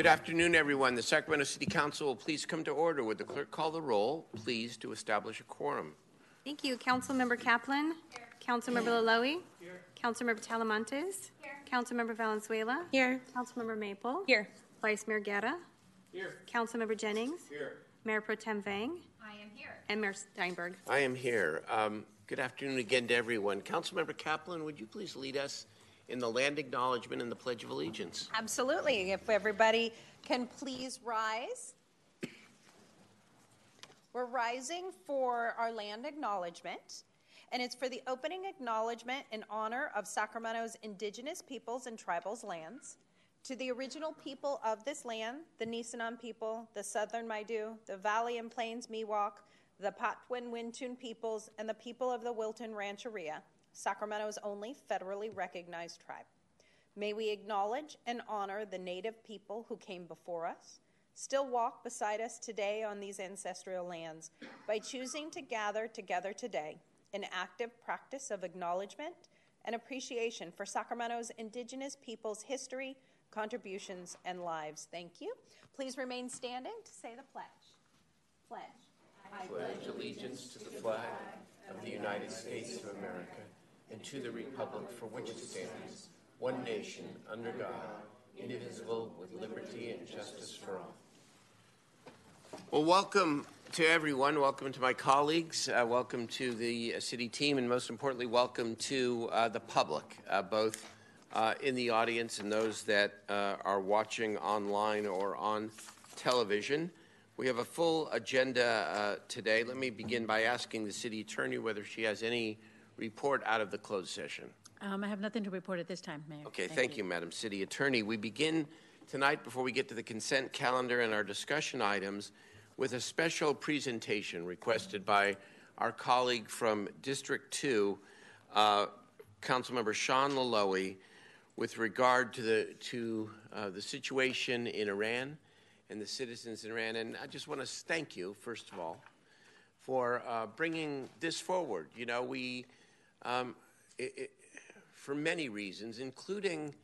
Good afternoon, everyone. The Sacramento City Council will please come to order. Would the clerk call the roll, please, to establish a quorum? Thank you. Councilmember Kaplan. Here. Councilmember Loloee. Here. Councilmember Talamantes. Here. Councilmember Valenzuela. Here. Councilmember Maple. Here. Vice Mayor Guerra. Here. Councilmember Jennings. Here. Mayor Pro Tem Vang. I am here. And Mayor Steinberg. I am here. Um, good afternoon again to everyone. Councilmember Kaplan, would you please lead us in the land acknowledgement and the Pledge of Allegiance? Absolutely. If everybody can please rise. We're rising for our land acknowledgement, and it's for the opening acknowledgement in honor of Sacramento's indigenous peoples and tribals lands. To the original people of this land, the Nisenan people, the Southern Maidu, the Valley and Plains Miwok, the Patwin Wintun peoples, and the people of the Wilton Rancheria, Sacramento's only federally recognized tribe. May we acknowledge and honor the native people who came before us, still walk beside us today on these ancestral lands by choosing to gather together today in active practice of acknowledgement and appreciation for Sacramento's indigenous people's history, contributions, and lives. Thank you. Please remain standing to say the pledge. Pledge. I pledge allegiance to the flag of the United States of America and to the republic for which it stands, one nation, under God, indivisible, with liberty and justice for all. Well, welcome to everyone. Welcome to my colleagues. Uh, welcome to the uh, city team, and most importantly, welcome to uh, the public, uh, both uh, in the audience and those that are watching online or on television. We have a full agenda today. Let me begin by asking the city attorney whether she has any report out of the closed session. Um, I have nothing to report at this time, Mayor. Okay, thank, thank you. you, Madam City Attorney. We begin tonight, before we get to the consent calendar and our discussion items, with a special presentation requested by our colleague from District 2, uh, Councilmember Sean Loloee, with regard to the, to, uh, the situation in Iran and the citizens in Iran. And I just want to thank you, first of all, for uh, bringing this forward. You know, we um, it, it, for many reasons, including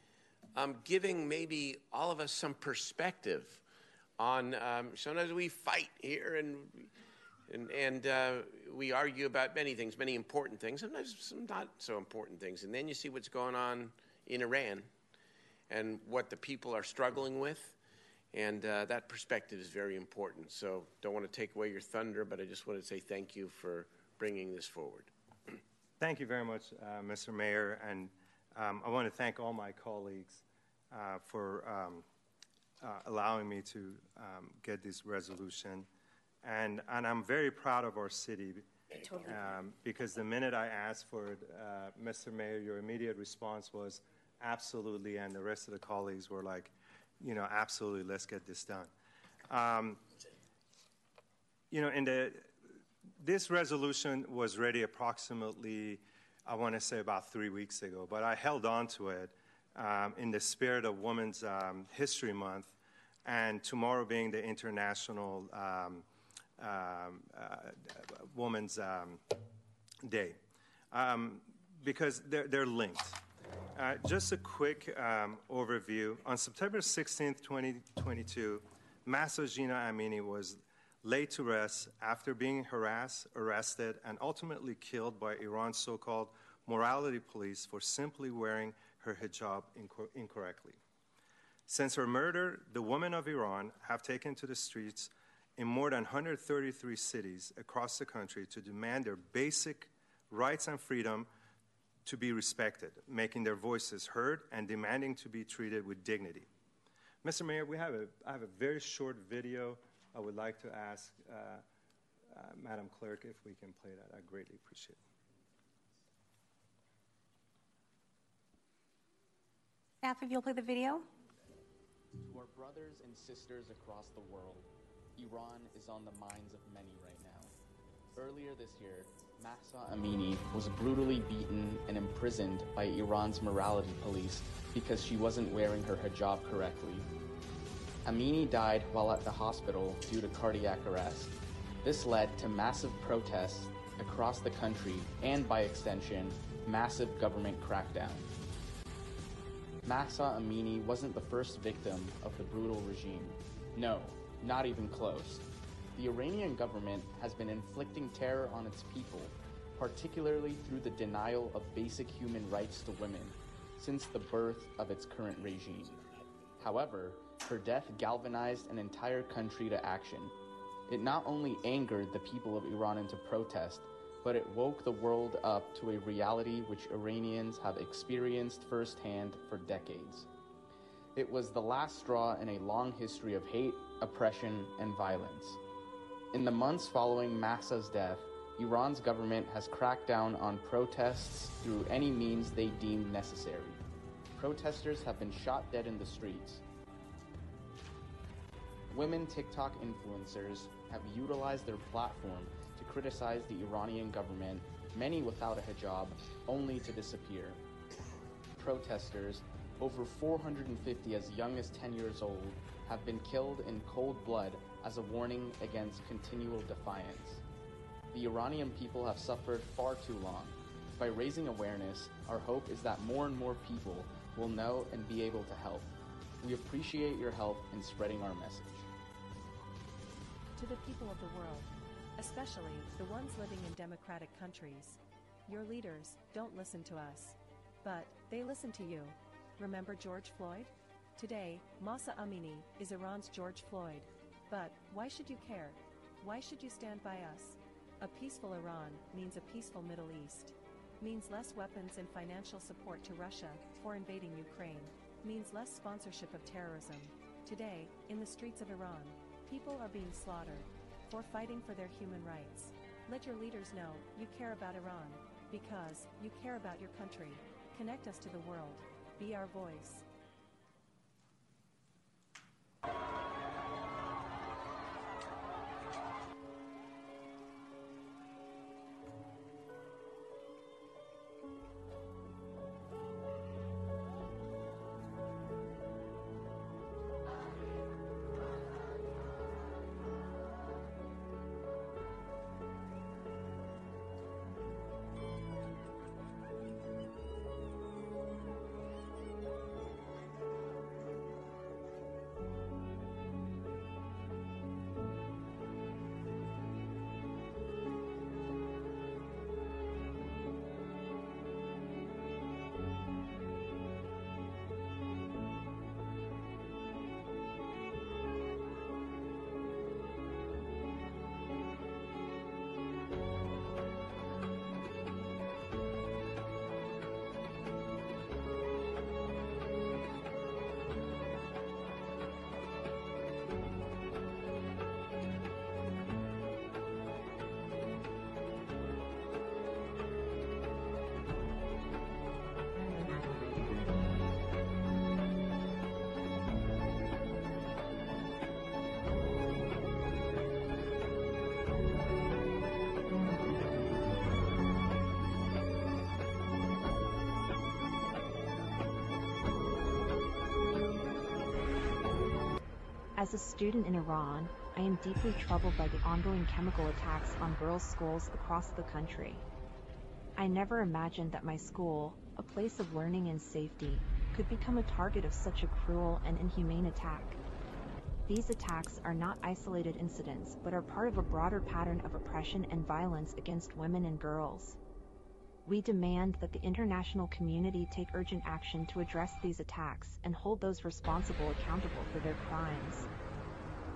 um, giving maybe all of us some perspective on. Um, sometimes we fight here and and, and uh, we argue about many things, many important things, sometimes some not so important things. And then you see what's going on in Iran and what the people are struggling with. And uh, that perspective is very important. So, don't want to take away your thunder, but I just want to say thank you for bringing this forward. Thank you very much, uh, Mr. Mayor, and um, I want to thank all my colleagues uh, for um, uh, allowing me to um, get this resolution. And, and I'm very proud of our city um, because the minute I asked for it, uh, Mr. Mayor, your immediate response was absolutely, and the rest of the colleagues were like, you know, absolutely, let's get this done. Um, you know, in the this resolution was ready approximately, I want to say about three weeks ago, but I held on to it um, in the spirit of Women's um, History Month and tomorrow being the International um, um uh, Women's um, Day, um, because they're, they're linked. Uh, just a quick overview. On September 16, 2022, Mahsa Jina Amini was laid to rest after being harassed, arrested, and ultimately killed by Iran's so called morality police for simply wearing her hijab inc- incorrectly. Since her murder, the women of Iran have taken to the streets in more than 133 cities across the country to demand their basic rights and freedom to be respected, making their voices heard and demanding to be treated with dignity. Mr. Mayor, we have a, I have a very short video I would like to ask uh, uh, Madam Clerk if we can play that. I greatly appreciate it. Staff, if you'll play the video. To our brothers and sisters across the world, Iran is on the minds of many right now. Earlier this year, Mahsa Amini was brutally beaten and imprisoned by Iran's morality police because she wasn't wearing her hijab correctly Amini died while at the hospital due to cardiac arrest. This led to massive protests across the country and, by extension, massive government crackdown. Mahsa Amini wasn't the first victim of the brutal regime. No, not even close. The Iranian government has been inflicting terror on its people, particularly through the denial of basic human rights to women, since the birth of its current regime. However, her death galvanized an entire country to action. It not only angered the people of Iran into protest, but it woke the world up to a reality which Iranians have experienced firsthand for decades. It was the last straw in a long history of hate, oppression, and violence. In the months following Mahsa's death, Iran's government has cracked down on protests through any means they deemed necessary. Protesters have been shot dead in the streets. Women TikTok influencers have utilized their platform to criticize the Iranian government, many without a hijab, only to disappear. Protesters, over 450 as young as 10 years old, have been killed in cold blood as a warning against continual defiance. The Iranian people have suffered far too long. By raising awareness, our hope is that more and more people will know and be able to help. We appreciate your help in spreading our message. To the people of the world, especially the ones living in democratic countries, your leaders don't listen to us. But they listen to you. Remember George Floyd? Today, Mahsa Amini is Iran's George Floyd. But why should you care? Why should you stand by us? A peaceful Iran means a peaceful Middle East. Means less weapons and financial support to Russia for invading Ukraine. Means less sponsorship of terrorism. Today, in the streets of Iran, people are being slaughtered for fighting for their human rights. Let your leaders know you care about Iran because you care about your country. Connect us to the world. Be our voice. As a student in Iran, I am deeply troubled by the ongoing chemical attacks on girls' schools across the country. I never imagined that my school, a place of learning and safety, could become a target of such a cruel and inhumane attack. These attacks are not isolated incidents, but are part of a broader pattern of oppression and violence against women and girls. We demand that the international community take urgent action to address these attacks and hold those responsible accountable for their crimes.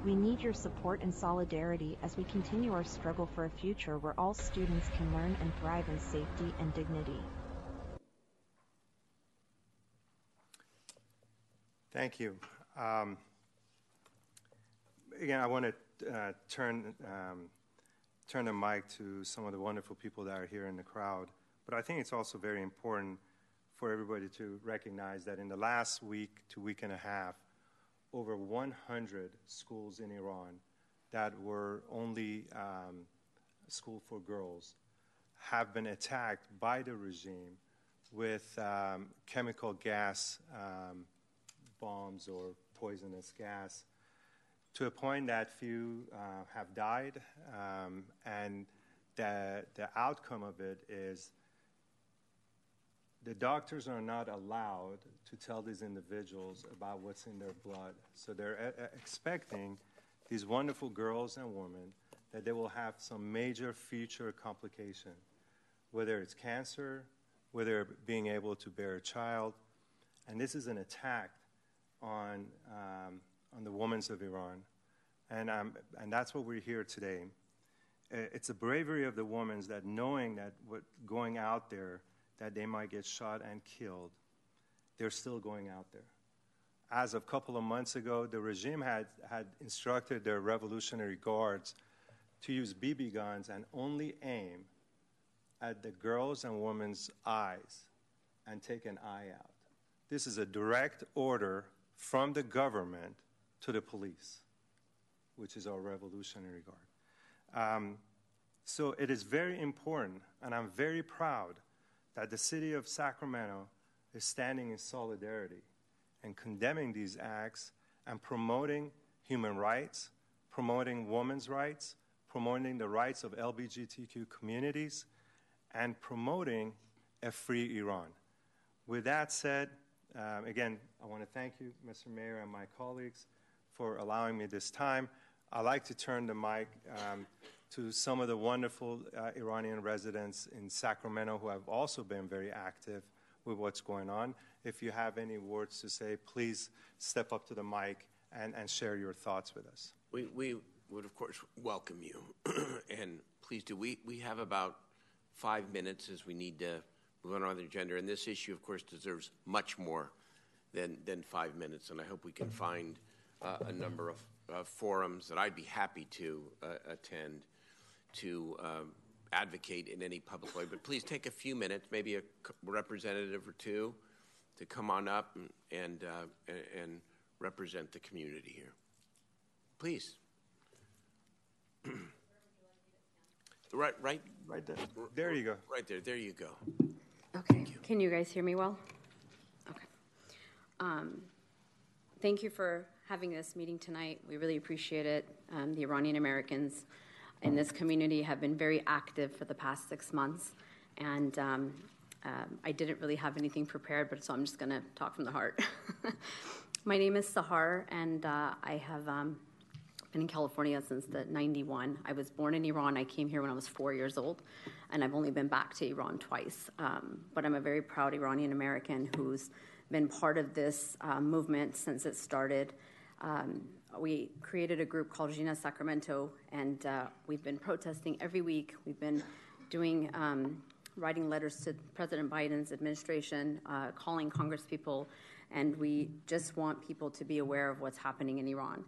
We need your support and solidarity as we continue our struggle for a future where all students can learn and thrive in safety and dignity. Thank you. Um, again, I want to uh, turn um, turn the mic to some of the wonderful people that are here in the crowd. But I think it's also very important for everybody to recognize that in the last week to week and a half, over 100 schools in Iran that were only um, school for girls have been attacked by the regime with um, chemical gas um, bombs or poisonous gas to a point that few uh, have died, um, and the, the outcome of it is the doctors are not allowed to tell these individuals about what's in their blood. So they're uh, expecting these wonderful girls and women that they will have some major future complication, whether it's cancer, whether being able to bear a child. And this is an attack on, um, on the women of Iran. And, um, and that's what we're here today. It's the bravery of the women that knowing that what going out there, that they might get shot and killed, they're still going out there. As of a couple of months ago, the regime had, had instructed their Revolutionary Guards to use BB guns and only aim at the girls' and women's eyes and take an eye out. This is a direct order from the government to the police, which is our Revolutionary Guard. Um, so it is very important, and I'm very proud that the city of Sacramento is standing in solidarity and condemning these acts and promoting human rights, promoting women's rights, promoting the rights of LGBTQ communities, and promoting a free Iran. With that said, um, again, I want to thank you, Mr. Mayor, and my colleagues for allowing me this time. I'd like to turn the mic um, to some of the wonderful uh, Iranian residents in Sacramento who have also been very active with what's going on. If you have any words to say, please step up to the mic and, and share your thoughts with us. We, we would, of course, welcome you. and please do. We, we have about five minutes as we need to move on the agenda. And this issue, of course, deserves much more than, than five minutes. And I hope we can find uh, a number of uh, forums that I'd be happy to uh, attend to um, advocate in any public way. But please take a few minutes, maybe a representative or two, to come on up and, and, uh, and represent the community here. Please. right, right, right there. There you go. Right there. There you go. Okay. You. Can you guys hear me well? Okay. Um, thank you for having this meeting tonight. We really appreciate it. Um, the Iranian Americans in this community have been very active for the past six months, and um, um, I didn't really have anything prepared, but so I'm just going to talk from the heart. My name is Sahar, and uh, I have um, been in California since the 91. I was born in Iran. I came here when I was four years old, and I've only been back to Iran twice. Um, but I'm a very proud Iranian American who's been part of this uh, movement since it started. Um, we created a group called Gina Sacramento, and uh, we've been protesting every week. We've been doing um, writing letters to President Biden's administration, uh, calling Congresspeople, and we just want people to be aware of what's happening in Iran.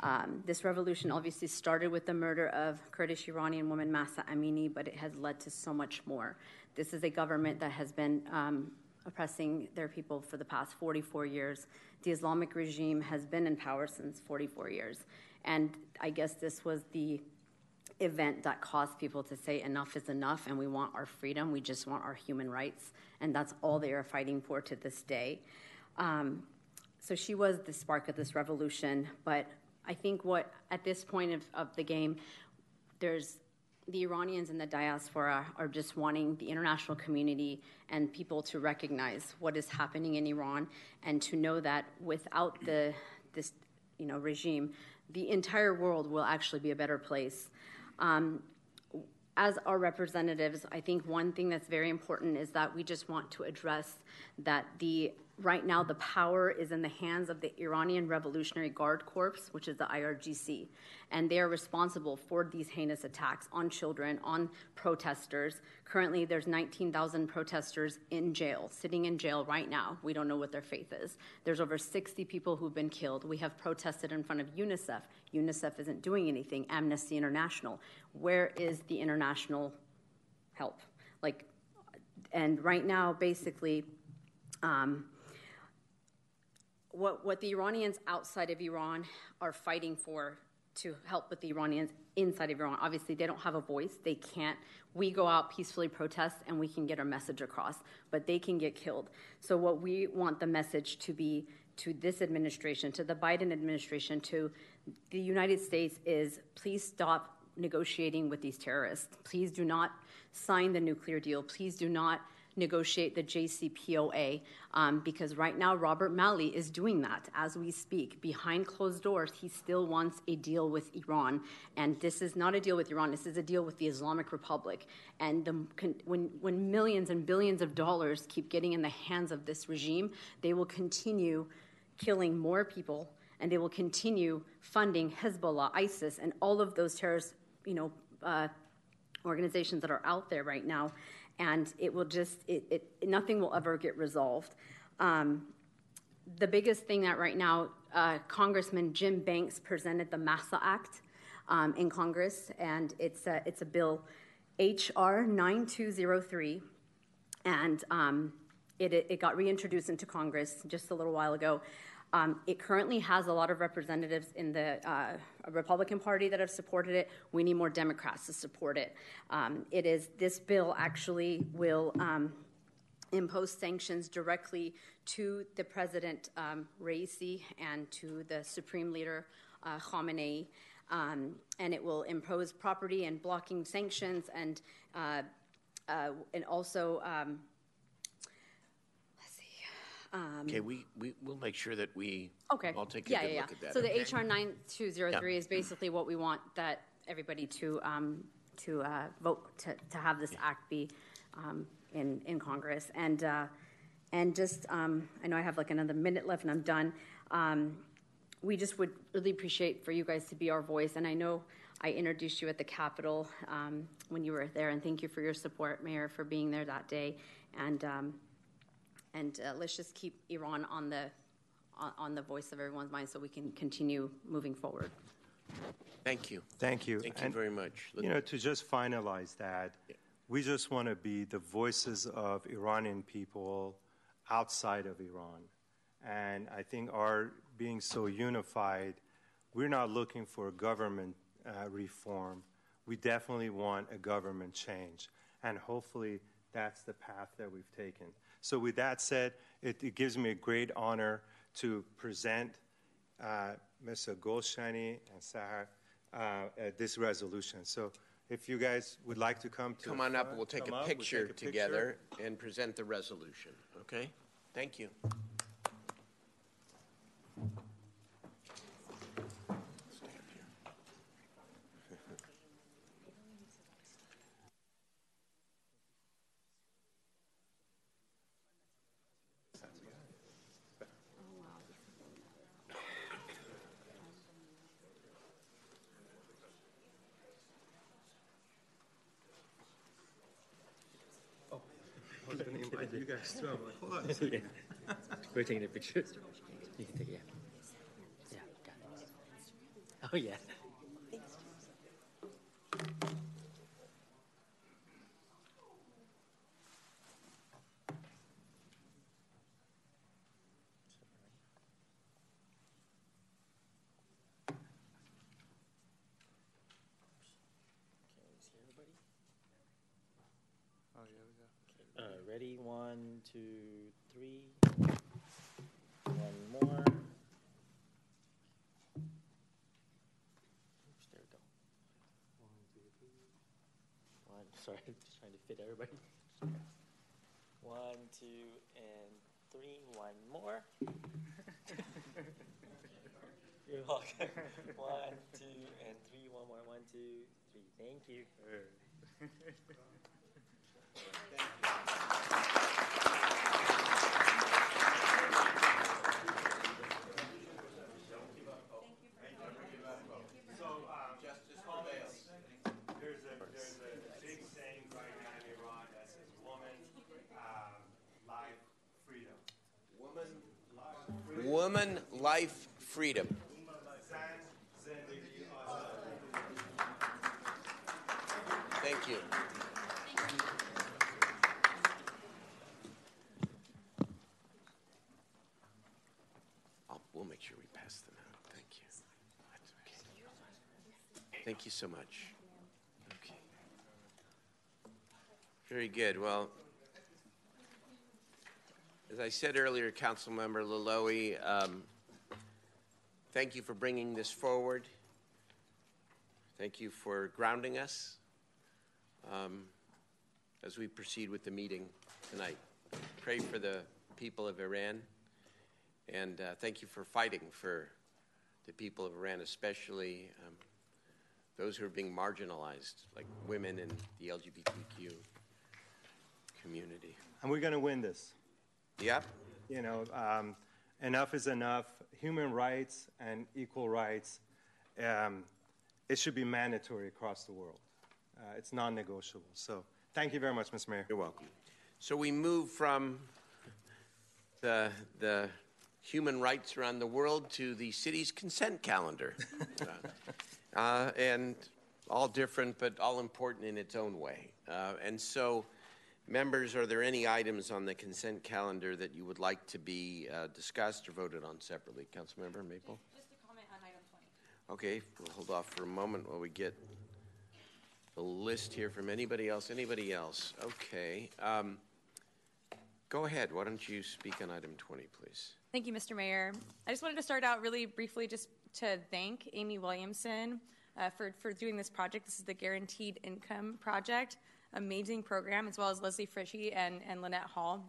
Um, this revolution obviously started with the murder of Kurdish Iranian woman Mahsa Amini, but it has led to so much more. This is a government that has been um, oppressing their people for the past 44 years. The Islamic regime has been in power since 44 years. And I guess this was the event that caused people to say enough is enough and we want our freedom, we just want our human rights. And that's all they are fighting for to this day. Um, so she was the spark of this revolution. But I think what, at this point of, of the game, there's the Iranians in the diaspora are just wanting the international community and people to recognize what is happening in Iran and to know that without the this you know regime, the entire world will actually be a better place. Um, as our representatives, I think one thing that's very important is that we just want to address that the right now the power is in the hands of the Iranian Revolutionary Guard Corps, which is the IRGC, and they are responsible for these heinous attacks on children, on protesters. Currently, there's 19,000 protesters in jail, sitting in jail right now. We don't know what their faith is. There's over 60 people who've been killed. We have protested in front of UNICEF. UNICEF isn't doing anything. Amnesty International. Where is the international help? Like, and right now, basically. Um, what, what the Iranians outside of Iran are fighting for to help with the Iranians inside of Iran. Obviously, they don't have a voice. They can't. We go out peacefully protest and we can get our message across, but they can get killed. So, what we want the message to be to this administration, to the Biden administration, to the United States is please stop negotiating with these terrorists. Please do not sign the nuclear deal. Please do not negotiate the JCPOA um, because right now Robert Malley is doing that as we speak. Behind closed doors, he still wants a deal with Iran. And this is not a deal with Iran, this is a deal with the Islamic Republic. And the, when, when millions and billions of dollars keep getting in the hands of this regime, they will continue killing more people and they will continue funding Hezbollah, ISIS, and all of those terrorist, you know, uh, organizations that are out there right now and it will just it, it nothing will ever get resolved. Um, the biggest thing that right now, uh, Congressman Jim Banks presented the MAHSA Act um, in Congress, and it's a, it's a bill HR 9203, and um, it, it got reintroduced into Congress just a little while ago. Um, it currently has a lot of representatives in the uh, Republican Party that have supported it. We need more Democrats to support it. Um, it is this bill actually will um, impose sanctions directly to the President um, Raisi and to the Supreme Leader uh, Khamenei, um, and it will impose property and blocking sanctions and uh, uh, and also um, okay, we, we, we'll make sure that we okay. all take a yeah, good yeah, look yeah. at that. So okay? the HR 9203 yeah. is basically what we want that everybody to, um, to uh, vote to, to have this act be um, in, in Congress. And, uh, and just, um, I know I have like another minute left and I'm done. Um, we just would really appreciate for you guys to be our voice. And I know I introduced you at the Capitol um, when you were there, and thank you for your support, Mayor, for being there that day. And um, and uh, let's just keep Iran on the on, on, the voice of everyone's mind so we can continue moving forward. Thank you. Thank you. Thank you and, very much. You know, to just finalize that, yeah. we just want to be the voices of Iranian people outside of Iran. And I think our being so unified, we're not looking for government uh, reform. We definitely want a government change. And hopefully that's the path that we've taken. So, with that said, it, it gives me a great honor to present uh, Mr. Golshani and Sahar uh, this resolution. So, if you guys would like to come to come on front, up, we'll take, a up, picture, we'll take a together and present the resolution. Okay? Thank you. Yeah. We're taking a picture. You can take it. Yeah. Yeah. Got it. Oh yeah. Oh, Uh, ready? One, two, three. One more. Oops, there we go. One, two, three. One. Sorry, I'm just trying to fit everybody. One, two, and three. One more. You're welcome. One, two, and three. One more. One, two, three. Thank you. Woman, life, freedom. Thank you. We'll make sure we pass them out. Thank you. Okay. Thank you so much. Okay. Very good. Well, as I said earlier, Councilmember Loloee, um, thank you for bringing this forward. Thank you for grounding us. Um, as we proceed with the meeting tonight. Pray for the people of Iran, and uh, thank you for fighting for the people of Iran, especially um, those who are being marginalized, like women and the LGBTQ community. And we're going to win this. Yep. You know, um, enough is enough. Human rights and equal rights, um, it should be mandatory across the world. Uh, it's non negotiable. So thank you very much, Mr. Mayor. You're welcome. So we move from the, the human rights around the world to the city's consent calendar. uh, and all different, but all important in its own way. Uh, and so, members, are there any items on the consent calendar that you would like to be uh, discussed or voted on separately? Councilmember Maple? Just a comment on item 20. Okay, we'll hold off for a moment while we get the list here from anybody else. Anybody else? Okay. Um, go ahead. Why don't you speak on item 20, please? Thank you, Mr. Mayor. I just wanted to start out really briefly just to thank Amy Williamson uh, for, for doing this project. This is the Guaranteed Income Project. Amazing program, as well as Leslie Frishy and, and Lynette Hall.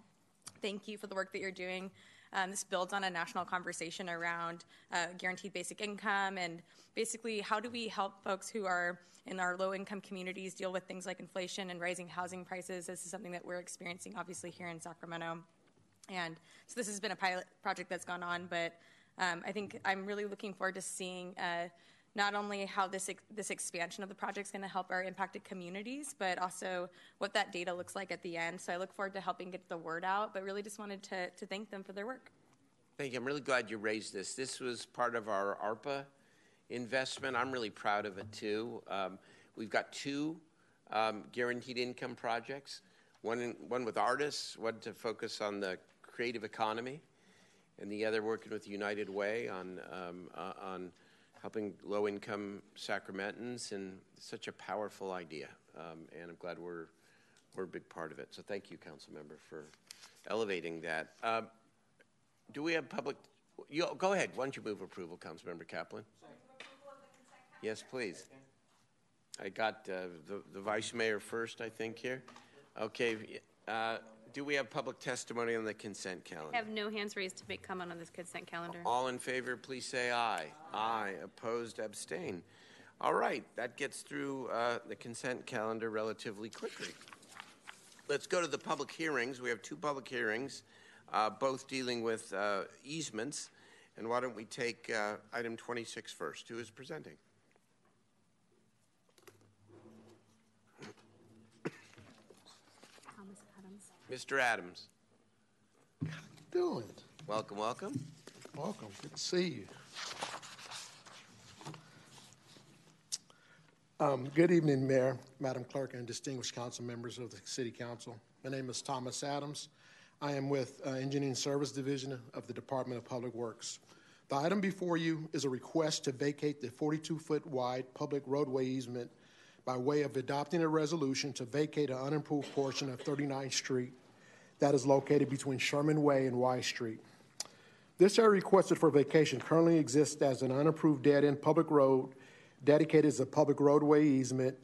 Thank you for the work that you're doing. Um, this builds on a national conversation around uh, guaranteed basic income and basically how do we help folks who are in our low income communities deal with things like inflation and rising housing prices. This is something that we're experiencing obviously here in Sacramento. And so this has been a pilot project that's gone on, but um, I think I'm really looking forward to seeing uh, not only how this this expansion of the project is going to help our impacted communities, but also what that data looks like at the end. So I look forward to helping get the word out, but really just wanted to, to thank them for their work. Thank you. I'm really glad you raised this. This was part of our ARPA investment. I'm really proud of it too. Um, we've got two um, guaranteed income projects. One, in, one with artists, one to focus on the creative economy, and the other working with United Way on um, uh, on helping low-income Sacramentans, and such a powerful idea. Um, and I'm glad we're we're a big part of it. So thank you, Council Member, for elevating that. Um, do we have public? You, go ahead. Why don't you move approval, Council Member Kaplan? Yes, please. I got uh, the, the vice mayor first, I think, here. Okay. Uh, do we have public testimony on the consent calendar? I have no hands raised to make comment on this consent calendar. All in favor, please say aye. Aye. Opposed, abstain. All right, that gets through uh, the consent calendar relatively quickly. Let's go to the public hearings. We have two public hearings, uh, both dealing with uh, easements. And why don't we take uh, item 26 first? Who is presenting? Thomas Adams. Mr. Adams. doing? Welcome, welcome. Welcome. Good to see you. Um, good evening, Mayor, Madam Clerk, and distinguished council members of the City Council. My name is Thomas Adams. I am with uh, Engineering Service Division of the Department of Public Works. The item before you is a request to vacate the 42-foot wide public roadway easement by way of adopting a resolution to vacate an unimproved portion of 39th Street that is located between Sherman Way and Y Street. This area requested for vacation currently exists as an unapproved dead-end public road dedicated as a public roadway easement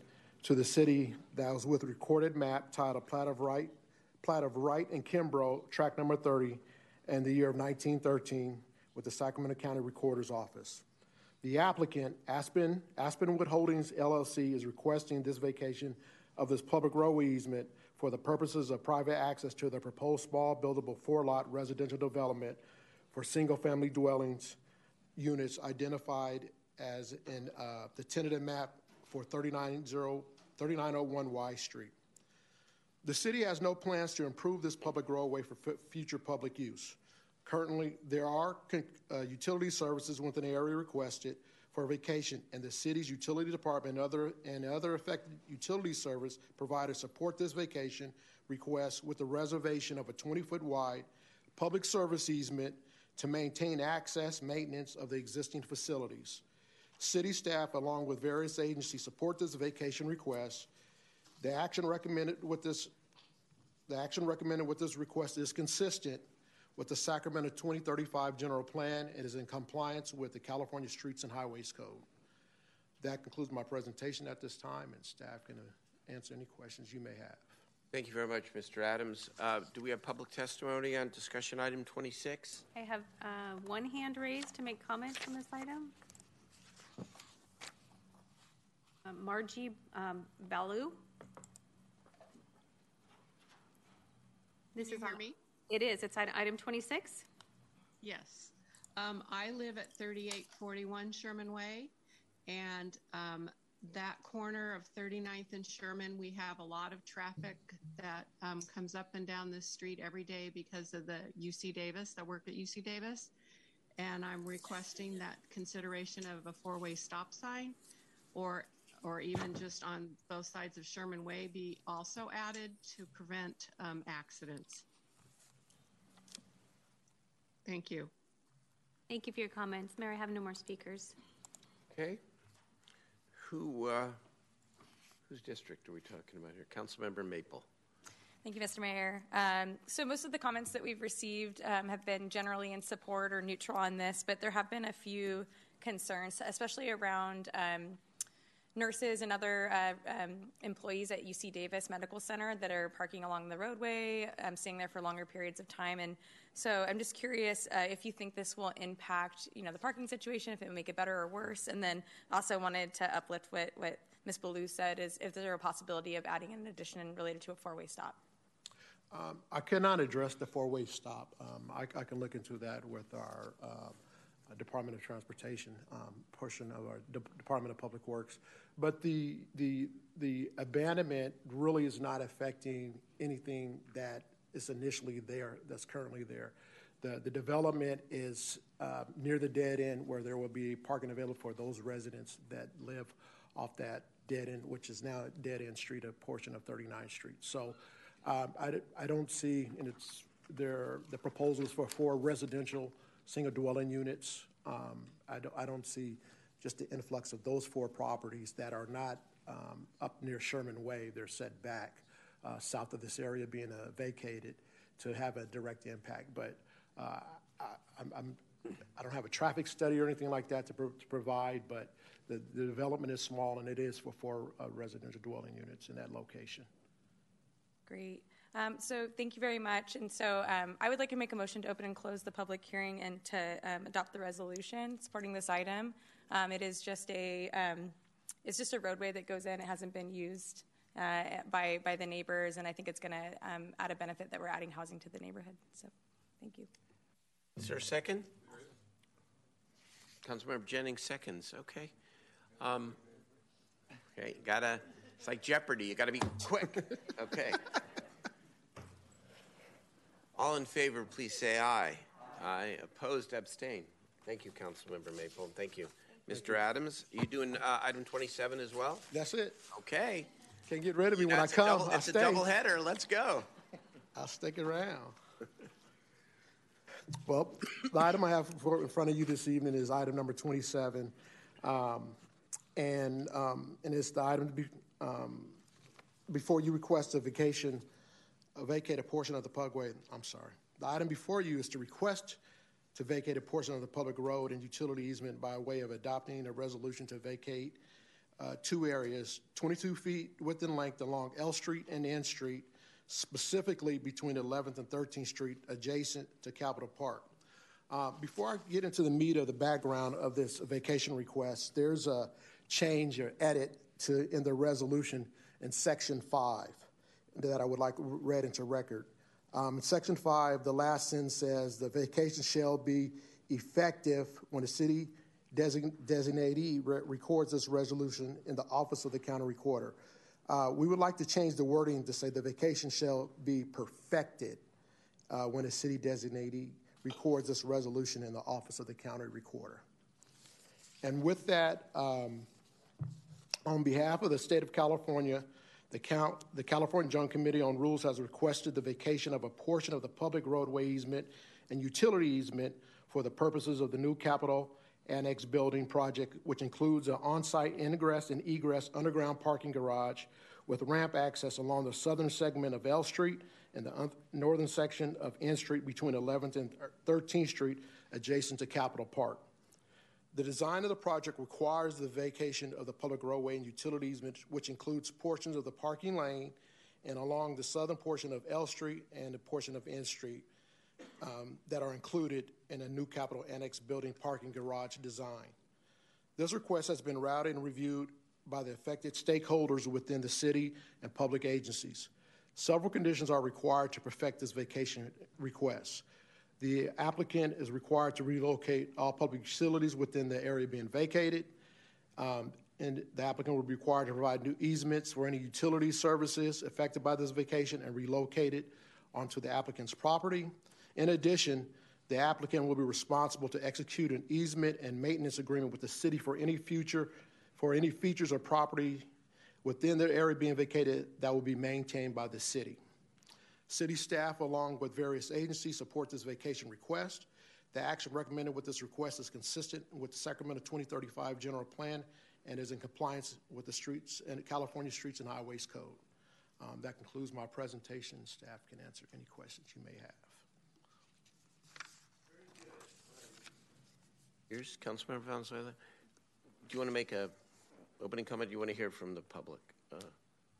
to the city that was with recorded map titled Plat of Right, Plat of Wright and Kimbrough, track number 30, and the year of 1913 with the Sacramento County Recorder's Office. The applicant, Aspen, Aspenwood Holdings LLC, is requesting this vacation of this public roadway easement for the purposes of private access to the proposed small buildable four-lot residential development for single-family dwellings units identified as in uh, the tentative map for 390 3901 Y Street. The city has no plans to improve this public roadway for future public use. Currently, there are uh, utility services within the area requested for a vacation, and the city's utility department and other, and other affected utility service providers support this vacation request with the reservation of a 20-foot wide public service easement to maintain access, maintenance of the existing facilities. City staff, along with various agencies, support this vacation request. The action recommended with this, the action recommended with this request is consistent with the Sacramento 2035 General Plan It is in compliance with the California Streets and Highways Code. That concludes my presentation at this time, and staff can uh, answer any questions you may have. Thank you very much, Mr. Adams. Uh, do we have public testimony on discussion item 26? I have uh, one hand raised to make comments on this item. Uh, Margie um, Baloo. This Can you is hear on- me? It is. It's item- item 26. Yes. Um, I live at 3841 Sherman Way, and um, that corner of 39th and Sherman, we have a lot of traffic that um, comes up and down this street every day because of the UC Davis, that work at UC Davis. And I'm requesting that consideration of a four-way stop sign or or even just on both sides of Sherman Way be also added to prevent um, accidents. Thank you. Thank you for your comments. Mayor, I have no more speakers. Okay. Who, uh, whose district are we talking about here? Councilmember Maple. Thank you, Mr. Mayor. Um, so most of the comments that we've received um, have been generally in support or neutral on this, but there have been a few concerns, especially around um, nurses and other uh, um, employees at UC Davis Medical Center that are parking along the roadway, um, staying there for longer periods of time. And so I'm just curious uh, if you think this will impact, you know, the parking situation, if it will make it better or worse. And then also wanted to uplift what, what Ms. Ballou said is if there's a possibility of adding an addition related to a four-way stop. Um, I cannot address the four-way stop. Um, I, I can look into that with our uh, Department of Transportation um, portion of our De- Department of Public Works. But the the the abandonment really is not affecting anything that is initially there, that's currently there. The the development is uh, near the dead end where there will be parking available for those residents that live off that dead end, which is now dead end street, a portion of 39th Street. So. Um, I, I don't see, and it's there, the proposals for four residential single dwelling units. Um, I don't, I don't see just the influx of those four properties that are not um, up near Sherman Way. They're set back uh, south of this area being uh, vacated to have a direct impact. But uh, I, I'm, I'm, I don't have a traffic study or anything like that to, pro- to provide, but the, the development is small and it is for four uh, residential dwelling units in that location. Great. Um, so thank you very much. And so um, I would like to make a motion to open and close the public hearing and to um, adopt the resolution supporting this item. Um, it is just a um, it's just a roadway that goes in. It hasn't been used uh, by by the neighbors, and I think it's going to um, add a benefit that we're adding housing to the neighborhood. So thank you. Is there a second? Councilmember Jennings seconds. Okay. Um, okay, gotta. It's like Jeopardy. You gotta be quick. Okay. All in favor, please say aye. Aye. Opposed, abstain. Thank you, Councilmember Maple. Thank you. Mr. Adams, you doing uh, item 27 as well? That's it. Okay. Can't get rid of me when I a come. double- I It's a double header. Let's go. I'll stick around. Well, the item I have for, in front of you this evening is item number 27. Um, and, um, and it's the item to be, um, before you request a vacation, a vacate a portion of the Pugway, I'm sorry. The item before you is to request to vacate a portion of the public road and utility easement by way of adopting a resolution to vacate uh, two areas, 22 feet width and length along L Street and N Street, specifically between 11th and 13th Street, adjacent to Capitol Park. Uh, before I get into the meat of the background of this vacation request, there's a change or edit to in the resolution in section five that I would like read into record. Um, in section five, the last sentence says the vacation shall be effective when the city design, designatee re- records this resolution in the office of the county recorder. Uh, we would like to change the wording to say the vacation shall be perfected uh, when a city designatee records this resolution in the office of the county recorder. And with that, um, on behalf of the state of California, the, count, the California Joint Committee on Rules has requested the vacation of a portion of the public roadway easement and utility easement for the purposes of the new Capitol Annex building project, which includes an on-site ingress and egress underground parking garage with ramp access along the southern segment of L Street and the un- northern section of N Street between 11th and 13th Street adjacent to Capitol Park. The design of the project requires the vacation of the public roadway and utilities, which includes portions of the parking lane and along the southern portion of L Street and the portion of N Street um, that are included in a new Capitol Annex building parking garage design. This request has been routed and reviewed by the affected stakeholders within the city and public agencies. Several conditions are required to perfect this vacation request. The applicant is required to relocate all public facilities within the area being vacated. Um, and the applicant will be required to provide new easements for any utility services affected by this vacation and relocate it onto the applicant's property. In addition, the applicant will be responsible to execute an easement and maintenance agreement with the city for any future, for any features or property within the area being vacated that will be maintained by the city. City staff, along with various agencies, support this vacation request. The action recommended with this request is consistent with the Sacramento 2035 General Plan and is in compliance with the streets and California Streets and Highways Code. Um, that concludes my presentation. Staff can answer any questions you may have. Here's Councilmember Valenzuela. Do you want to make a opening comment? Do you want to hear from the public? Uh,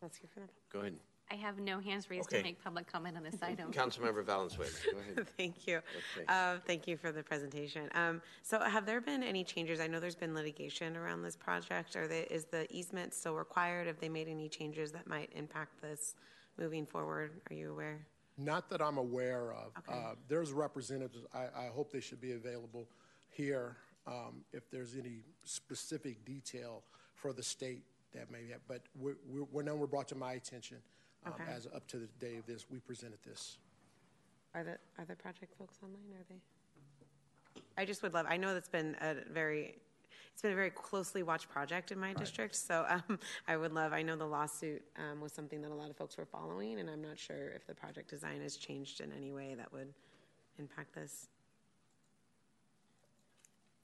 Let's hear from them. go ahead. I have no hands raised Okay. to make public comment on this item. Councilmember Valenzuela, go ahead. Thank you. Okay. Uh, Thank you for the presentation. Um, So have there been any changes? I know there's been litigation around this project. Are they, is the easement still required? Have they made any changes that might impact this moving forward? Are you aware? Not that I'm aware of. Okay. Uh, There's representatives, I, I hope they should be available here um, if there's any specific detail for the state that may have, but we're, we're- when none were brought to my attention, um, Okay. as up to the day of this, we presented this. Are the, are the project folks online? Are they? I just would love, I know that's been a very, it's been a very closely watched project in my district. So um, I would love, I know the lawsuit um, was something that a lot of folks were following, and I'm not sure if the project design has changed in any way that would impact this.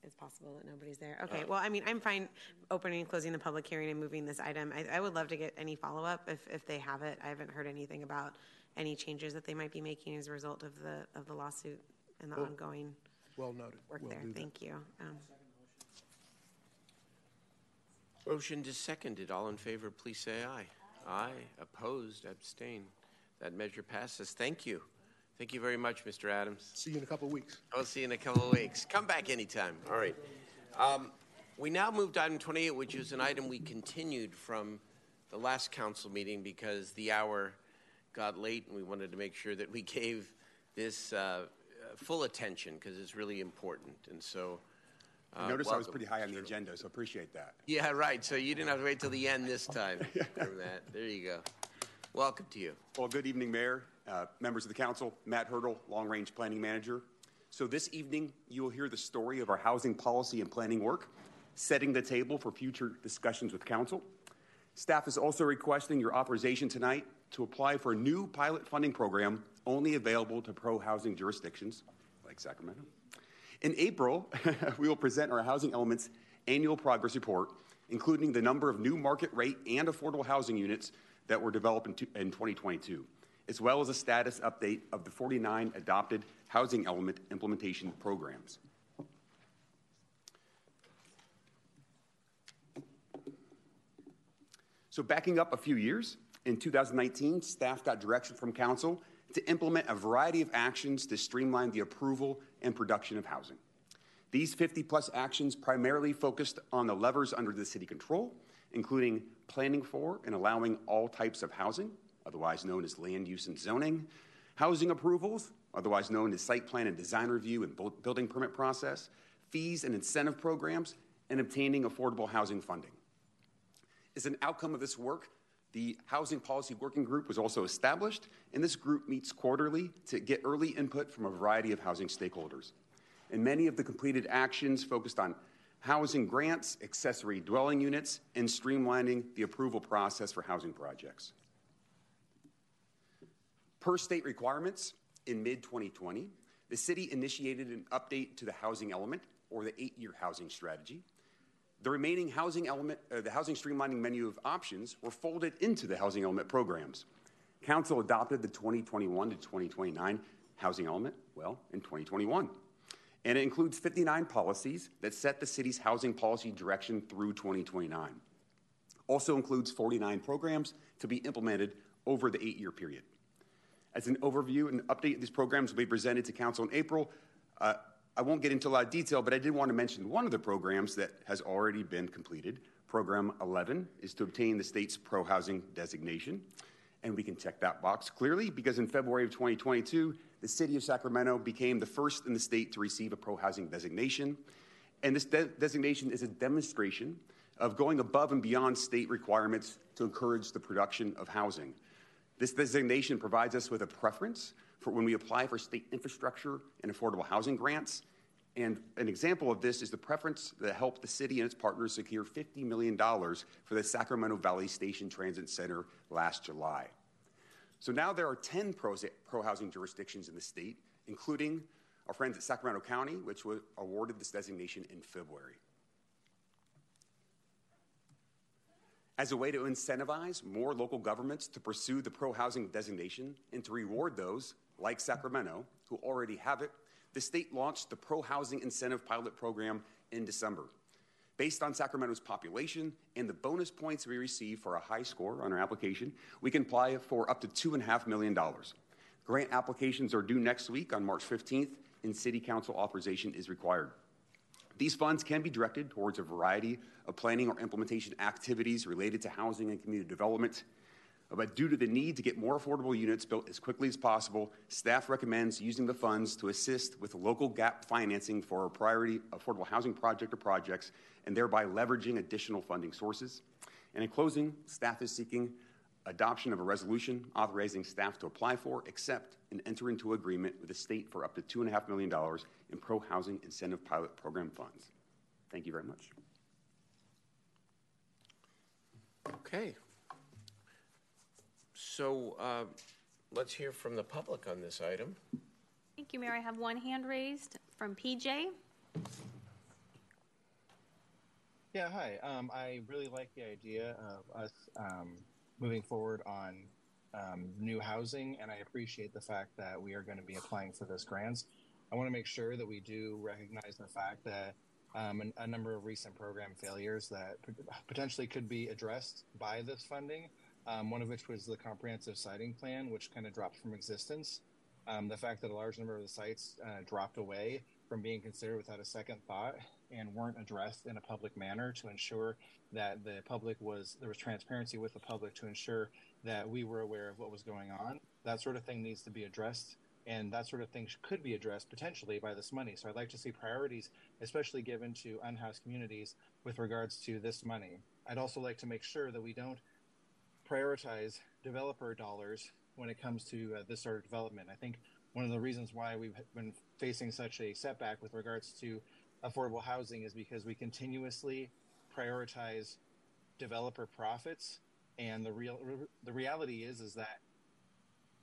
It's possible that nobody's there. Okay, well, I mean, I'm fine opening and closing the public hearing and moving this item. I, I would love to get any follow-up if, if they have it. I haven't heard anything about any changes that they might be making as a result of the, of the lawsuit and the Well, ongoing Well noted. work We'll there. do that. Thank you. Um, Motion is seconded. All in favor, please say aye. Aye. Opposed, abstain. That measure passes. Thank you. Thank you very much, Mr. Adams. See you in a couple of weeks. I'll see you in a couple of weeks. Come back anytime. All right. Um, we now move to item 28, which is an item we continued from the last council meeting because the hour got late and we wanted to make sure that we gave this uh, uh, full attention because it's really important. And so. Uh, Notice I was pretty high on the agenda, so appreciate that. Yeah, right. So you didn't have to wait till the end this time. That. There you go. Welcome to you. Well, good evening, Mayor, uh, members of the council, Matt Hertel, Long Range Planning Manager. So this evening, you will hear the story of our housing policy and planning work, setting the table for future discussions with council. Staff is also requesting your authorization tonight to apply for a new pilot funding program only available to pro-housing jurisdictions like Sacramento. In April, we will present our Housing Elements annual progress report, including the number of new market rate and affordable housing units that were developed in 2022, as well as a status update of the 49 adopted housing element implementation programs. So, backing up a few years, in 2019, staff got direction from council to implement a variety of actions to streamline the approval and production of housing. These 50 plus actions primarily focused on the levers under the city control, including planning for and allowing all types of housing, otherwise known as land use and zoning, housing approvals, otherwise known as site plan and design review and building permit process, fees and incentive programs, and obtaining affordable housing funding. As an outcome of this work, the Housing Policy Working Group was also established, and this group meets quarterly to get early input from a variety of housing stakeholders. And many of the completed actions focused on housing grants, accessory dwelling units, and streamlining the approval process for housing projects. Per state requirements, in mid 2020, the city initiated an update to the housing element, or the eight year housing strategy. The remaining housing element, uh, the housing streamlining menu of options were folded into the housing element programs. Council adopted the 2021 to 2029 housing element, well, in 2021. And it includes 59 policies that set the city's housing policy direction through 2029. also includes 49 programs to be implemented over the eight year period. As an overview and update, these programs will be presented to Council in April. Uh, I won't get into a lot of detail, but I did want to mention one of the programs that has already been completed. Program 11 is to obtain the state's pro housing designation. And we can check that box clearly because in February of 2022, the city of Sacramento became the first in the state to receive a pro housing designation. And this de- designation is a demonstration of going above and beyond state requirements to encourage the production of housing. This designation provides us with a preference for when we apply for state infrastructure and affordable housing grants. And an example of this is the preference that helped the city and its partners secure $50 million for the Sacramento Valley Station Transit Center last July. So now there are 10 pro, housing jurisdictions in the state, including our friends at Sacramento County, which was awarded this designation in February. As a way to incentivize more local governments to pursue the pro housing designation and to reward those, like Sacramento, who already have it, the state launched the Pro Housing Incentive Pilot Program in December. Based on Sacramento's population and the bonus points we receive for a high score on our application, we can apply for up to $2.5 million. Grant applications are due next week on March 15th, and City Council authorization is required. These funds can be directed towards a variety of planning or implementation activities related to housing and community development. But due to the need to get more affordable units built as quickly as possible, staff recommends using the funds to assist with local gap financing for a priority affordable housing project or projects, and thereby leveraging additional funding sources. And in closing, staff is seeking adoption of a resolution authorizing staff to apply for, accept, and enter into agreement with the state for up to $2.5 million in pro housing incentive pilot program funds. Thank you very much. Okay. So uh, let's hear from the public on this item. Thank you, Mayor. I have one hand raised from PJ. Yeah, hi. Um, I really like the idea of us um, moving forward on um, new housing, and I appreciate the fact that we are going to be applying for those grants. I want to make sure that we do recognize the fact that um, a, a, number of recent program failures that potentially could be addressed by this funding. Um, one of which was the comprehensive siting plan, which kind of dropped from existence. Um, the fact that a large number of the sites uh, dropped away from being considered without a second thought and weren't addressed in a public manner to ensure that the public was there was transparency with the public to ensure that we were aware of what was going on. That sort of thing needs to be addressed and that sort of thing could be addressed potentially by this money. So I'd like to see priorities, especially given to unhoused communities, with regards to this money. I'd also like to make sure that we don't prioritize developer dollars when it comes to uh, this sort of development. I think one of the reasons why we've been facing such a setback with regards to affordable housing is because we continuously prioritize developer profits and the real the reality is is that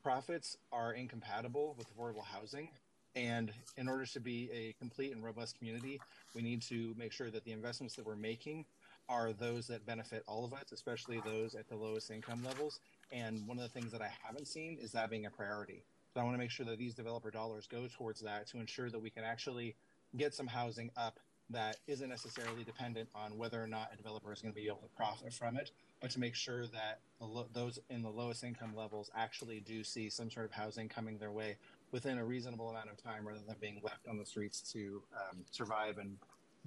profits are incompatible with affordable housing. And in order to be a complete and robust community, we need to make sure that the investments that we're making are those that benefit all of us, especially those at the lowest income levels. And one of the things that I haven't seen is that being a priority. So I want to make sure that these developer dollars go towards that to ensure that we can actually get some housing up that isn't necessarily dependent on whether or not a developer is going to be able to profit from it, but to make sure that lo- those in the lowest income levels actually do see some sort of housing coming their way within a reasonable amount of time rather than being left on the streets to um, survive and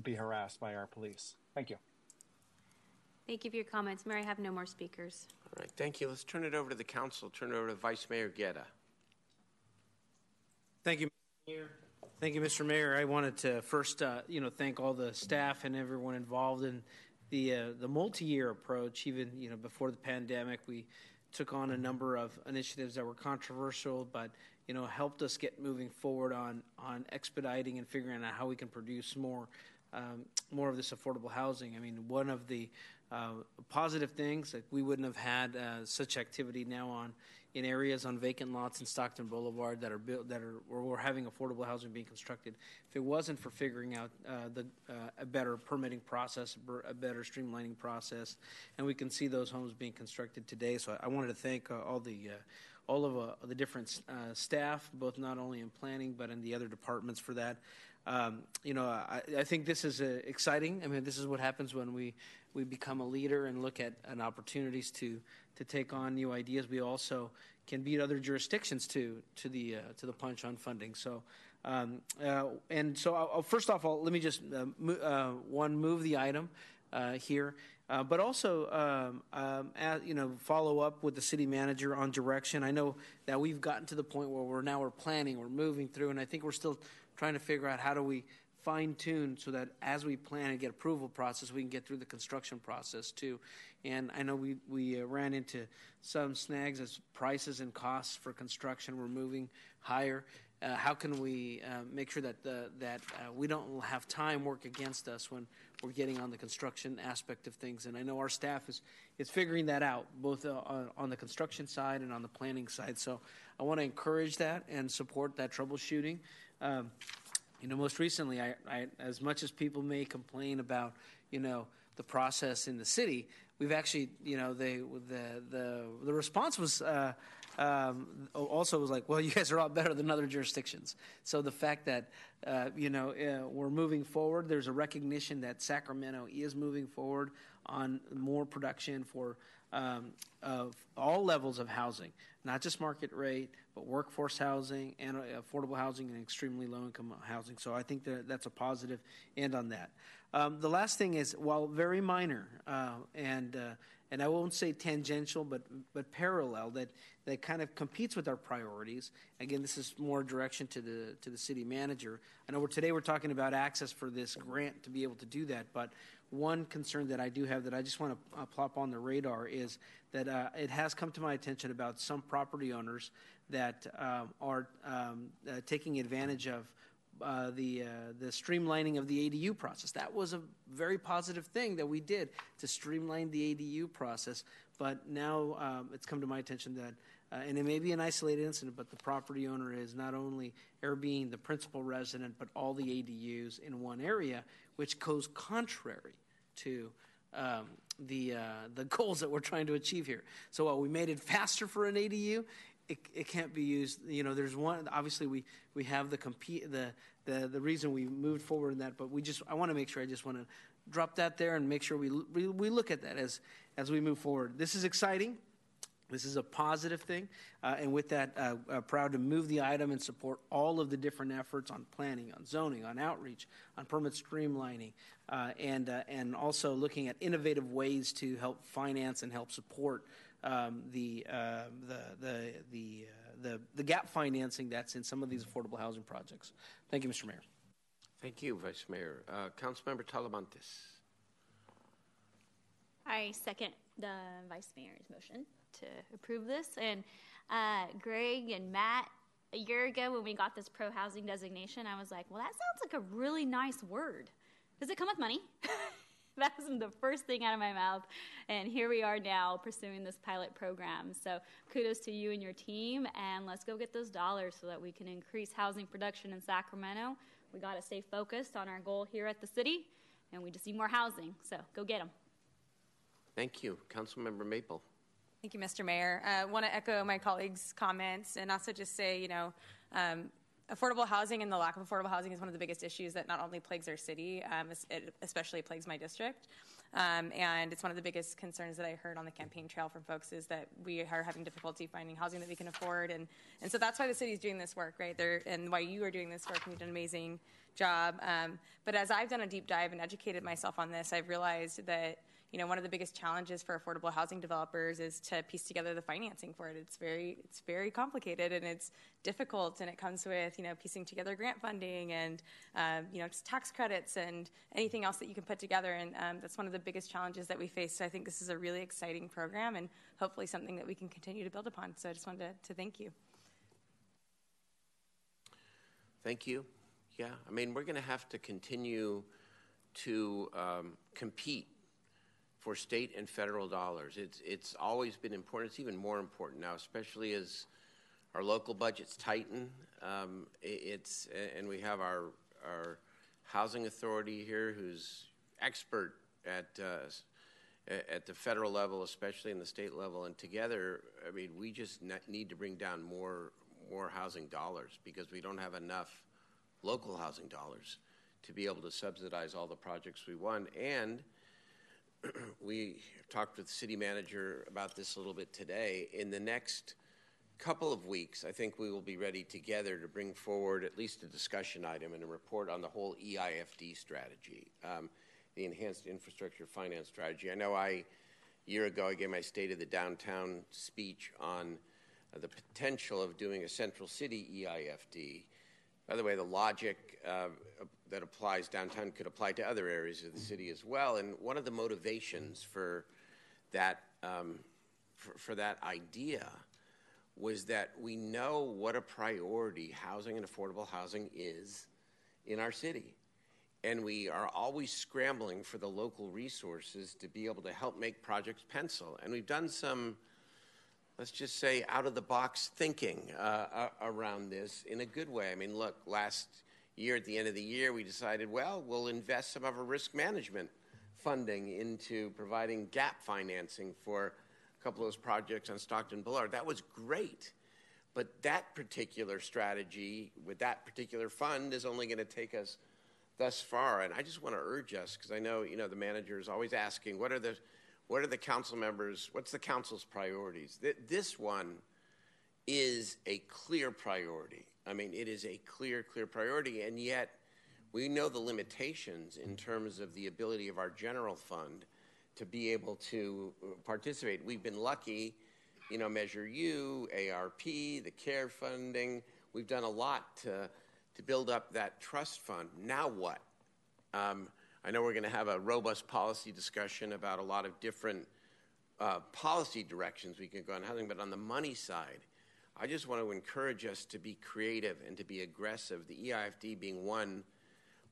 be harassed by our police. Thank you. Thank you for your comments. Mayor, I have no more speakers. All right, thank you. Let's turn it over to the council. Turn it over to Vice Mayor Guerra. Thank you, Mayor. Thank you, Mr. Mayor. I wanted to first, uh, you know, thank all the staff and everyone involved in the uh, the multi-year approach. Even you know before the pandemic, we took on a number of initiatives that were controversial, but you know helped us get moving forward on on expediting and figuring out how we can produce more um, more of this affordable housing. I mean, one of the uh, positive things like we wouldn't have had uh, such activity now on in areas on vacant lots in Stockton Boulevard that are built that are where we're having affordable housing being constructed. If it wasn't for figuring out uh, the uh, a better permitting process, a better streamlining process, and we can see those homes being constructed today. So I wanted to thank uh, all the all of uh, the different uh, staff, both not only in planning but in the other departments for that. um, you know, I, I, think this is uh, exciting. I mean, this is what happens when we, we become a leader and look at, at opportunities to, to take on new ideas. We also can beat other jurisdictions to to the uh, to the punch on funding. So, um, uh, and so I'll, first off, I'll, let me just uh, mo- uh, one move the item uh, here, uh, but also um, um, you know follow up with the city manager on direction. I know that we've gotten to the point where we're now we're planning, we're moving through, and I think we're still trying to figure out how do we fine tune so that as we plan and get approval process, we can get through the construction process too. And I know we, we uh, ran into some snags as prices and costs for construction were moving higher. Uh, how can we uh, make sure that the, that uh, we don't have time work against us when we're getting on the construction aspect of things? And I know our staff is is figuring that out both uh, on, on, the construction side and on the planning side. So I want to encourage that and support that troubleshooting. Um, you know, most recently, I, I, as much as people may complain about, you know, the process in the city, we've actually, you know, they, the, the, the response was uh, um, also was like, well, you guys are all better than other jurisdictions. So the fact that, uh, you know, uh, we're moving forward, there's a recognition that Sacramento is moving forward on more production for um, of all levels of housing, not just market rate, but workforce housing and uh, affordable housing and extremely low income housing. So I think that that's a positive end on that. Um, the last thing is, while very minor uh, and uh, and I won't say tangential, but but parallel that that kind of competes with our priorities. Again, this is more direction to the to the city manager. I know we're, today we're talking about access for this grant to be able to do that, but one concern that I do have that I just want to uh, plop on the radar is that uh, it has come to my attention about some property owners that um, are um, uh, taking advantage of uh, the uh, the streamlining of the ADU process. That was a very positive thing that we did to streamline the ADU process. But now um, it's come to my attention that, uh, and it may be an isolated incident, but the property owner is not only Airbnb the principal resident, but all the ADUs in one area, which goes contrary to um, the uh, the goals that we're trying to achieve here. So while we made it faster for an ADU, it, it can't be used. You know, there's one. Obviously, we we have the compete the the the reason we moved forward in that, but we just I want to make sure I just want to drop that there and make sure we we, we look at that as as we move forward. This is exciting. This is a positive thing, uh, and with that, uh, uh, proud to move the item and support all of the different efforts on planning, on zoning, on outreach, on permit streamlining, uh, and uh, and also looking at innovative ways to help finance and help support um, the, uh, the, the, the, uh, the, the gap financing that's in some of these affordable housing projects. Thank you, Mr. Mayor. Thank you, Vice Mayor. Uh, Councilmember Talamantes. I second the Vice Mayor's motion to approve this. And uh, Greg and Matt, a year ago when we got this pro housing designation, I was like, well, that sounds like a really nice word. Does it come with money? that was the first thing out of my mouth. And here we are now pursuing this pilot program. So kudos to you and your team, and let's go get those dollars so that we can increase housing production in Sacramento. We got to stay focused on our goal here at the city, and we just need more housing. So go get them. Thank you. Councilmember Maple. Thank you, Mr. Mayor. I uh, want to echo my colleagues' comments and also just say, you know, um, affordable housing and the lack of affordable housing is one of the biggest issues that not only plagues our city, um, it especially plagues my district. Um, and it's one of the biggest concerns that I heard on the campaign trail from folks is that we are having difficulty finding housing that we can afford. And, and so that's why the city is doing this work, right? They're, and why you are doing this work, and you've done an amazing job. Um, but as I've done a deep dive and educated myself on this, I've realized that you know, one of the biggest challenges for affordable housing developers is to piece together the financing for it. It's very, it's very complicated and it's difficult, and it comes with you know piecing together grant funding and um, you know just tax credits and anything else that you can put together. And um, that's one of the biggest challenges that we face. So I think this is a really exciting program and hopefully something that we can continue to build upon. So I just wanted to, to thank you. Thank you. Yeah, I mean we're going to have to continue to um, compete for state and federal dollars. It's, it's always been important. It's even more important now, especially as our local budgets tighten. Um, it's, and we have our, our housing authority here who's expert at, uh, at the federal level, especially in the state level. And together, I mean, we just need to bring down more, more housing dollars because we don't have enough local housing dollars to be able to subsidize all the projects we want. And we talked with the city manager about this a little bit today. In the next couple of weeks, I think we will be ready together to bring forward at least a discussion item and a report on the whole EIFD strategy, um, the Enhanced Infrastructure Finance Strategy. I know I, a year ago, I gave my State of the Downtown speech on uh, the potential of doing a Central City EIFD. By the way, the logic uh, that applies downtown could apply to other areas of the city as well. And one of the motivations for that um, for, for that idea was that we know what a priority housing and affordable housing is in our city. And we are always scrambling for the local resources to be able to help make projects pencil. And we've done some, let's just say, out of the box thinking uh, around this in a good way. I mean, look, last year at the end of the year, we decided, well, we'll invest some of our risk management funding into providing gap financing for a couple of those projects on Stockton Boulevard. That was great. But that particular strategy with that particular fund is only going to take us thus far. And I just want to urge us, because I know, you know, the manager is always asking, what are the, what are the council members, what's the council's priorities? This one is a clear priority. I mean, it is a clear, clear priority, and yet we know the limitations in terms of the ability of our general fund to be able to participate. We've been lucky, you know, Measure U, ARP, the CARE funding. We've done a lot to, to build up that trust fund. Now what? Um, I know we're going to have a robust policy discussion about a lot of different uh, policy directions we can go on housing, but on the money side, I just want to encourage us to be creative and to be aggressive. The EIFD being one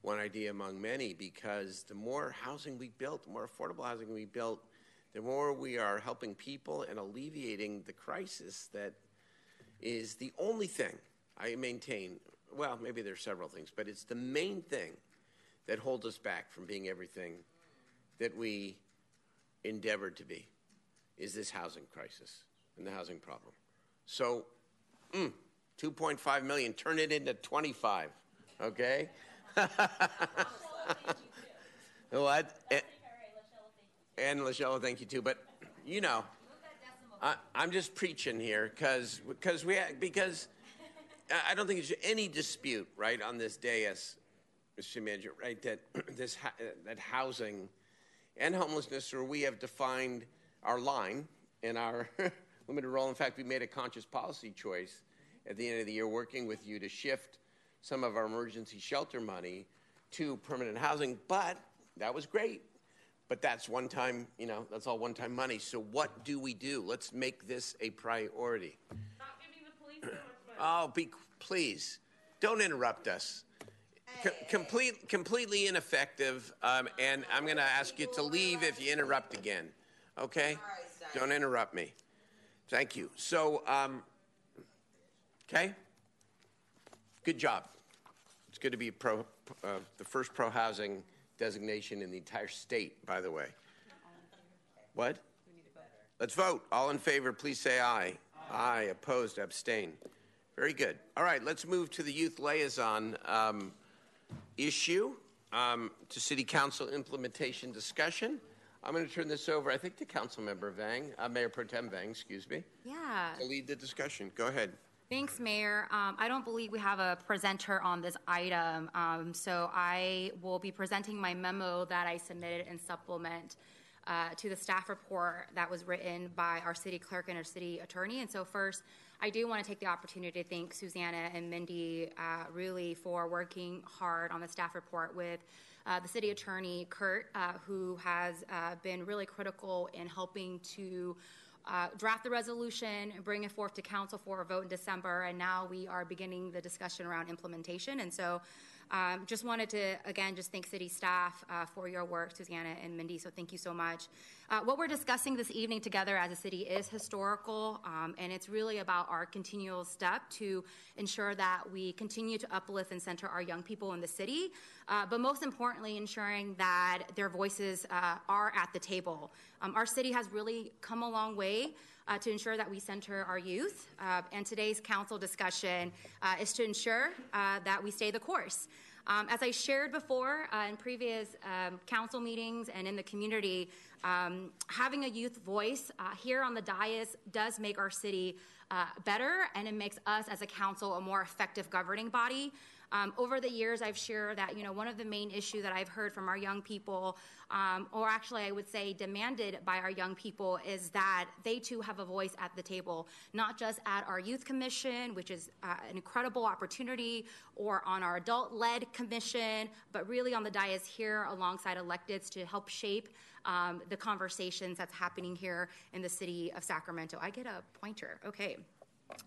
one idea among many, because the more housing we built, the more affordable housing we built, the more we are helping people and alleviating the crisis that is the only thing I maintain. Well, maybe there's several things, but it's the main thing that holds us back from being everything that we endeavored to be is this housing crisis and the housing problem. So, mm, 2.5 million, turn it into 25, okay? what? And, and Lachelle, thank you too. But you know, I, am just preaching here because because we because I don't think there's any dispute right on this dais, Mr. Manager, right that this that housing and homelessness, or we have defined our line and our limited role. In fact, we made a conscious policy choice at the end of the year, working with you to shift some of our emergency shelter money to permanent housing. But that was great. But that's one time, you know, that's all one time money. So what do we do? Let's make this a priority. Not giving the police Oh, be, please, don't interrupt us. Co- complete, completely ineffective, um, and I'm going to ask you to leave if you interrupt again. Okay? Don't interrupt me. Thank you. So, um, okay? Good job. It's good to be pro, uh, the first pro housing designation in the entire state, by the way. What? Let's vote. All in favor, please say aye. Aye. Opposed, abstain. Very good. All right, let's move to the youth liaison um, issue, um, to City Council implementation discussion. I'm going to turn this over, I think, to Councilmember Vang, uh, Mayor Pro Tem Vang, excuse me, Yeah. to lead the discussion. Go ahead. Thanks, Mayor. Um, I don't believe we have a presenter on this item, um, so I will be presenting my memo that I submitted in supplement uh, to the staff report that was written by our city clerk and our city attorney. And so, first, I do want to take the opportunity to thank Susanna and Mindy uh, really for working hard on the staff report with uh, the city attorney, Kurt, uh, who has uh, been really critical in helping to uh, draft the resolution, and bring it forth to council for a vote in December, and now we are beginning the discussion around implementation. And so, um, just wanted to again just thank city staff uh, for your work, Susanna and Mindy. So thank you so much. Uh, what we're discussing this evening together as a city is historical, um, and it's really about our continual step to ensure that we continue to uplift and center our young people in the city, uh, but most importantly, ensuring that their voices uh, are at the table. Um, our city has really come a long way. Uh, to ensure that we center our youth. Uh, and today's council discussion uh, is to ensure uh, that we stay the course. Um, as I shared before uh, in previous um, council meetings and in the community, um, having a youth voice here on the dais does make our city better and it makes us as a council a more effective governing body. Um, over the years, I've shared that you know one of the main issues that I've heard from our young people, um, or actually I would say demanded by our young people, is that they too have a voice at the table, not just at our youth commission, which is uh, an incredible opportunity, or on our adult-led commission, but really on the dais here alongside electeds to help shape um, the conversations that's happening here in the city of Sacramento. I get a pointer. Okay.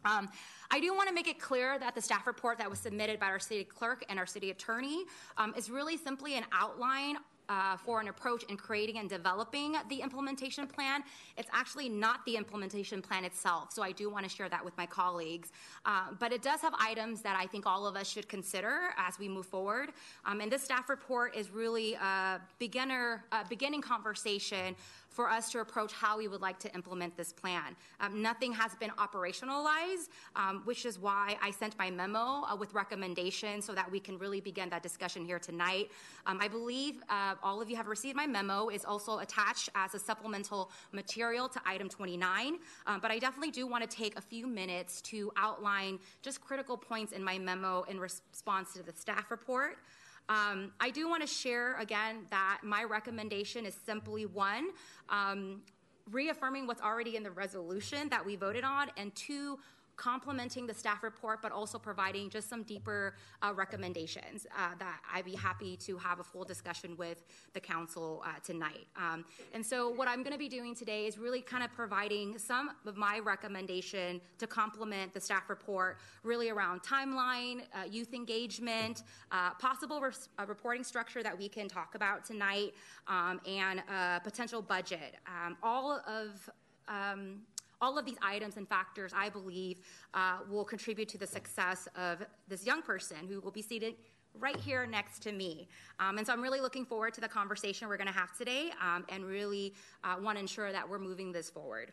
Um, I do want to make it clear that the staff report that was submitted by our city clerk and our city attorney um, is really simply an outline uh, for an approach in creating and developing the implementation plan. It's actually not the implementation plan itself, so I do want to share that with my colleagues. Uh, but it does have items that I think all of us should consider as we move forward. Um, and this staff report is really a beginner, a beginning conversation for us to approach how we would like to implement this plan. Um, nothing has been operationalized, um, which is why I sent my memo uh, with recommendations so that we can really begin that discussion here tonight. Um, I believe uh, all of you have received my memo. It's also attached as a supplemental material to item 29, um, but I definitely do want to take a few minutes to outline just critical points in my memo in response to the staff report. Um, I do want to share again that my recommendation is simply one, um, reaffirming what's already in the resolution that we voted on, and two, complementing the staff report, but also providing just some deeper uh, recommendations uh, that I'd be happy to have a full discussion with the council uh, tonight. Um, and so, what I'm going to be doing today is really kind of providing some of my recommendation to complement the staff report, really around timeline, uh, youth engagement, uh, possible res- reporting structure that we can talk about tonight, um, and potential budget. Um, all of um, all of these items and factors, I believe, uh, will contribute to the success of this young person who will be seated right here next to me. Um, and so I'm really looking forward to the conversation we're going to have today um, and really uh, want to ensure that we're moving this forward.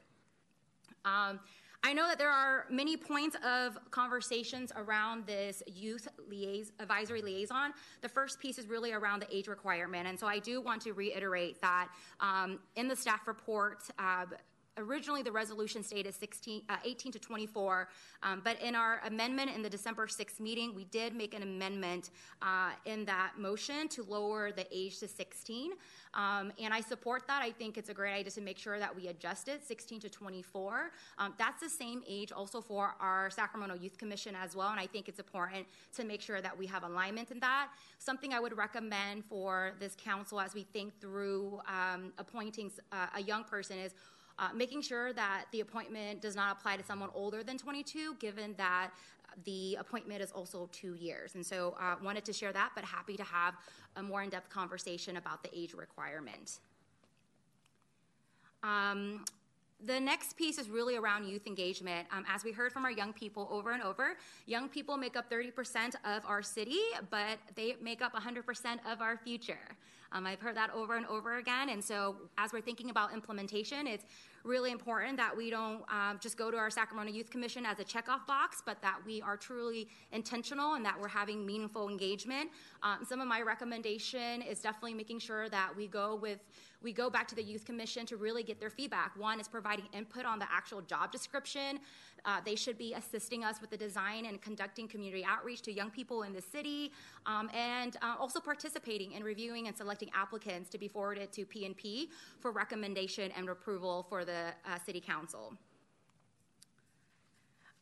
Um, I know that there are many points of conversations around this youth liaison, advisory liaison. The first piece is really around the age requirement. And so I do want to reiterate that um, in the staff report, uh, originally the resolution stated 16, uh, 18 to 24, um, but in our amendment in the December 6th meeting, we did make an amendment uh, in that motion to lower the age to 16. Um, and I support that. I think it's a great idea to make sure that we adjust it 16 to 24. Um, that's the same age also for our Sacramento Youth Commission as well. And I think it's important to make sure that we have alignment in that. Something I would recommend for this council as we think through um, appointing uh, a young person is uh, making sure that the appointment does not apply to someone older than 22, given that the appointment is also two years. And so uh, wanted to share that, but happy to have a more in depth conversation about the age requirement. Um, the next piece is really around youth engagement. Um, as we heard from our young people over and over, young people make up 30% of our city, but they make up 100% of our future. Um, I've heard that over and over again. And so, as we're thinking about implementation, it's really important that we don't um, just go to our Sacramento Youth Commission as a checkoff box, but that we are truly intentional and that we're having meaningful engagement. Um, some of my recommendation is definitely making sure that we go with we go back to the Youth Commission to really get their feedback. One is providing input on the actual job description. Uh, they should be assisting us with the design and conducting community outreach to young people in the city, um, and uh, also participating in reviewing and selecting applicants to be forwarded to PNP for recommendation and approval for the uh, City Council.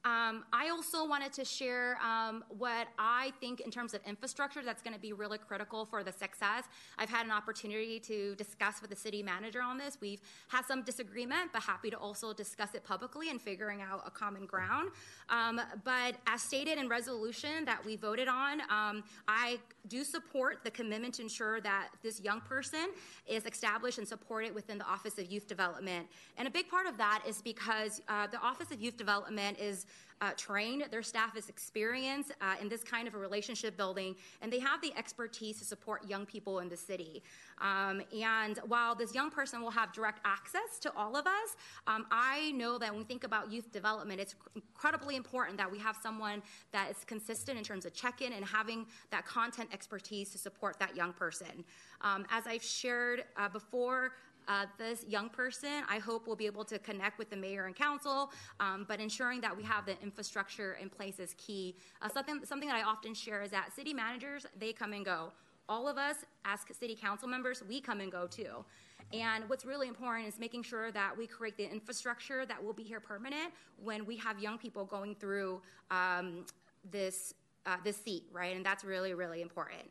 Um, I also wanted to share um, what I think in terms of infrastructure that's going to be really critical for the success. I've had an opportunity to discuss with the city manager on this. We've had some disagreement, but happy to also discuss it publicly and figuring out a common ground. Um, but as stated in resolution that we voted on, um, I do support the commitment to ensure that this young person is established and supported within the Office of Youth Development. And a big part of that is because uh, the Office of Youth Development is uh, trained, their staff is experienced uh, in this kind of a relationship building, and they have the expertise to support young people in the city. Um, and while this young person will have direct access to all of us, um, I know that when we think about youth development, it's incredibly important that we have someone that is consistent in terms of check in and having that content expertise to support that young person. Um, as I've shared uh, before, uh, this young person, I hope, will be able to connect with the mayor and council, um, but ensuring that we have the infrastructure in place is key. Uh, something, something that I often share is that city managers, they come and go. All of us, as city council members, we come and go too. And what's really important is making sure that we create the infrastructure that will be here permanent when we have young people going through um, this, uh, this seat, right? And that's really, really important.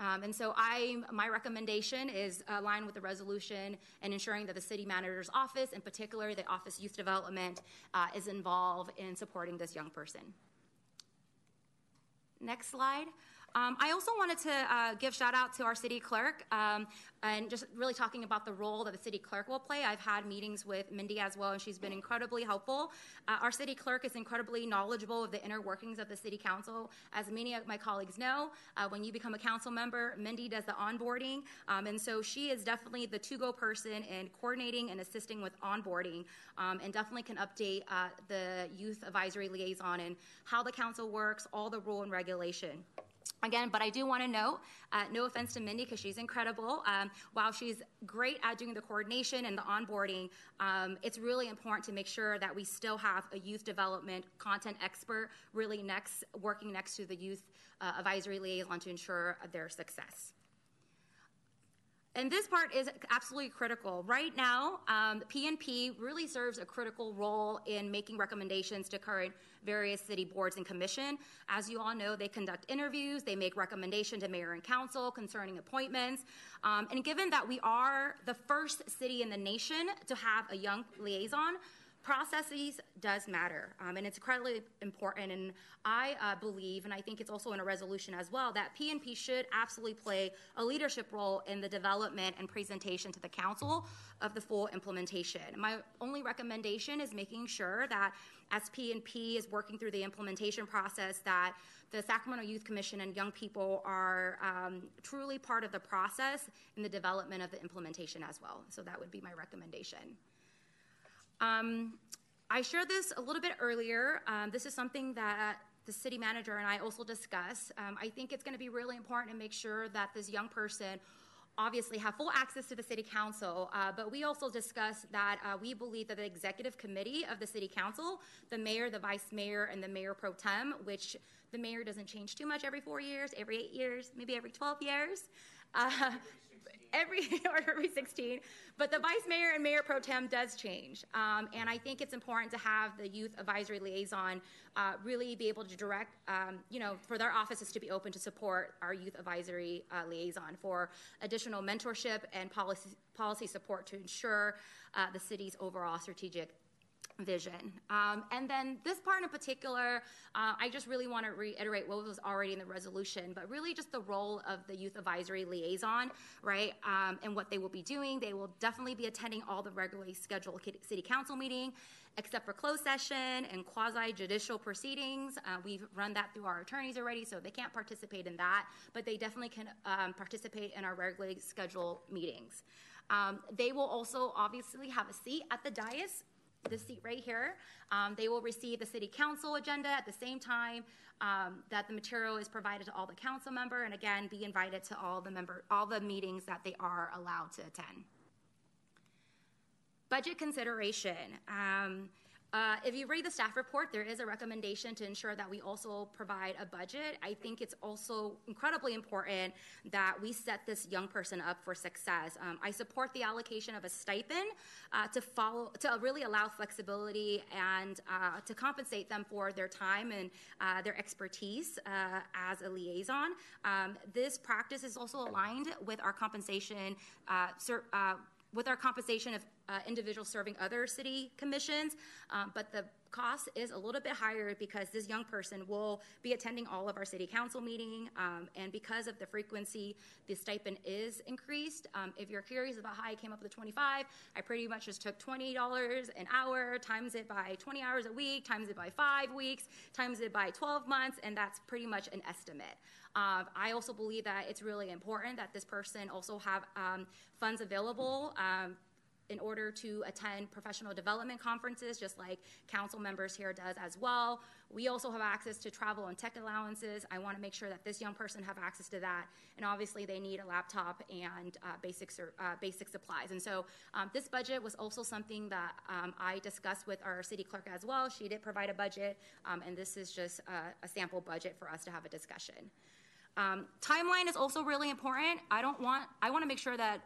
Um, and so I, my recommendation is aligned with the resolution and ensuring that the city manager's office, in particular the Office Youth Development, uh, is involved in supporting this young person. Next slide. Um, I also wanted to uh, give shout out to our city clerk um, and just really talking about the role that the city clerk will play. I've had meetings with Mindy as well, and she's been incredibly helpful. Uh, our city clerk is incredibly knowledgeable of the inner workings of the city council. As many of my colleagues know, uh, when you become a council member, Mindy does the onboarding, um, and so she is definitely the to-go person in coordinating and assisting with onboarding, um, and definitely can update uh, the youth advisory liaison and how the council works, all the rule and regulation. Again, but I do want to note, uh, no offense to Mindy because she's incredible. Um, while she's great at doing the coordination and the onboarding, um, it's really important to make sure that we still have a youth development content expert really next, working next to the youth uh, advisory liaison to ensure their success. And this part is absolutely critical. Right now, um, PNP really serves a critical role in making recommendations to current various city boards and commission. As you all know, they conduct interviews, they make recommendations to mayor and council concerning appointments. Um, and given that we are the first city in the nation to have a young liaison, processes does matter um, and it's incredibly important and i uh, believe and i think it's also in a resolution as well that pnp should absolutely play a leadership role in the development and presentation to the council of the full implementation. My only recommendation is making sure that as pnp is working through the implementation process that the sacramento youth commission and young people are um, truly part of the process in the development of the implementation as well. So that would be my recommendation um, I shared this a little bit earlier. Um, this is something that the city manager and I also discuss. Um, I think it's going to be really important to make sure that this young person obviously have full access to the city council, uh, but we also discussed that uh, we believe that the executive committee of the city council, the mayor, the vice mayor, and the mayor pro tem, which the mayor doesn't change too much every four years, every eight years, maybe every 12 years. Uh, every or every 16 but the vice mayor and mayor pro tem does change. Um, and i think it's important to have the youth advisory liaison uh, really be able to direct um, you know for their offices to be open to support our youth advisory uh, liaison for additional mentorship and policy policy support to ensure uh, the city's overall strategic vision. Um, and then this part in particular, uh, I just really want to reiterate what was already in the resolution, but really just the role of the youth advisory liaison, right? Um, and what they will be doing. They will definitely be attending all the regularly scheduled city council meeting, except for closed session and quasi judicial proceedings. Uh, we've run that through our attorneys already, so they can't participate in that, but they definitely can um, participate in our regularly scheduled meetings. Um, they will also obviously have a seat at the dais this seat right here. Um, they will receive the city council agenda at the same time um, that the material is provided to all the council member, and again, be invited to all the member all the meetings that they are allowed to attend. Budget consideration. Um, uh, if you read the staff report, there is a recommendation to ensure that we also provide a budget. I think it's also incredibly important that we set this young person up for success. Um, I support the allocation of a stipend uh, to follow to really allow flexibility and uh, to compensate them for their time and uh, their expertise uh, as a liaison. Um, this practice is also aligned with our compensation. Uh, with our compensation of uh, individuals serving other city commissions, um, but the cost is a little bit higher because this young person will be attending all of our city council meeting, um, and because of the frequency, the stipend is increased. Um, if you're curious about how I came up with the 25, I pretty much just took $20 an hour, times it by 20 hours a week, times it by five weeks, times it by 12 months, and that's pretty much an estimate. Uh, I also believe that it's really important that this person also have um, funds available um, in order to attend professional development conferences, just like council members here does as well. We also have access to travel and tech allowances. I want to make sure that this young person have access to that, and obviously they need a laptop and uh, basic uh, basic supplies. And so um, this budget was also something that um, I discussed with our city clerk as well. She did provide a budget, um, and this is just a, a sample budget for us to have a discussion. Um, timeline is also really important. I don't want. I want to make sure that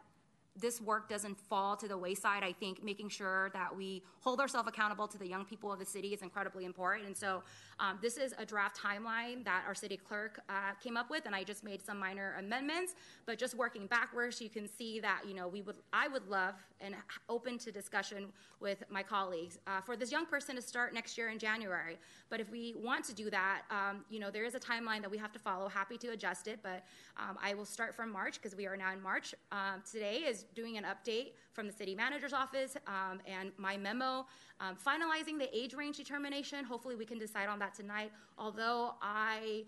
this work doesn't fall to the wayside. I think making sure that we hold ourselves accountable to the young people of the city is incredibly important. And so, um, this is a draft timeline that our city clerk uh, came up with, and I just made some minor amendments. But just working backwards, you can see that you know we would I would love and open to discussion with my colleagues uh, for this young person to start next year in January. But if we want to do that, um, you know there is a timeline that we have to follow. Happy to adjust it, but um, I will start from March because we are now in March. Um, today is doing an update from the city manager's office um, and my memo, um, finalizing the age range determination. Hopefully, we can decide on that tonight. Although I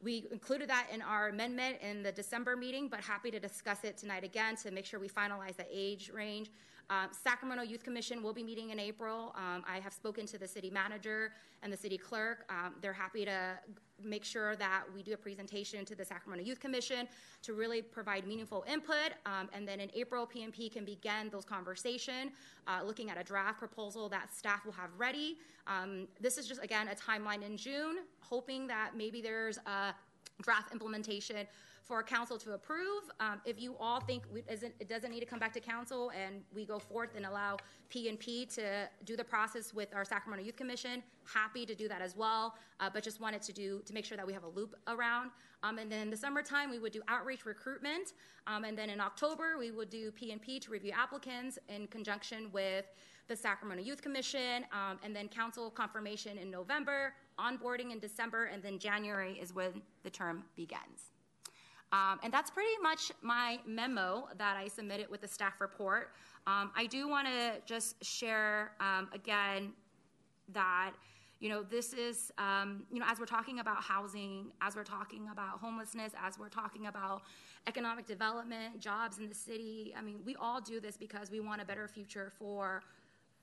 we included that in our amendment in the December meeting, but happy to discuss it tonight again to make sure we finalize the age range. Um, Sacramento Youth Commission will be meeting in April. Um, I have spoken to the city manager and the city clerk. Um, they're happy to make sure that we do a presentation to the Sacramento Youth Commission to really provide meaningful input. Um, and then in April, PNP can begin those conversation, uh, looking at a draft proposal that staff will have ready. Um, this is just again a timeline in June, hoping that maybe there's a draft implementation for council to approve. Um, if you all think we, it doesn't need to come back to council and we go forth and allow P&P to do the process with our Sacramento Youth Commission, happy to do that as well, uh, but just wanted to do to make sure that we have a loop around. Um, and then in the summertime, we would do outreach recruitment. Um, and then in October, we would do P&P to review applicants in conjunction with the Sacramento Youth Commission, um, and then council confirmation in November, onboarding in December, and then January is when the term begins. Um, and that's pretty much my memo that I submitted with the staff report. Um, I do want to just share um, again that you know this is um, you know as we're talking about housing as we're talking about homelessness as we're talking about economic development jobs in the city i mean we all do this because we want a better future for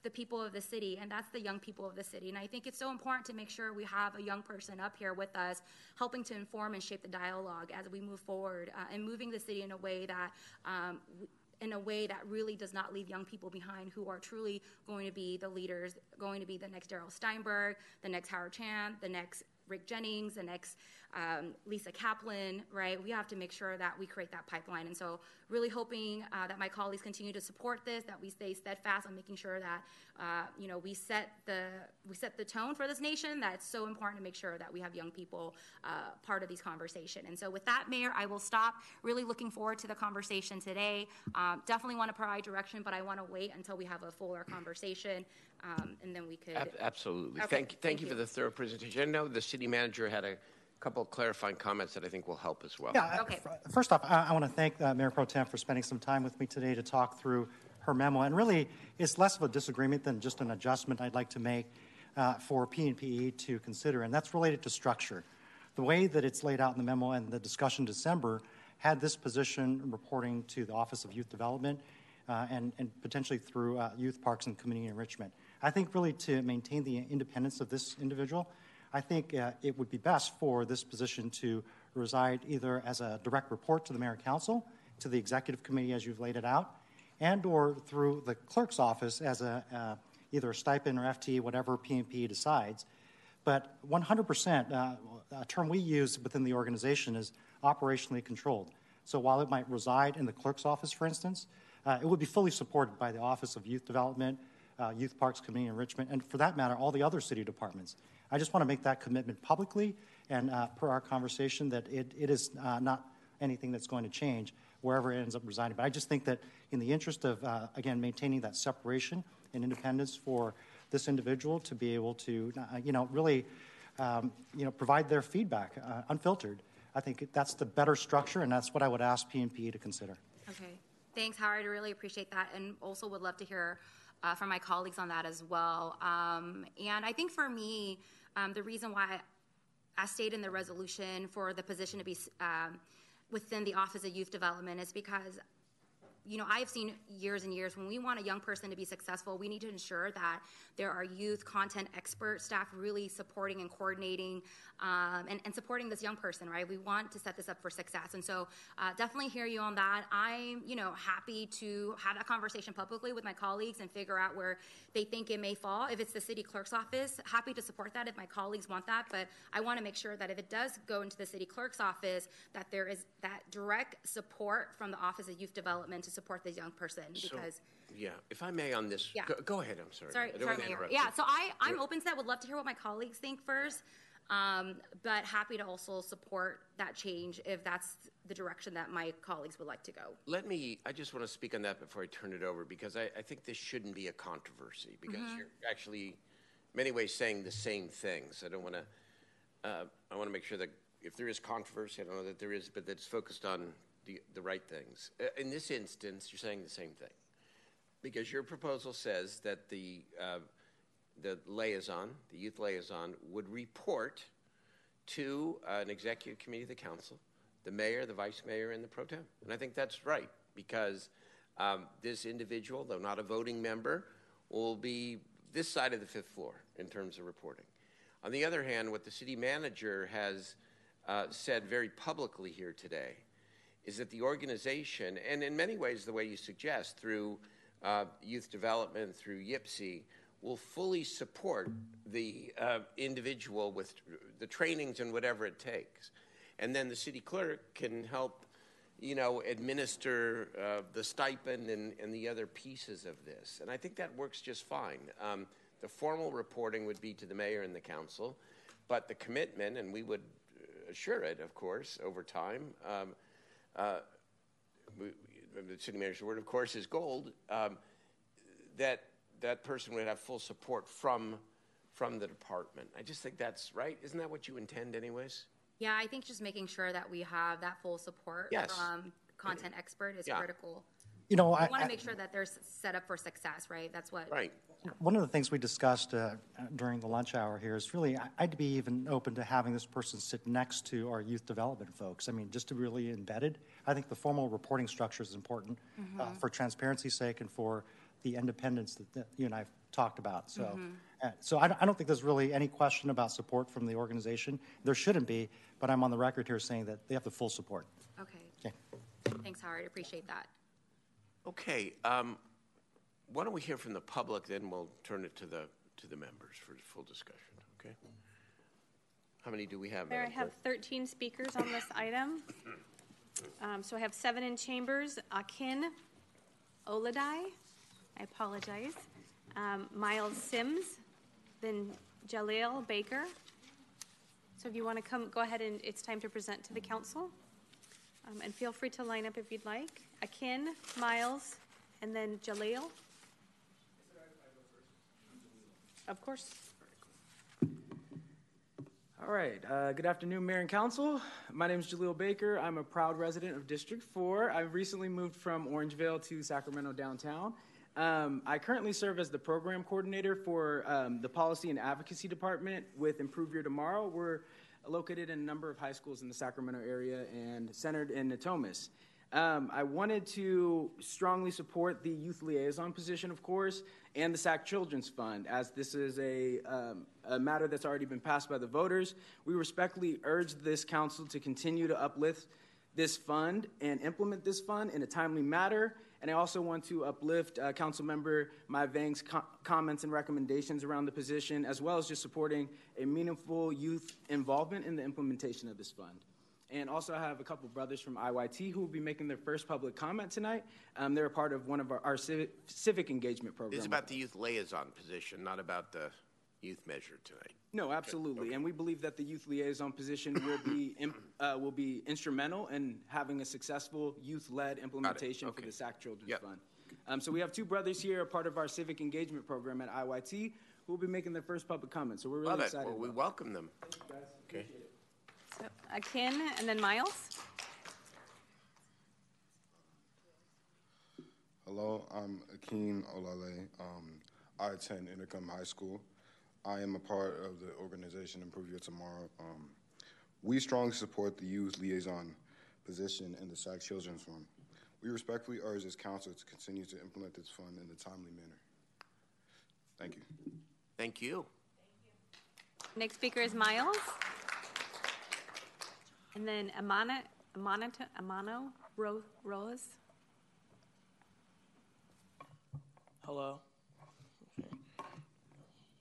the people of the city, and that's the young people of the city. And I think it's so important to make sure we have a young person up here with us, helping to inform and shape the dialogue as we move forward uh, and moving the city in a way that. Um, in a way that really does not leave young people behind who are truly going to be the leaders, going to be the next Darrell Steinberg, the next Howard Chan, the next Rick Jennings, the next um, Lisa Kaplan, right? We have to make sure that we create that pipeline. And so, really hoping uh, that my colleagues continue to support this, that we stay steadfast on making sure that uh, you know we set the we set the tone for this nation. That it's so important to make sure that we have young people uh, part of these conversation. And so, with that, Mayor, I will stop. Really looking forward to the conversation today. Um, definitely want to provide direction, but I want to wait until we have a fuller conversation, um, and then we could. absolutely. Okay, thank, thank, thank you you. for the thorough presentation. I know the city manager had a couple of clarifying comments that I think will help as well. Yeah, okay. First off, I, I want to thank uh, Mayor Pro Tem for spending some time with me today to talk through her memo. And really, it's less of a disagreement than just an adjustment I'd like to make uh, for P&PE to consider, and that's related to structure. The way that it's laid out in the memo and the discussion in December had this position reporting to the Office of Youth Development uh, and, and potentially through uh, Youth Parks and Community Enrichment. I think really to maintain the independence of this individual, I think uh, it would be best for this position to reside either as a direct report to the mayor council, to the executive committee as you've laid it out, and or through the clerk's office as a uh, either a stipend or FT, whatever PNP decides. But 100%, uh, a term we use within the organization is operationally controlled. So while it might reside in the clerk's office, for instance, uh, it would be fully supported by the Office of Youth Development, uh, Youth Parks, Community Enrichment, and for that matter, all the other city departments. I just want to make that commitment publicly and uh, per our conversation that it, it is uh, not anything that's going to change. wherever it ends up residing. But I just think that in the interest of, uh, again, maintaining that separation and independence for this individual to be able to, uh, you know, really, um, you know, provide their feedback uh, unfiltered, I think that's the better structure, and that's what I would ask PNP to consider. Okay. Thanks, Howard. I really appreciate that, and also would love to hear uh, from my colleagues on that as well. Um, and I think for me, um, the reason why, I stayed in the resolution, for the position to be um, within the Office of Youth Development is because you know, I've seen years and years when we want a young person to be successful, we need to ensure that there are youth content expert staff really supporting and coordinating um, and, and, supporting this young person, right? We want to set this up for success. And so uh, definitely hear you on that. I'm, you know, happy to have that conversation publicly with my colleagues and figure out where they think it may fall. If it's the city clerk's office, happy to support that if my colleagues want that. But I want to make sure that if it does go into the city clerk's office, that there is that direct support from the Office of Youth Development to support this young person So, because. yeah, if I may on this, Yeah. go, go ahead. I'm sorry. Sorry, I don't sorry, want to Mayor. interrupt Yeah, you. so I, I'm open to that. Would love to hear what my colleagues think first, um, but happy to also support that change if that's the direction that my colleagues would like to go. Let me, I just want to speak on that before I turn it over because I, I think this shouldn't be a controversy because Mhm. you're actually, in many ways, saying the same things. I don't want to, uh, I want to make sure that if there is controversy, I don't know that there is, but that's focused on the, the right things. Uh, in this instance, you're saying the same thing because your proposal says that the, uh, the liaison, the youth liaison, would report to uh, an executive committee of the council, the mayor, the vice mayor, and the pro tem. And I think that's right because um, this individual, though not a voting member, will be this side of the fifth floor in terms of reporting. On the other hand, what the city manager has uh, said very publicly here today is that the organization, and in many ways the way you suggest, through uh, youth development, through YIPSI, will fully support the uh, individual with the trainings and whatever it takes. And then the city clerk can help, you know, administer uh, the stipend and, and the other pieces of this. And I think that works just fine. Um, the formal reporting would be to the mayor and the council, but the commitment, and we would assure it, of course, over time. Um, uh, we, the city manager's word, of course, is gold. Um, that that person would have full support from from the department. I just think that's right. Isn't that what you intend, anyways? Yeah, I think just making sure that we have that full support Yes. from content expert is Yeah. critical. You know, we I- want to make sure that they're set up for success, right? That's what. Right. One of the things we discussed uh, during the lunch hour here is really, I- I'd be even open to having this person sit next to our youth development folks. I mean, just to really embed it. I think the formal reporting structure is important uh, Mhm. for transparency's sake and for the independence that, that you and I have talked about. So, Mhm. uh, so I don't, I don't think there's really any question about support from the organization. There shouldn't be, but I'm on the record here saying that they have the full support. Okay. Okay. Thanks, Howard. Appreciate that. Okay. Um, why don't we hear from the public, then we'll turn it to the to the members for full discussion. Okay. How many do we have? Mayor, I have Clerk? 13 speakers on this item. Um, So I have seven in chambers, Akin Oladai, I apologize, um, Miles Sims, then Jaleel Baker. So if you want to come, go ahead and it's time to present to the council. Um, And feel free to line up if you'd like. Akin, Miles, and then Jaleel. Of course. All right. Uh, good afternoon, Mayor and Council. My name is Jaleel Baker. I'm a proud resident of District 4. I recently moved from Orangevale to Sacramento downtown. Um, I currently serve as the program coordinator for um, the Policy and Advocacy Department with Improve Your Tomorrow. We're located in a number of high schools in the Sacramento area and centered in Natomas. Um, I wanted to strongly support the youth liaison position, of course, and the SAC Children's Fund, as this is a, um, a matter that's already been passed by the voters. We respectfully urge this council to continue to uplift this fund and implement this fund in a timely manner. And I also want to uplift uh, Councilmember Mai Vang's co- comments and recommendations around the position, as well as just supporting a meaningful youth involvement in the implementation of this fund. And also, I have a couple brothers from IYT who will be making their first public comment tonight. Um, they're a part of one of our, our civic, civic engagement This programs. is about the youth liaison position, not about the youth measure tonight. No, absolutely, and we believe that the youth liaison position will be im- uh, will be instrumental in having a successful youth-led implementation for the SAC Children's Fund. Um, so we have two brothers here, a part of our civic engagement program at IYT, who will be making their first public comment. So we're really Love it. excited. Well, we welcome them. Okay. So Akin and then Miles. Hello, I'm Akeem Olale. Um, I attend Inderkum High School. I am a part of the organization Improve Your Tomorrow. Um, we strongly support the youth liaison position in the SAC Children's Fund. We respectfully urge this council to continue to implement this fund in a timely manner. Thank you. Thank you. Next speaker is Miles. And then Amana, Amana, Amano Ro- Rose. Hello.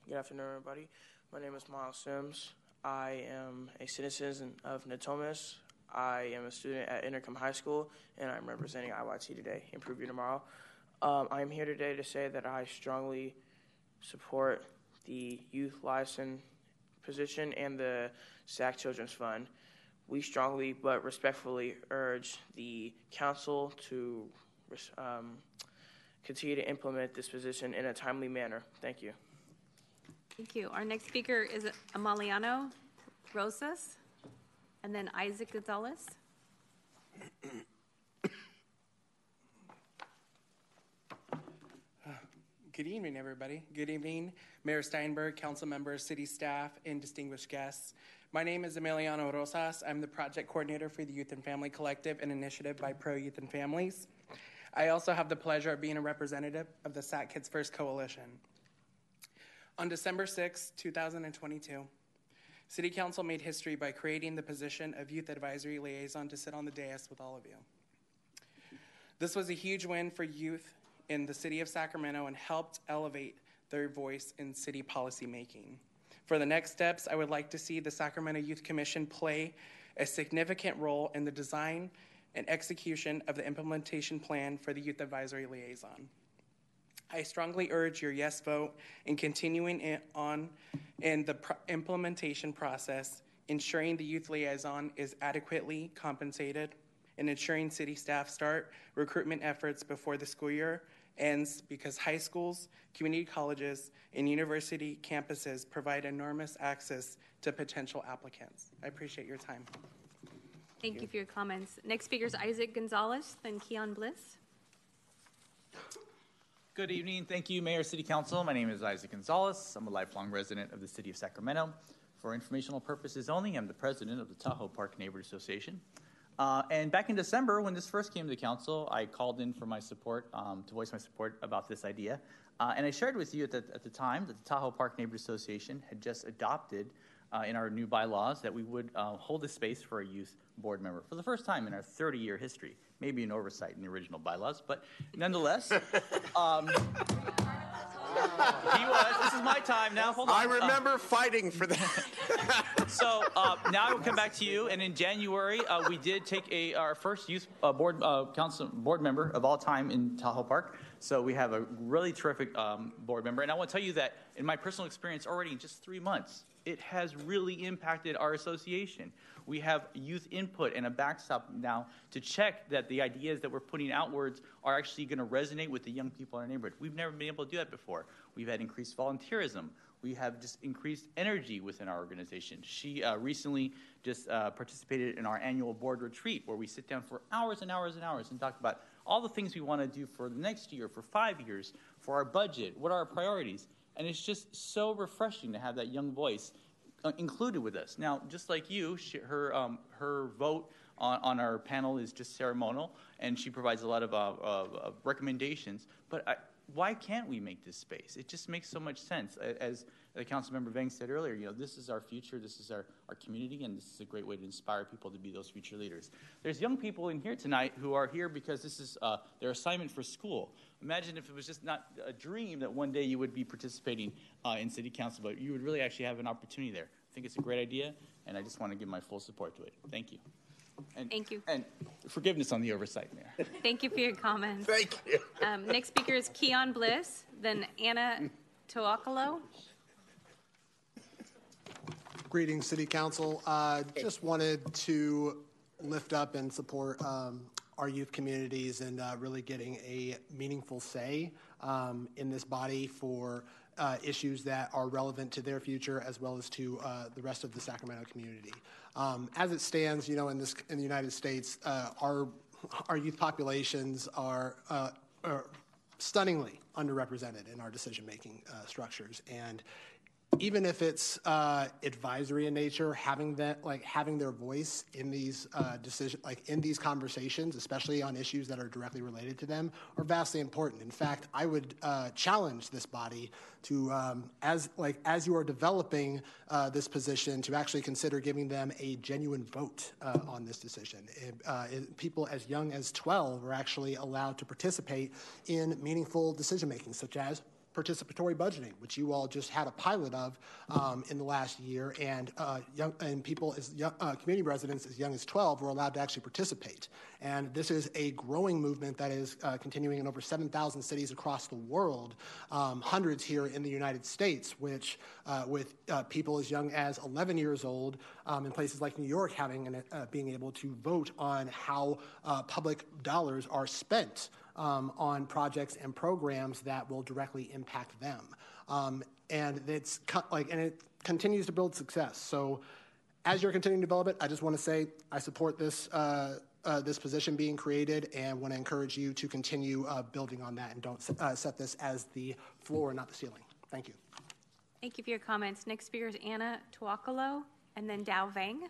Good afternoon, everybody. My name is Miles Sims. I am a citizen of Natomas. I am a student at Inderkum High School, and I'm representing IYT today, Improve You Tomorrow. Um, I'm here today to say that I strongly support the youth license position and the SAC Children's Fund. We strongly but respectfully urge the council to um, continue to implement this position in a timely manner. Thank you. Thank you. Our next speaker is Amaliano Rosas, and then Isaac Gonzalez. Good evening, everybody. Good evening, Mayor Steinberg, council members, city staff, and distinguished guests. My name is Emiliano Rosas. I'm the project coordinator for the Youth and Family Collective, an initiative by Pro Youth and Families. I also have the pleasure of being a representative of the SAC Kids First Coalition. On December 6, 2022, City Council made history by creating the position of Youth Advisory Liaison to sit on the dais with all of you. This was a huge win for youth in the city of Sacramento and helped elevate their voice in city policy making. For the next steps, I would like to see the Sacramento Youth Commission play a significant role in the design and execution of the implementation plan for the Youth Advisory Liaison. I strongly urge your yes vote in continuing it on in the implementation process, ensuring the youth liaison is adequately compensated, and ensuring city staff start recruitment efforts before the school year ends because high schools, community colleges, and university campuses provide enormous access to potential applicants. I appreciate your time. Thank you for your comments. Next speaker is Isaac Gonzalez, then Keon Bliss. Good evening. Thank you, Mayor, City Council. My name is Isaac Gonzalez. I'm a lifelong resident of the city of Sacramento. For informational purposes only, I'm the president of the Tahoe Park Neighborhood Association. Uh, and back in December, when this first came to council, I called in for my support, um, to voice my support about this idea. Uh, and I shared with you at the, at the time that the Tahoe Park Neighborhood Association had just adopted uh, in our new bylaws that we would uh, hold a space for a youth board member for the first time in our 30 year history. Maybe an oversight in the original bylaws, but nonetheless. Um, he was. This is my time now. Hold on. I remember fighting for that. so uh, now I will come back to you. And in January, uh, we did take a our first youth uh, board uh, council board member of all time in Tahoe Park. So we have a really terrific um, board member. And I want to tell you that in my personal experience, already in just three months, it has really impacted our association. We have youth input and a backstop now to check that the ideas that we're putting outwards are actually going to resonate with the young people in our neighborhood. We've never been able to do that before. We've had increased volunteerism. We have just increased energy within our organization. She uh, recently just uh, participated in our annual board retreat where we sit down for hours and hours and hours and talk about all the things we want to do for the next year, for five years, for our budget, what are our priorities. And it's just so refreshing to have that young voice included with us. Now, just like you, she, her um, her vote on, on our panel is just ceremonial, and she provides a lot of, uh, uh, recommendations. But I, why can't we make this space? It just makes so much sense. As the council member Vang said earlier, you know, this is our future, this is our, our community, and this is a great way to inspire people to be those future leaders. There's young people in here tonight who are here because this is uh, their assignment for school. Imagine if it was just not a dream that one day you would be participating uh, in city council, but you would really actually have an opportunity there. I think it's a great idea, and I just want to give my full support to it. Thank you. And, Thank you. And forgiveness on the oversight, Mayor. Thank you for your comments. Thank you. Um, next speaker is Keon Bliss, then Anna Toakalo. Greetings, City Council. Uh, just wanted to lift up and support um, our youth communities and uh, really getting a meaningful say um, in this body for uh, issues that are relevant to their future as well as to uh, the rest of the Sacramento community. Um, as it stands, you know, in this in the United States, uh, our our youth populations are, uh, are stunningly underrepresented in our decision-making uh, structures, and even if it's uh, advisory in nature, having that like having their voice in these uh, decision like in these conversations, especially on issues that are directly related to them, are vastly important. In fact, I would uh, challenge this body to um, as like as you are developing uh, this position to actually consider giving them a genuine vote uh, on this decision. It, uh, people as young as 12 are actually allowed to participate in meaningful decision making, such as participatory budgeting, which you all just had a pilot of um, in the last year, and uh, young and people as young, uh, community residents as young as 12 were allowed to actually participate. And this is a growing movement that is uh, continuing in over 7,000 cities across the world, um, hundreds here in the United States, which uh, with uh, people as young as 11 years old um, in places like New York having an, uh, being able to vote on how public dollars are spent um, on projects and programs that will directly impact them. Um, and it's like, and it continues to build success. So, as you're continuing to develop it, I just want to say I support this. Uh, uh, this position being created and want to encourage you to continue uh, building on that and don't uh, set this as the floor, not the ceiling. Thank you. Thank you for your comments. Next speaker is Anna Tuakalo and then Dow Vang.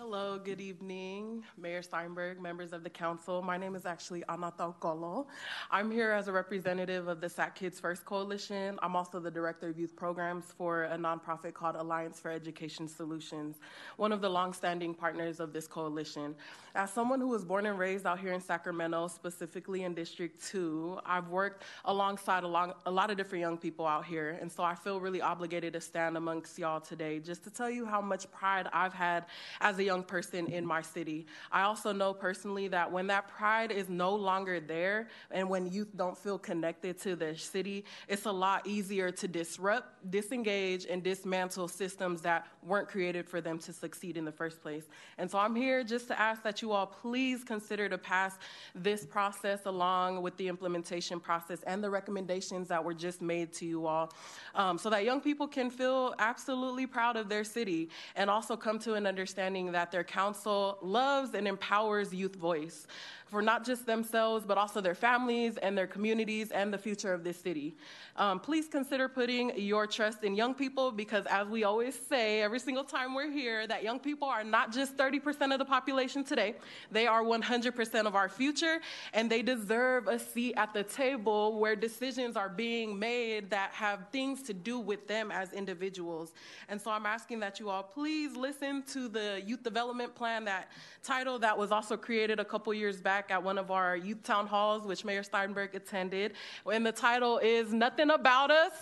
Hello, good evening, Mayor Steinberg, members of the council. My name is actually Anata Kolo. I'm here as a representative of the SAC Kids First Coalition. I'm also the director of youth programs for a nonprofit called Alliance for Education Solutions, one of the longstanding partners of this coalition. As someone who was born and raised out here in Sacramento, specifically in District 2, I've worked alongside a, long, a lot of different young people out here, and so I feel really obligated to stand amongst y'all today just to tell you how much pride I've had as a young person in my city. I also know personally that when that pride is no longer there and when youth don't feel connected to their city, it's a lot easier to disrupt, disengage, and dismantle systems that weren't created for them to succeed in the first place. And so I'm here just to ask that you all please consider to pass this process along with the implementation process and the recommendations that were just made to you all um, so that young people can feel absolutely proud of their city and also come to an understanding that that their council loves and empowers youth voice for not just themselves, but also their families and their communities and the future of this city. Um, please consider putting your trust in young people because, as we always say every single time we're here, that young people are not just 30% of the population today, they are 100% of our future, and they deserve a seat at the table where decisions are being made that have things to do with them as individuals. And so I'm asking that you all please listen to the youth development plan, that title that was also created a couple years back at one of our youth town halls, which Mayor Steinberg attended. And the title is Nothing About Us.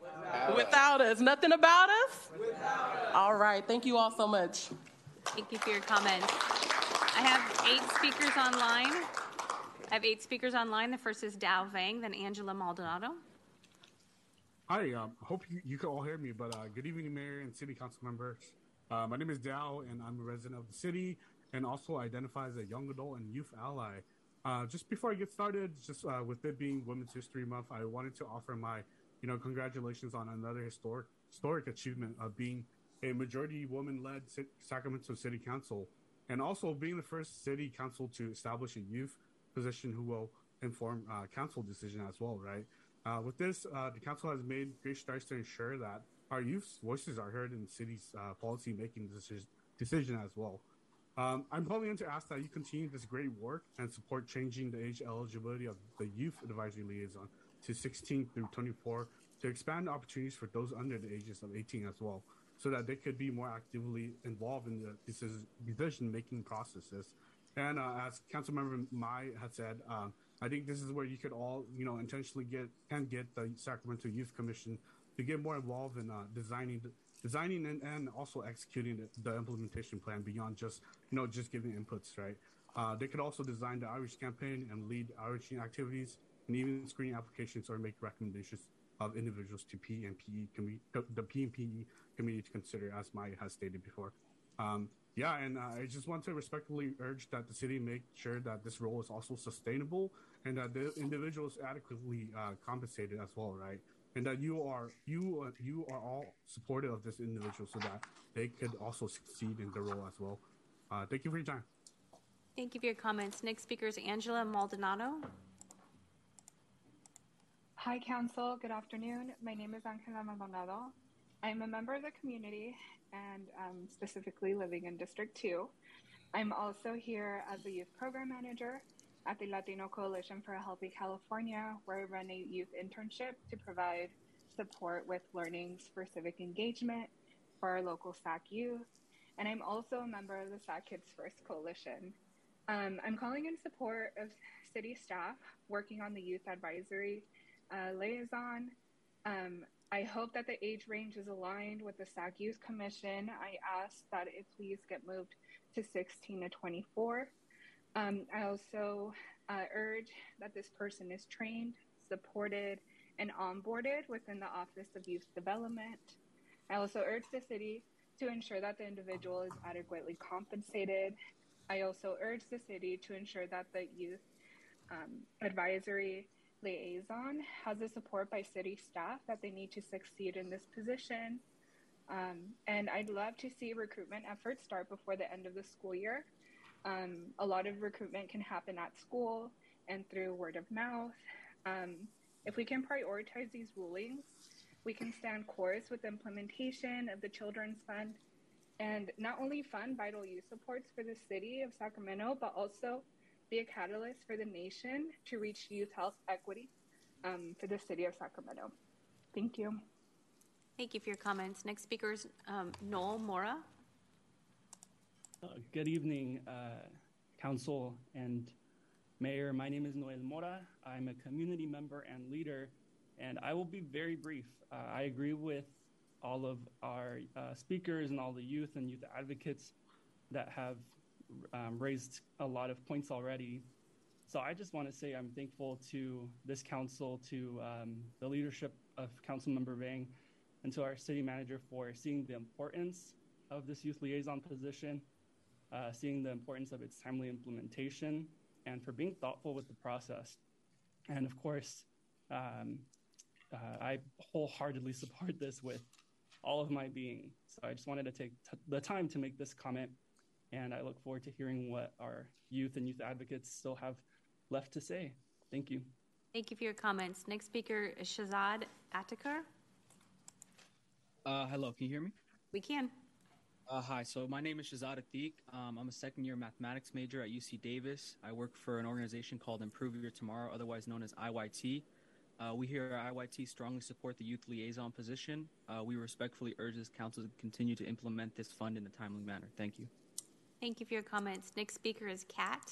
Without, Without us. us. Nothing about us? Without us. All right. Thank you all so much. Thank you for your comments. I have eight speakers online. I have eight speakers online. The first is Dow Vang, then Angela Maldonado. Hi, um, I hope you, you can all hear me, but uh, good evening, Mayor and City Council members. Uh, my name is Dow, and I'm a resident of the city and also identify as a young adult and youth ally. Uh, just before I get started, just uh, with it being Women's History Month, I wanted to offer my, you know, congratulations on another historic historic achievement of being a majority woman-led Sacramento City Council, and also being the first city council to establish a youth position who will inform uh, council decision as well. Right. Uh, with this, uh, the council has made great strides to ensure that our youth's voices are heard in the city's uh, policy making decision, decision as well. Um, I'm calling in to ask that you continue this great work and support changing the age eligibility of the Youth Advisory Liaison to 16 through 24 to expand opportunities for those under the ages of 18 as well, so that they could be more actively involved in the decision making processes. And uh, as Councilmember Mai had said, um, I think this is where you could all, you know, intentionally get and get the Sacramento Youth Commission to get more involved in uh, designing designing and, and also executing the, implementation plan beyond just you know just giving inputs right uh, they could also design the outreach campaign and lead outreach activities and even screen applications or make recommendations of individuals to PNPE committee, the PNPE committee to consider, as Maya has stated before. Um, yeah, and uh, I just want to respectfully urge that the city make sure that this role is also sustainable and that the individual is adequately uh, compensated as well, right? And that you are you uh, you are all supportive of this individual so that they could also succeed in their role as well. Uh, thank you for your time. Thank you for your comments. Next speaker is Angela Maldonado. Hi, Council. Good afternoon. My name is Angela Maldonado. I'm a member of the community and um, specifically living in District 2. I'm also here as a youth program manager at the Latino Coalition for a Healthy California, where I run a youth internship to provide support with learnings for civic engagement for our local SAC youth. And I'm also a member of the SAC Kids First Coalition. Um, I'm calling in support of city staff working on the youth advisory uh, liaison. Um, I hope that the age range is aligned with the SAC Youth Commission. I ask that it please get moved to 16 to 24. Um, I also uh, urge that this person is trained, supported, and onboarded within the Office of Youth Development. I also urge the city to ensure that the individual is adequately compensated. I also urge the city to ensure that the youth um, advisory liaison has the support by city staff that they need to succeed in this position. Um, and I'd love to see recruitment efforts start before the end of the school year. Um, a lot of recruitment can happen at school and through word of mouth. Um, if we can prioritize these rulings, we can stand course with implementation of the Children's Fund and not only fund vital youth supports for the city of Sacramento, but also be a catalyst for the nation to reach youth health equity um, for the city of Sacramento. Thank you. Thank you for your comments. Next speaker is um, Noel Mora. Uh, good evening, uh, Council and Mayor. My name is Noel Mora. I'm a community member and leader, and I will be very brief. Uh, I agree with all of our uh, speakers and all the youth and youth advocates that have um, raised a lot of points already. So I just want to say I'm thankful to this council, to um, the leadership of Councilmember Vang, and to our city manager for seeing the importance of this youth liaison position, uh, seeing the importance of its timely implementation, and for being thoughtful with the process. And of course, um, uh, I wholeheartedly support this with all of my being. So I just wanted to take t- the time to make this comment and I look forward to hearing what our youth and youth advocates still have left to say. Thank you. Thank you for your comments. Next speaker is Shazad Atakar. Uh, hello, can you hear me? We can. Uh, hi, so my name is Shazad Atiq. Um, I'm a second year mathematics major at UC Davis. I work for an organization called Improve Your Tomorrow, otherwise known as IYT. Uh, we here at IYT strongly support the youth liaison position. Uh, we respectfully urge this council to continue to implement this fund in a timely manner. Thank you. Thank you for your comments. Next speaker is Kat.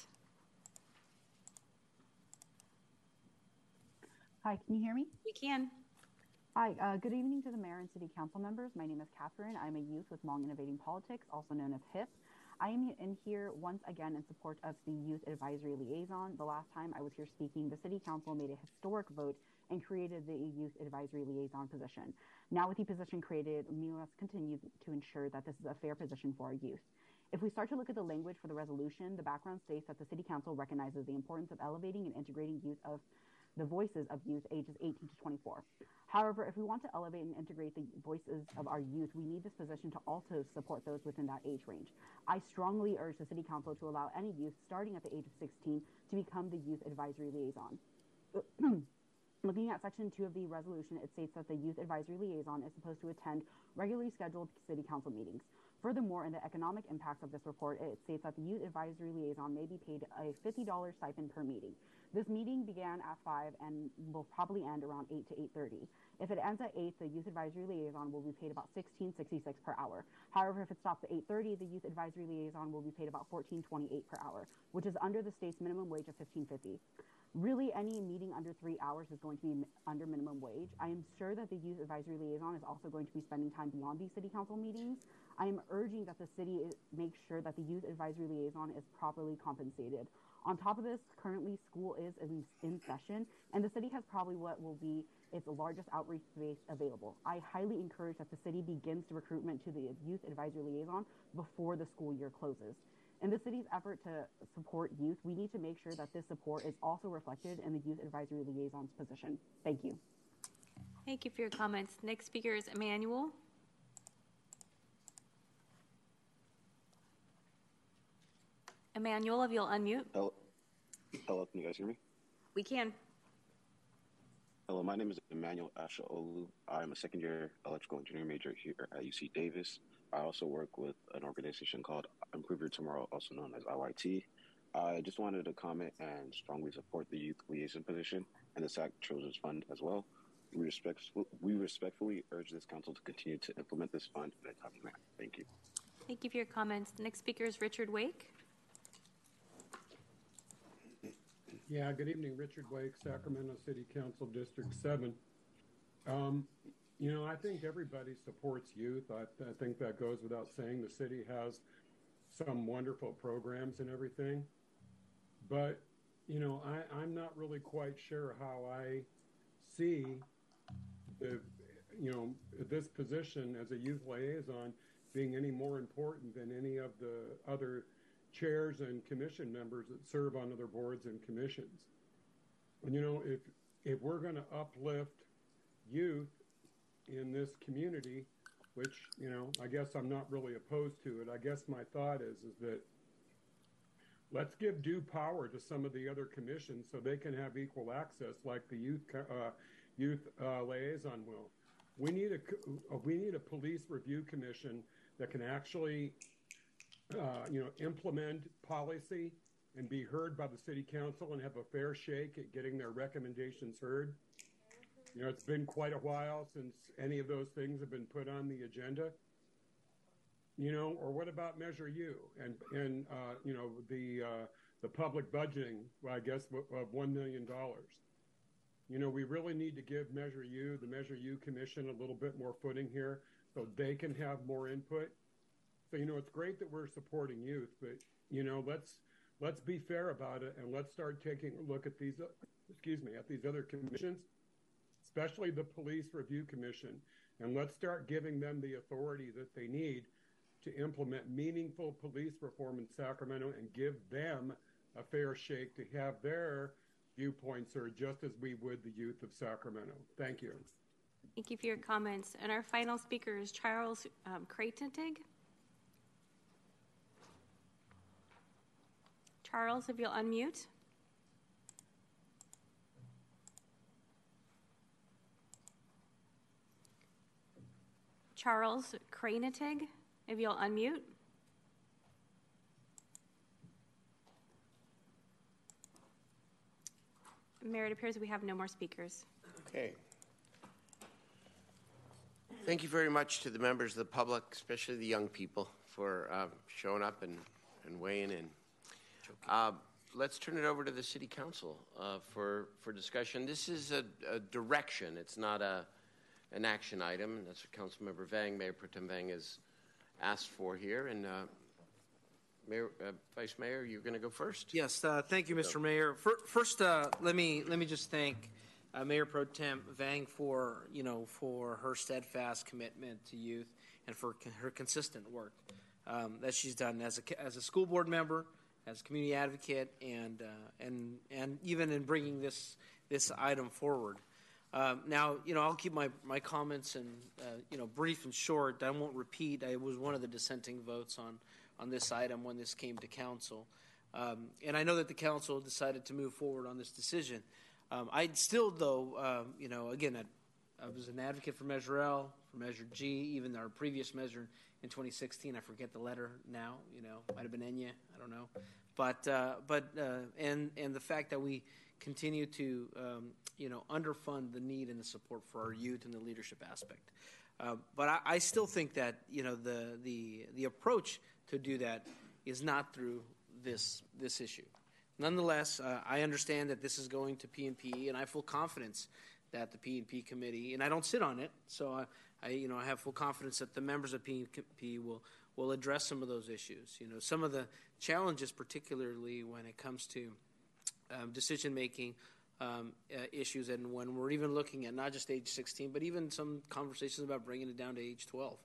Hi, can you hear me? We can. Hi, uh, good evening to the mayor and city council members. My name is Catherine. I'm a youth with Hmong Innovating Politics, also known as HIP. I am in here once again in support of the Youth Advisory Liaison. The last time I was here speaking, the City Council made a historic vote and created the Youth Advisory Liaison position. Now, with the position created, we must continue to ensure that this is a fair position for our youth. If we start to look at the language for the resolution, the background states that the City Council recognizes the importance of elevating and integrating youth of the voices of youth ages 18 to 24. However, if we want to elevate and integrate the voices of our youth, we need this position to also support those within that age range. I strongly urge the City Council to allow any youth starting at the age of 16 to become the Youth Advisory Liaison. Looking at Section 2 of the resolution, it states that the Youth Advisory Liaison is supposed to attend regularly scheduled City Council meetings. Furthermore, in the economic impacts of this report, it states that the Youth Advisory Liaison may be paid a $50 stipend per meeting. This meeting began at 5 and will probably end around 8 to 8.30. If it ends at 8, the Youth Advisory Liaison will be paid about 16.66 per hour. However, if it stops at 8.30, the Youth Advisory Liaison will be paid about 14.28 per hour, which is under the state's minimum wage of 15.50. Really, any meeting under three hours is going to be under minimum wage. I am sure that the Youth Advisory Liaison is also going to be spending time beyond these city council meetings. I am urging that the city make sure that the Youth Advisory Liaison is properly compensated. On top of this, currently school is in, in session, and the city has probably what will be its largest outreach space available. I highly encourage that the city begins the recruitment to the youth advisory liaison before the school year closes. In the city's effort to support youth, we need to make sure that this support is also reflected in the youth advisory liaison's position. Thank you. Thank you for your comments. Next speaker is Emmanuel. Emmanuel, if you'll unmute. Hello. Hello, can you guys hear me? We can. Hello, my name is Emmanuel Asha Olu. I'm a second year electrical engineering major here at UC Davis. I also work with an organization called Improve Your Tomorrow, also known as IYT. I just wanted to comment and strongly support the youth liaison position and the SAC Children's Fund as well. We, respect, we respectfully urge this council to continue to implement this fund in a timely manner. Thank you. Thank you for your comments. The next speaker is Richard Wake. Yeah, good evening, Richard Wake, Sacramento City Council District 7. Um, you know, I think everybody supports youth. I, I, think that goes without saying. The city has some wonderful programs and everything. But, you know, I, I'm not really quite sure how I see the, you know, this position as a youth liaison being any more important than any of the other chairs and commission members that serve on other boards and commissions. And you know, if if we're going to uplift youth in this community, which you know, I guess I'm not really opposed to it. I guess my thought is is that let's give due power to some of the other commissions so they can have equal access, like the youth uh, youth uh, liaison will. We need a we need a police review commission that can actually uh, you know, implement policy and be heard by the city council and have a fair shake at getting their recommendations heard. You know, it's been quite a while since any of those things have been put on the agenda. You know, or what about Measure U and and uh, you know the uh, the public budgeting? Well, I guess of one million dollars. You know, we really need to give Measure U, the Measure U Commission, a little bit more footing here, so they can have more input so you know, it's great that we're supporting youth, but you know, let's let's be fair about it and let's start taking a look at these. Excuse me, at these other commissions, especially the Police Review Commission, and let's start giving them the authority that they need to implement meaningful police reform in Sacramento and give them a fair shake to have their viewpoints heard just as we would the youth of Sacramento. Thank you. Thank you for your comments. And our final speaker is Charles um. Charles, if you'll unmute. Charles Kranetig, if you'll unmute. Mayor, it appears we have no more speakers. Okay. Thank you very much to the members of the public, especially the young people, for uh, showing up and, and weighing in. Uh, let's turn it over to the city council uh, for for discussion. This is a, a, direction; it's not a an action item. That's what Councilmember Vang, Mayor Pro Tem Vang, has asked for here. And uh, Mayor, uh, Vice Mayor, you're going to go first. Yes, uh, thank you, Mr. So. Mayor. First, uh, let me let me just thank. Mayor Pro Tem Vang for you know for her steadfast commitment to youth and for her consistent work um, that she's done as a as a school board member, as community advocate and uh, and and even in bringing this this item forward. Um, now, you know, I'll keep my, my comments and uh, you know brief and short. I won't repeat. I was one of the dissenting votes on on this item when this came to council, um, and I know that the council decided to move forward on this decision. Um, I still, though, um, you know, again, I, I, was an advocate for Measure L, for Measure G, even our previous measure in 2016. I forget the letter now. You know, might have been Enya. I don't know. But uh, but uh, and and the fact that we continue to um, you know underfund the need and the support for our youth and the leadership aspect. Uh, but I, I, still think that you know the the the approach to do that is not through this this issue. Nonetheless, uh, I understand that this is going to PNP, and I have full confidence that the PNP committee, and I don't sit on it, so I, I, you know, I have full confidence that the members of PNP will will address some of those issues. You know, some of the challenges, particularly when it comes to um, decision making um, uh, issues, and when we're even looking at not just age 16, but even some conversations about bringing it down to age 12,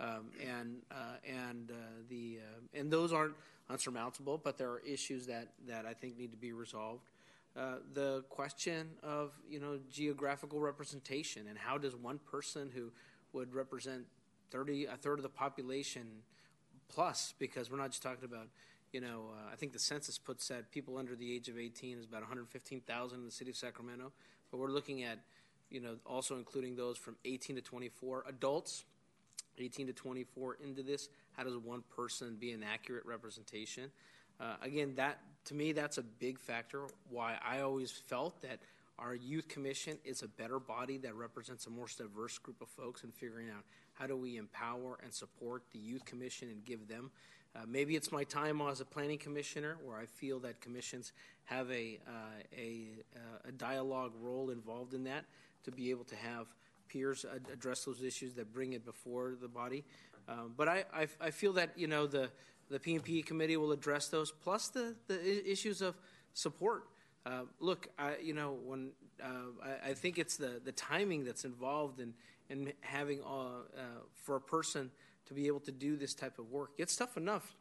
um, and uh, and uh, the uh, and those aren't unsurmountable, but there are issues that that I think need to be resolved. Uh, the question of you know geographical representation and how does one person who would represent 30 a third of the population plus because we're not just talking about you know uh, I think the census puts that people under the age of 18 is about 115,000 in the city of Sacramento but we're looking at you know also including those from 18 to 24 adults 18 to 24 into this how does one person be an accurate representation uh, again, that to me, that's a big factor. Why I always felt that our youth commission is a better body that represents a more diverse group of folks and figuring out how do we empower and support the youth commission and give them. Uh, maybe it's my time as a planning commissioner where I feel that commissions have a, uh, a, uh, a dialogue role involved in that to be able to have peers address those issues that bring it before the body. Um, but I, I, I, feel that you know the the PNP committee will address those, plus the, the issues of support. Uh, look, I, you know, when uh, I, I, think it's the, the timing that's involved in, in having uh, for a person to be able to do this type of work. It's tough enough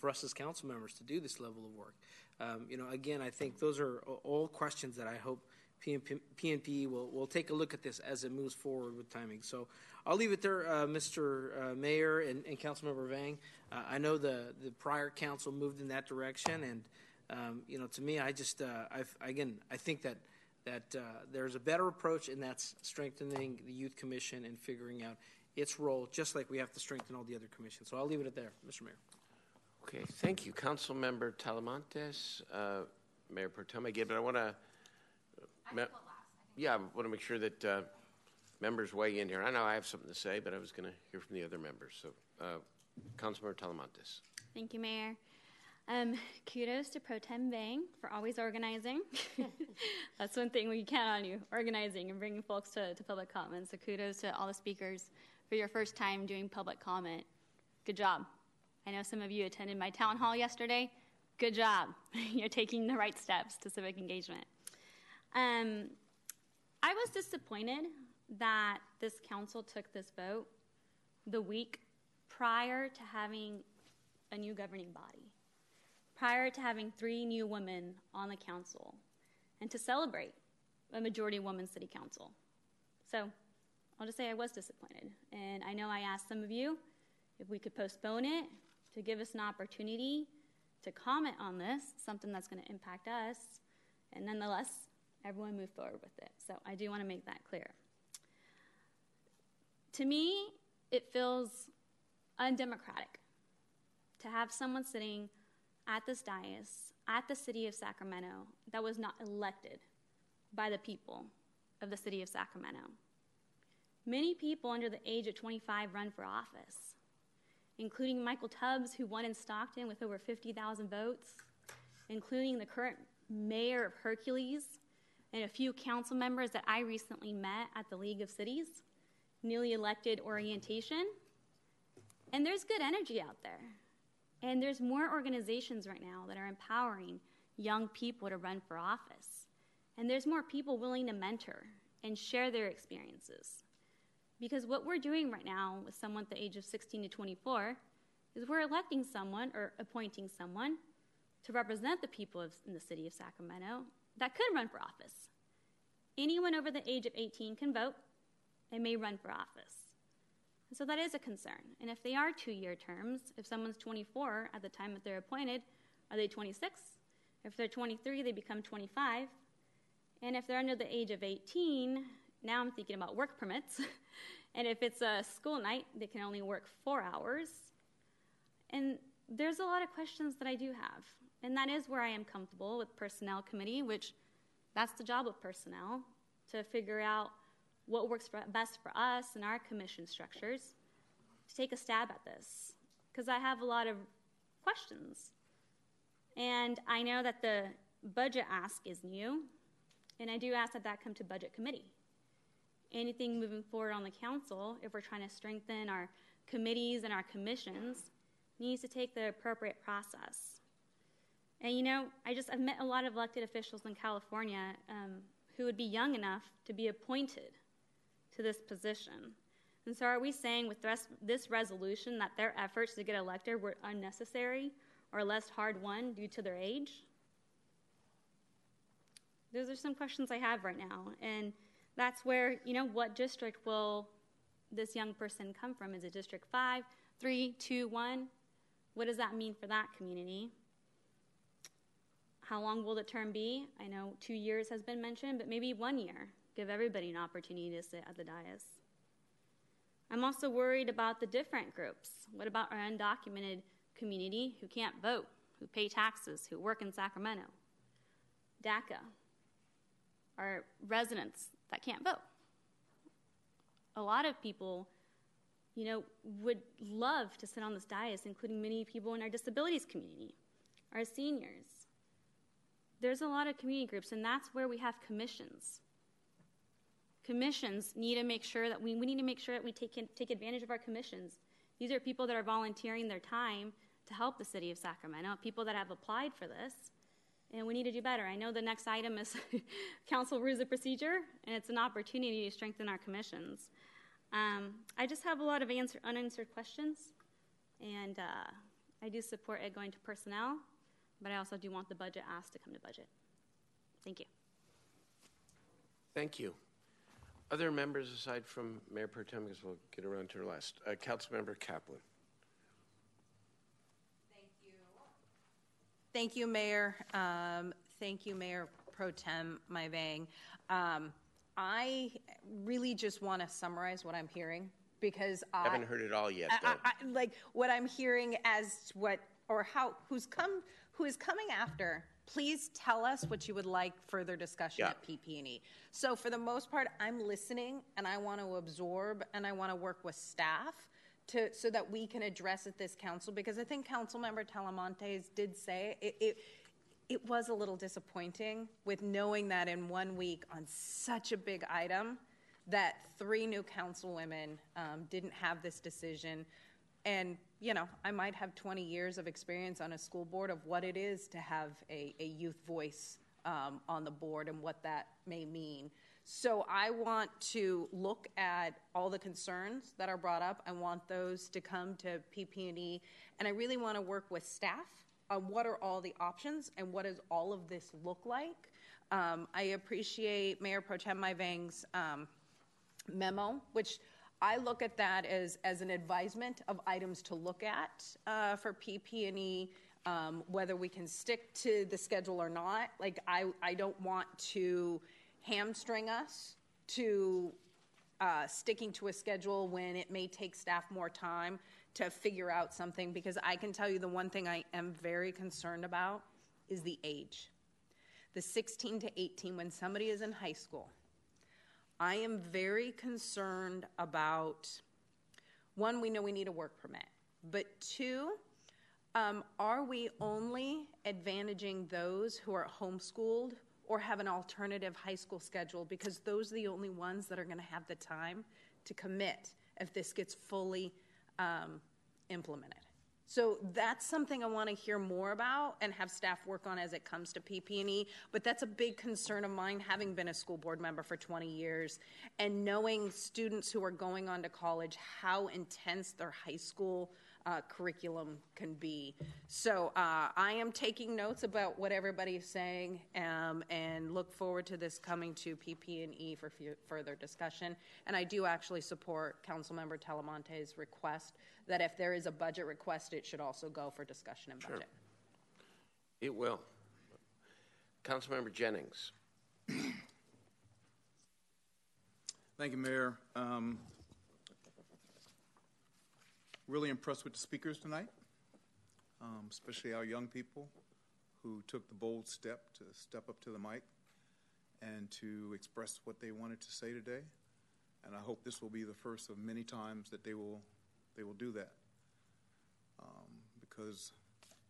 for us as council members to do this level of work. Um, you know, again, I think those are all questions that I hope PNP, PNP will, will take a look at this as it moves forward with timing. So I'll leave it there, uh, Mr. Uh, Mayor and, and Councilmember Vang. Uh, I know the, the prior council moved in that direction, and um, you know, to me, I just, uh, I've, again, I think that that uh, there's a better approach, and that's strengthening the youth commission and figuring out its role, just like we have to strengthen all the other commissions. So I'll leave it at there, Mr. Mayor. Okay, thank you, Councilmember Talamantes, uh, Mayor Protem. Again, but I want to. Me- yeah, I want to make sure that uh, members weigh in here. I know I have something to say, but I was going to hear from the other members. So, uh, Councilmember Talamantes. Thank you, Mayor. Um, kudos to Pro Tem Vang for always organizing. That's one thing we count on you, organizing and bringing folks to, to public comment. So kudos to all the speakers for your first time doing public comment. Good job. I know some of you attended my town hall yesterday. Good job. You're taking the right steps to civic engagement. Um, I was disappointed that this council took this vote the week prior to having a new governing body, prior to having three new women on the council, and to celebrate a majority woman city council. So I'll just say I was disappointed. And I know I asked some of you if we could postpone it to give us an opportunity to comment on this, something that's going to impact us. And nonetheless, everyone moved forward with it. So I do want to make that clear. To me, it feels undemocratic to have someone sitting at this dais at the city of Sacramento that was not elected by the people of the city of Sacramento. Many people under the age of 25 run for office, including Michael Tubbs, who won in Stockton with over 50,000 votes, including the current mayor of Hercules, and a few council members that I recently met at the League of Cities newly elected orientation. And there's good energy out there. And there's more organizations right now that are empowering young people to run for office. And there's more people willing to mentor and share their experiences. Because what we're doing right now with someone at the age of 16 to 24 is we're electing someone or appointing someone to represent the people of, in the city of Sacramento that could run for office. Anyone over the age of 18 can vote, and may run for office. So that is a concern. And if they are two year terms, if someone's 24 at the time that they're appointed, are they 26? If they're 23, they become 25. And if they're under the age of 18, now I'm thinking about work permits. and if it's a school night, they can only work four hours. And there's a lot of questions that I do have. And that is where I am comfortable with personnel committee, which that's the job of personnel to figure out what works best for us and our commission structures to take a stab at this because I have a lot of questions. And I know that the budget ask is new, and I do ask that that come to budget committee. Anything moving forward on the council, if we're trying to strengthen our committees and our commissions, needs to take the appropriate process. And you know, I just I've met a lot of elected officials in California um, who would be young enough to be appointed to this position. And so, are we saying with this resolution that their efforts to get elected were unnecessary or less hard won due to their age? Those are some questions I have right now. And that's where, you know, what district will this young person come from? Is it District 5, 3, 2, 1? What does that mean for that community? How long will the term be? I know two years has been mentioned, but maybe one year. Give everybody an opportunity to sit at the dais. I'm also worried about the different groups. What about our undocumented community who can't vote, who pay taxes, who work in Sacramento? DACA, our residents that can't vote. A lot of people, you know, would love to sit on this dais, including many people in our disabilities community, our seniors. There's a lot of community groups, and that's where we have commissions commissions need to make sure that we, we need to make sure that we take, in, take advantage of our commissions. These are people that are volunteering their time to help the city of Sacramento, people that have applied for this, and we need to do better. I know the next item is council rules of procedure, and it's an opportunity to strengthen our commissions. Um, I just have a lot of answer, unanswered questions, and uh, I do support it going to personnel, but I also do want the budget asked to come to budget. Thank you. Thank you. Other members aside from Mayor Pro Tem, because we'll get around to her last. Uh, Councilmember Kaplan. Thank you. Thank you, Mayor. Um, thank you, Mayor Pro Tem Mai Vang. Um, I really just want to summarize what I'm hearing because I haven't heard it all yet. I, I, like what I'm hearing as what or how who's come who is coming after please tell us what you would like further discussion yeah. at PP&E. So for the most part, I'm listening and I want to absorb and I want to work with staff to so that we can address at this council because I think Council Member Talamantes did say it, it it was a little disappointing with knowing that in one week on such a big item that three new councilwomen um, didn't have this decision and you know i might have 20 years of experience on a school board of what it is to have a, a youth voice um, on the board and what that may mean. So i want to look at all the concerns that are brought up. I want those to come to pp&e and i really want to work with staff on what are all the options and what does all of this look like. Um, i appreciate mayor pro tem Mai Vang's um, memo which I look at that as, as an advisement of items to look at uh, for PP&E, um, whether we can stick to the schedule or not. Like, I, I don't want to hamstring us to uh, sticking to a schedule when it may take staff more time to figure out something because I can tell you the one thing I am very concerned about is the age. The 16 to 18, when somebody is in high school – I am very concerned about one, we know we need a work permit, but two, um, are we only advantaging those who are homeschooled or have an alternative high school schedule because those are the only ones that are going to have the time to commit if this gets fully um, implemented? So that's something I want to hear more about and have staff work on as it comes to PP&E. But that's a big concern of mine, having been a school board member for 20 years and knowing students who are going on to college how intense their high school uh, curriculum can be. So uh, I am taking notes about what everybody is saying um, and look forward to this coming to PP&E for f- further discussion. And I do actually support Councilmember Talamante's request that if there is a budget request, it should also go for discussion and budget. Sure. It will. Councilmember Jennings. Thank you, Mayor. Um, really impressed with the speakers tonight, um, especially our young people who took the bold step to step up to the mic and to express what they wanted to say today. And I hope this will be the first of many times that they will they will do that um, because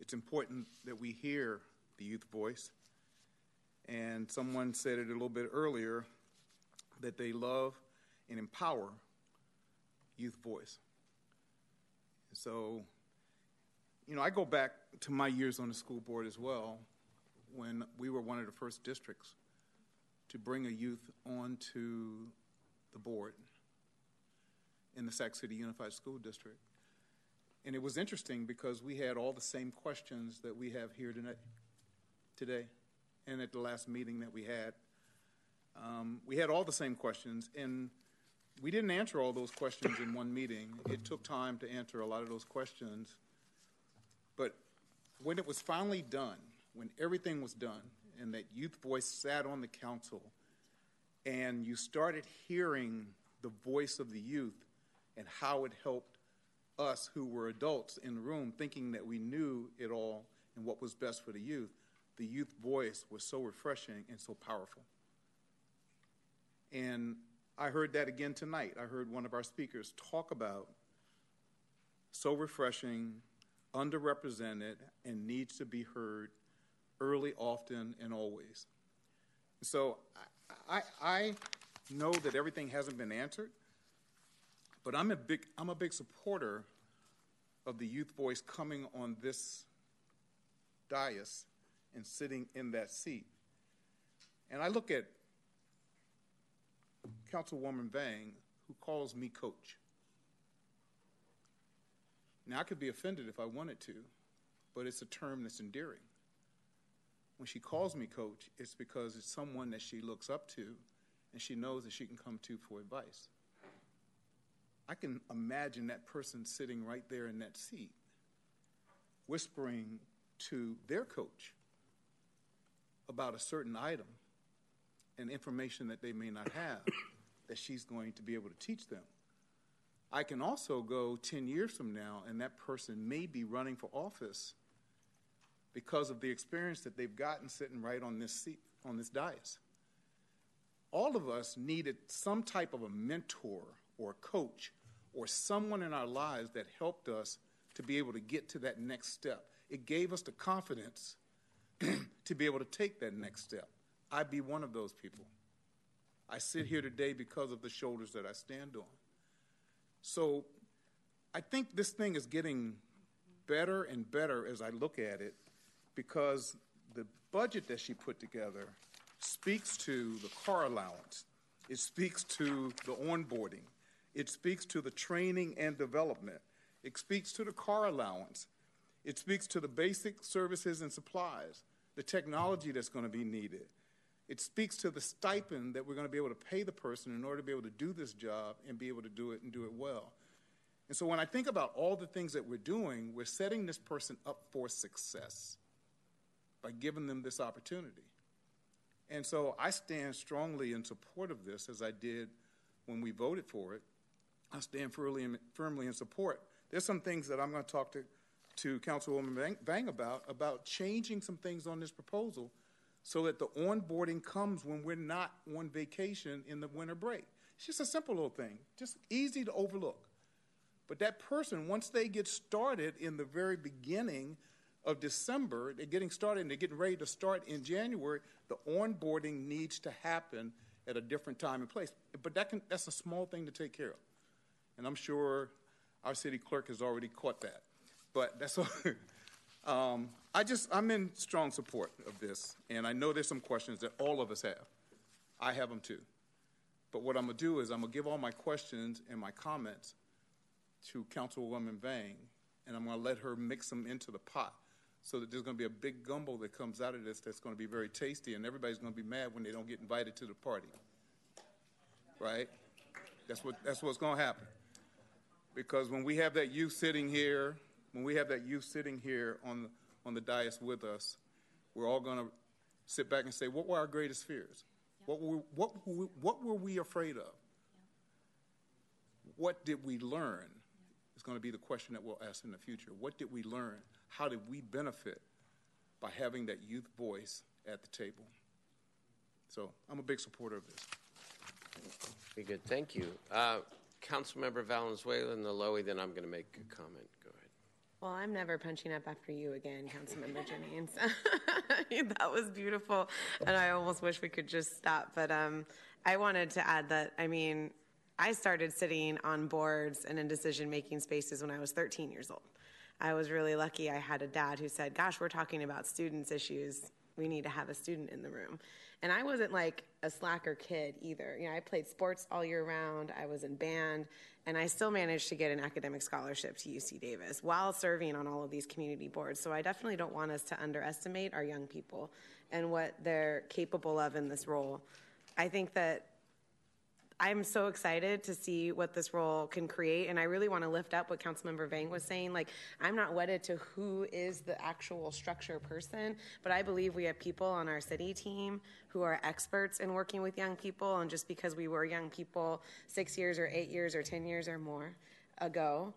it's important that we hear the youth voice. And someone said it a little bit earlier that they love and empower youth voice. So you know, I go back to my years on the school board as well, when we were one of the first districts to bring a youth onto the board in the Sac City Unified School District. And it was interesting because we had all the same questions that we have here tonight, today and at the last meeting that we had. Um, we had all the same questions, and we didn't answer all those questions in one meeting. It took time to answer a lot of those questions. But when it was finally done, when everything was done, and that youth voice sat on the council, and you started hearing the voice of the youth and how it helped us who were adults in the room thinking that we knew it all and what was best for the youth, the youth voice was so refreshing and so powerful. And I heard that again tonight. I heard one of our speakers talk about so refreshing, underrepresented, and needs to be heard early, often, and always. So I, I, I know that everything hasn't been answered, but I'm a big, I'm a big supporter of the youth voice coming on this dais and sitting in that seat. And I look at Councilwoman Vang, who calls me coach. Now, I could be offended if I wanted to, but it's a term that's endearing. When she calls me coach, it's because it's someone that she looks up to and she knows that she can come to for advice. I can imagine that person sitting right there in that seat, whispering to their coach about a certain item and information that they may not have that she's going to be able to teach them. I can also go 10 years from now, and that person may be running for office because of the experience that they've gotten sitting right on this seat, on this dais. All of us needed some type of a mentor or a coach or someone in our lives that helped us to be able to get to that next step. It gave us the confidence to be able to take that next step. I'd be one of those people. I sit here today because of the shoulders that I stand on. So I think this thing is getting better and better as I look at it because the budget that she put together speaks to the car allowance, it speaks to the onboarding, it speaks to the training and development, it speaks to the car allowance, it speaks to the basic services and supplies, the technology that's going to be needed. It speaks to the stipend that we're going to be able to pay the person in order to be able to do this job and be able to do it and do it well. And so when I think about all the things that we're doing, we're setting this person up for success by giving them this opportunity. And so I stand strongly in support of this as I did when we voted for it. I stand firmly, and firmly in support. There's some things that I'm going to talk to, to Councilwoman Vang about, about changing some things on this proposal so that the onboarding comes when we're not on vacation in the winter break. It's just a simple little thing, just easy to overlook. But that person, once they get started in the very beginning of December, they're getting started and they're getting ready to start in January, the onboarding needs to happen at a different time and place. But that can, that's a small thing to take care of. And I'm sure our city clerk has already caught that. But that's all. um, I just, I'm in strong support of this. And I know there's some questions that all of us have. I have them too. But what I'm going to do is I'm going to give all my questions and my comments to Councilwoman Vang, and I'm going to let her mix them into the pot so that there's going to be a big gumbo that comes out of this that's going to be very tasty, and everybody's going to be mad when they don't get invited to the party. Right? That's, what, that's what's going to happen. Because when we have that youth sitting here, when we have that youth sitting here on the, on the dais with us, we're all going to sit back and say, what were our greatest fears? What, were, what, were, what were we afraid of? What did we learn? Is going to be the question that we'll ask in the future. What did we learn? How did we benefit by having that youth voice at the table? So I'm a big supporter of this. Very good. Thank you. Uh, Councilmember Valenzuela and the Loloee, then I'm going to make a comment. Go ahead. Well, I'm never punching up after you again, Councilmember Jennings. that was beautiful, and I almost wish we could just stop. But um, I wanted to add that, I mean, I started sitting on boards and in decision making spaces when I was 13 years old. I was really lucky. I had a dad who said, Gosh, we're talking about students' issues. We need to have a student in the room. And I wasn't like a slacker kid either. You know, I played sports all year round, I was in band, and I still managed to get an academic scholarship to UC Davis while serving on all of these community boards. So I definitely don't want us to underestimate our young people and what they're capable of in this role. I think that I'm so excited to see what this role can create, and I really want to lift up what Councilmember Vang was saying. Like, I'm not wedded to who is the actual structure person, but I believe we have people on our city team who are experts in working with young people, and just because we were young people six years or eight years or 10 years or more ago,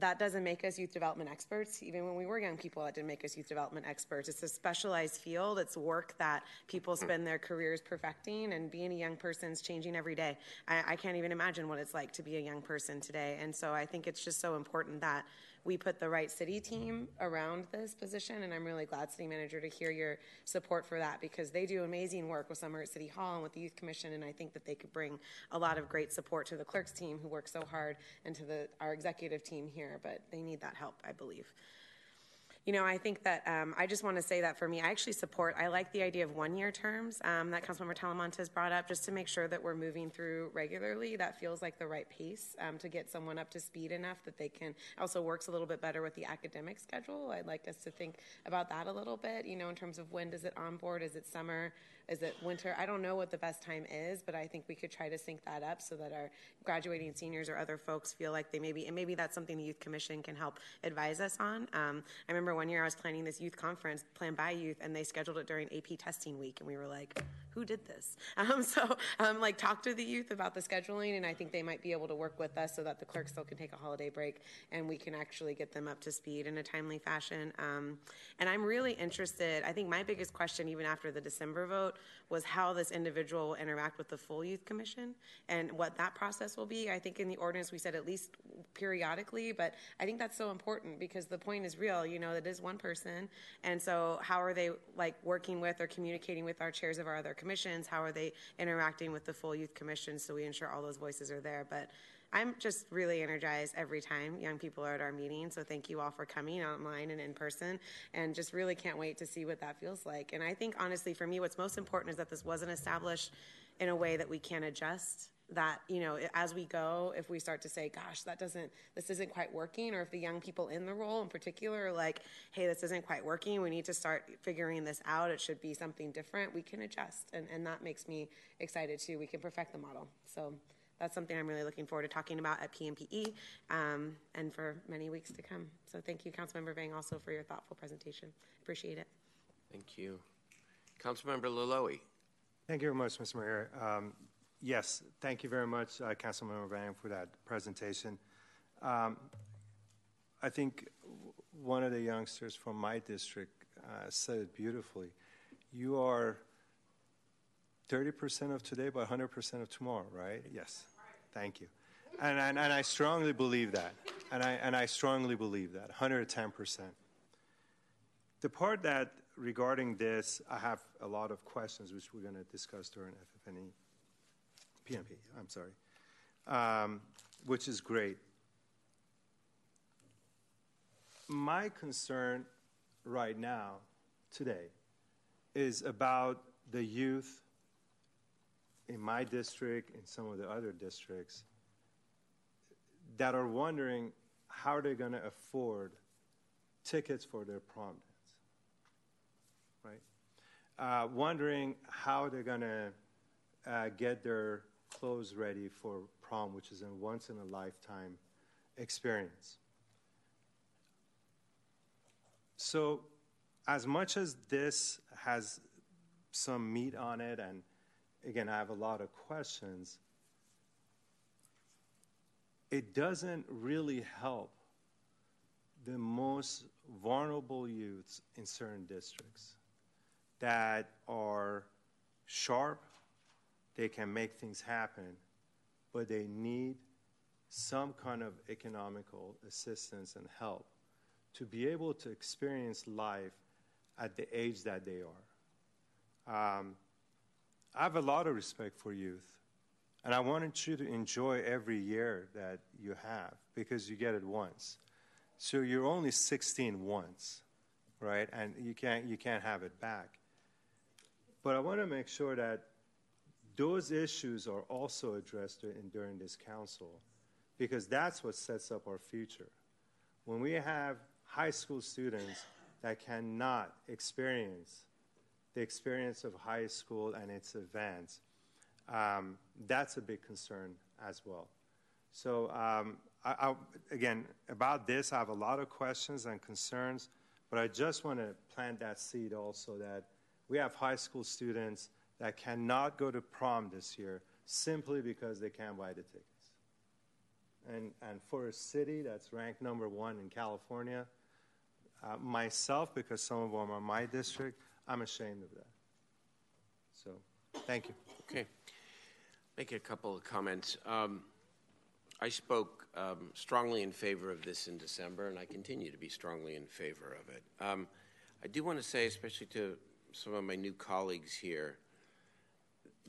that doesn't make us youth development experts. Even when we were young people, that didn't make us youth development experts. It's a specialized field. It's work that people hmm. spend their careers perfecting, and being a young person is changing every day. I, I can't even imagine what it's like to be a young person today. And so I think it's just so important that we put the right city team around this position. And I'm really glad, City Manager, to hear your support for that because they do amazing work with Summer at City Hall and with the Youth Commission. And I think that they could bring a lot of great support to the clerk's team who work so hard and to the, our executive team here. But they need that help, I believe you know, I think that um, I just want to say that for me, I actually support, I like the idea of one year terms um, that Councilmember Talamantes brought up just to make sure that we're moving through regularly. That feels like the right pace um, to get someone up to speed enough that they can, also works a little bit better with the academic schedule. I'd like us to think about that a little bit, you know, in terms of when does it onboard? Is it summer? Is it winter? I don't know what the best time is, but I think we could try to sync that up so that our graduating seniors or other folks feel like they maybe, and maybe that's something the Youth Commission can help advise us on. Um, I remember one year I was planning this youth conference planned by youth, and they scheduled it during AP testing week, and we were like, who did this? Um, so, um, like, talk to the youth about the scheduling, and I think they might be able to work with us so that the clerk still can take a holiday break and we can actually get them up to speed in a timely fashion. Um, and I'm really interested. I think my biggest question, even after the December vote, was how this individual will interact with the full youth commission and what that process will be. I think in the ordinance we said at least periodically, but I think that's so important because the point is real. You know, it is one person, and so how are they like working with or communicating with our chairs of our other commissions? How are they interacting with the full youth commission so we ensure all those voices are there? But I'm just really energized every time young people are at our meeting. So thank you all for coming online and in person, and just really can't wait to see what that feels like. And I think honestly, for me, what's most important is that this wasn't established in a way that we can adjust that you know as we go if we start to say gosh that doesn't this isn't quite working or if the young people in the role in particular are like hey this isn't quite working we need to start figuring this out it should be something different we can adjust and, and that makes me excited too we can perfect the model so that's something I'm really looking forward to talking about at PMPE um, and for many weeks to come. So thank you, Councilmember Vang, also for your thoughtful presentation. Appreciate it. Thank you. Councilmember Loloee. Thank you very much, Mr. Mayor. Um, yes, thank you very much, uh, Councilmember Vang, for that presentation. Um, I think one of the youngsters from my district uh, said it beautifully. You are 30% of today, but 100% of tomorrow, right? Yes. Thank you. And, and, and I strongly believe that. And I, and I strongly believe that, 110%. The part that regarding this, I have a lot of questions which we're going to discuss during FFNE, PMP, I'm sorry, um, which is great. My concern right now, today, is about the youth in my district, in some of the other districts, that are wondering how they're going to afford tickets for their prom dance, right? Uh, wondering how they're going to uh, get their clothes ready for prom, which is a once in a lifetime experience. So, as much as this has some meat on it and again, I have a lot of questions. It doesn't really help the most vulnerable youths in certain districts that are sharp, they can make things happen, but they need some kind of economical assistance and help to be able to experience life at the age that they are. Um, I have a lot of respect for youth. And I wanted you to enjoy every year that you have because you get it once. So you're only 16 once, right? And you can't you can't have it back. But I want to make sure that those issues are also addressed in, during this council because that's what sets up our future. When we have high school students that cannot experience the experience of high school and its events, um, that's a big concern as well. So, um, I, I, again, about this, I have a lot of questions and concerns, but I just want to plant that seed also that we have high school students that cannot go to prom this year simply because they can't buy the tickets. And, and for a city that's ranked number one in California, uh, myself, because some of them are my district, I'm ashamed of that. So, thank you. Okay. Make a couple of comments. Um, I spoke um, strongly in favor of this in December, and I continue to be strongly in favor of it. Um, I do want to say, especially to some of my new colleagues here,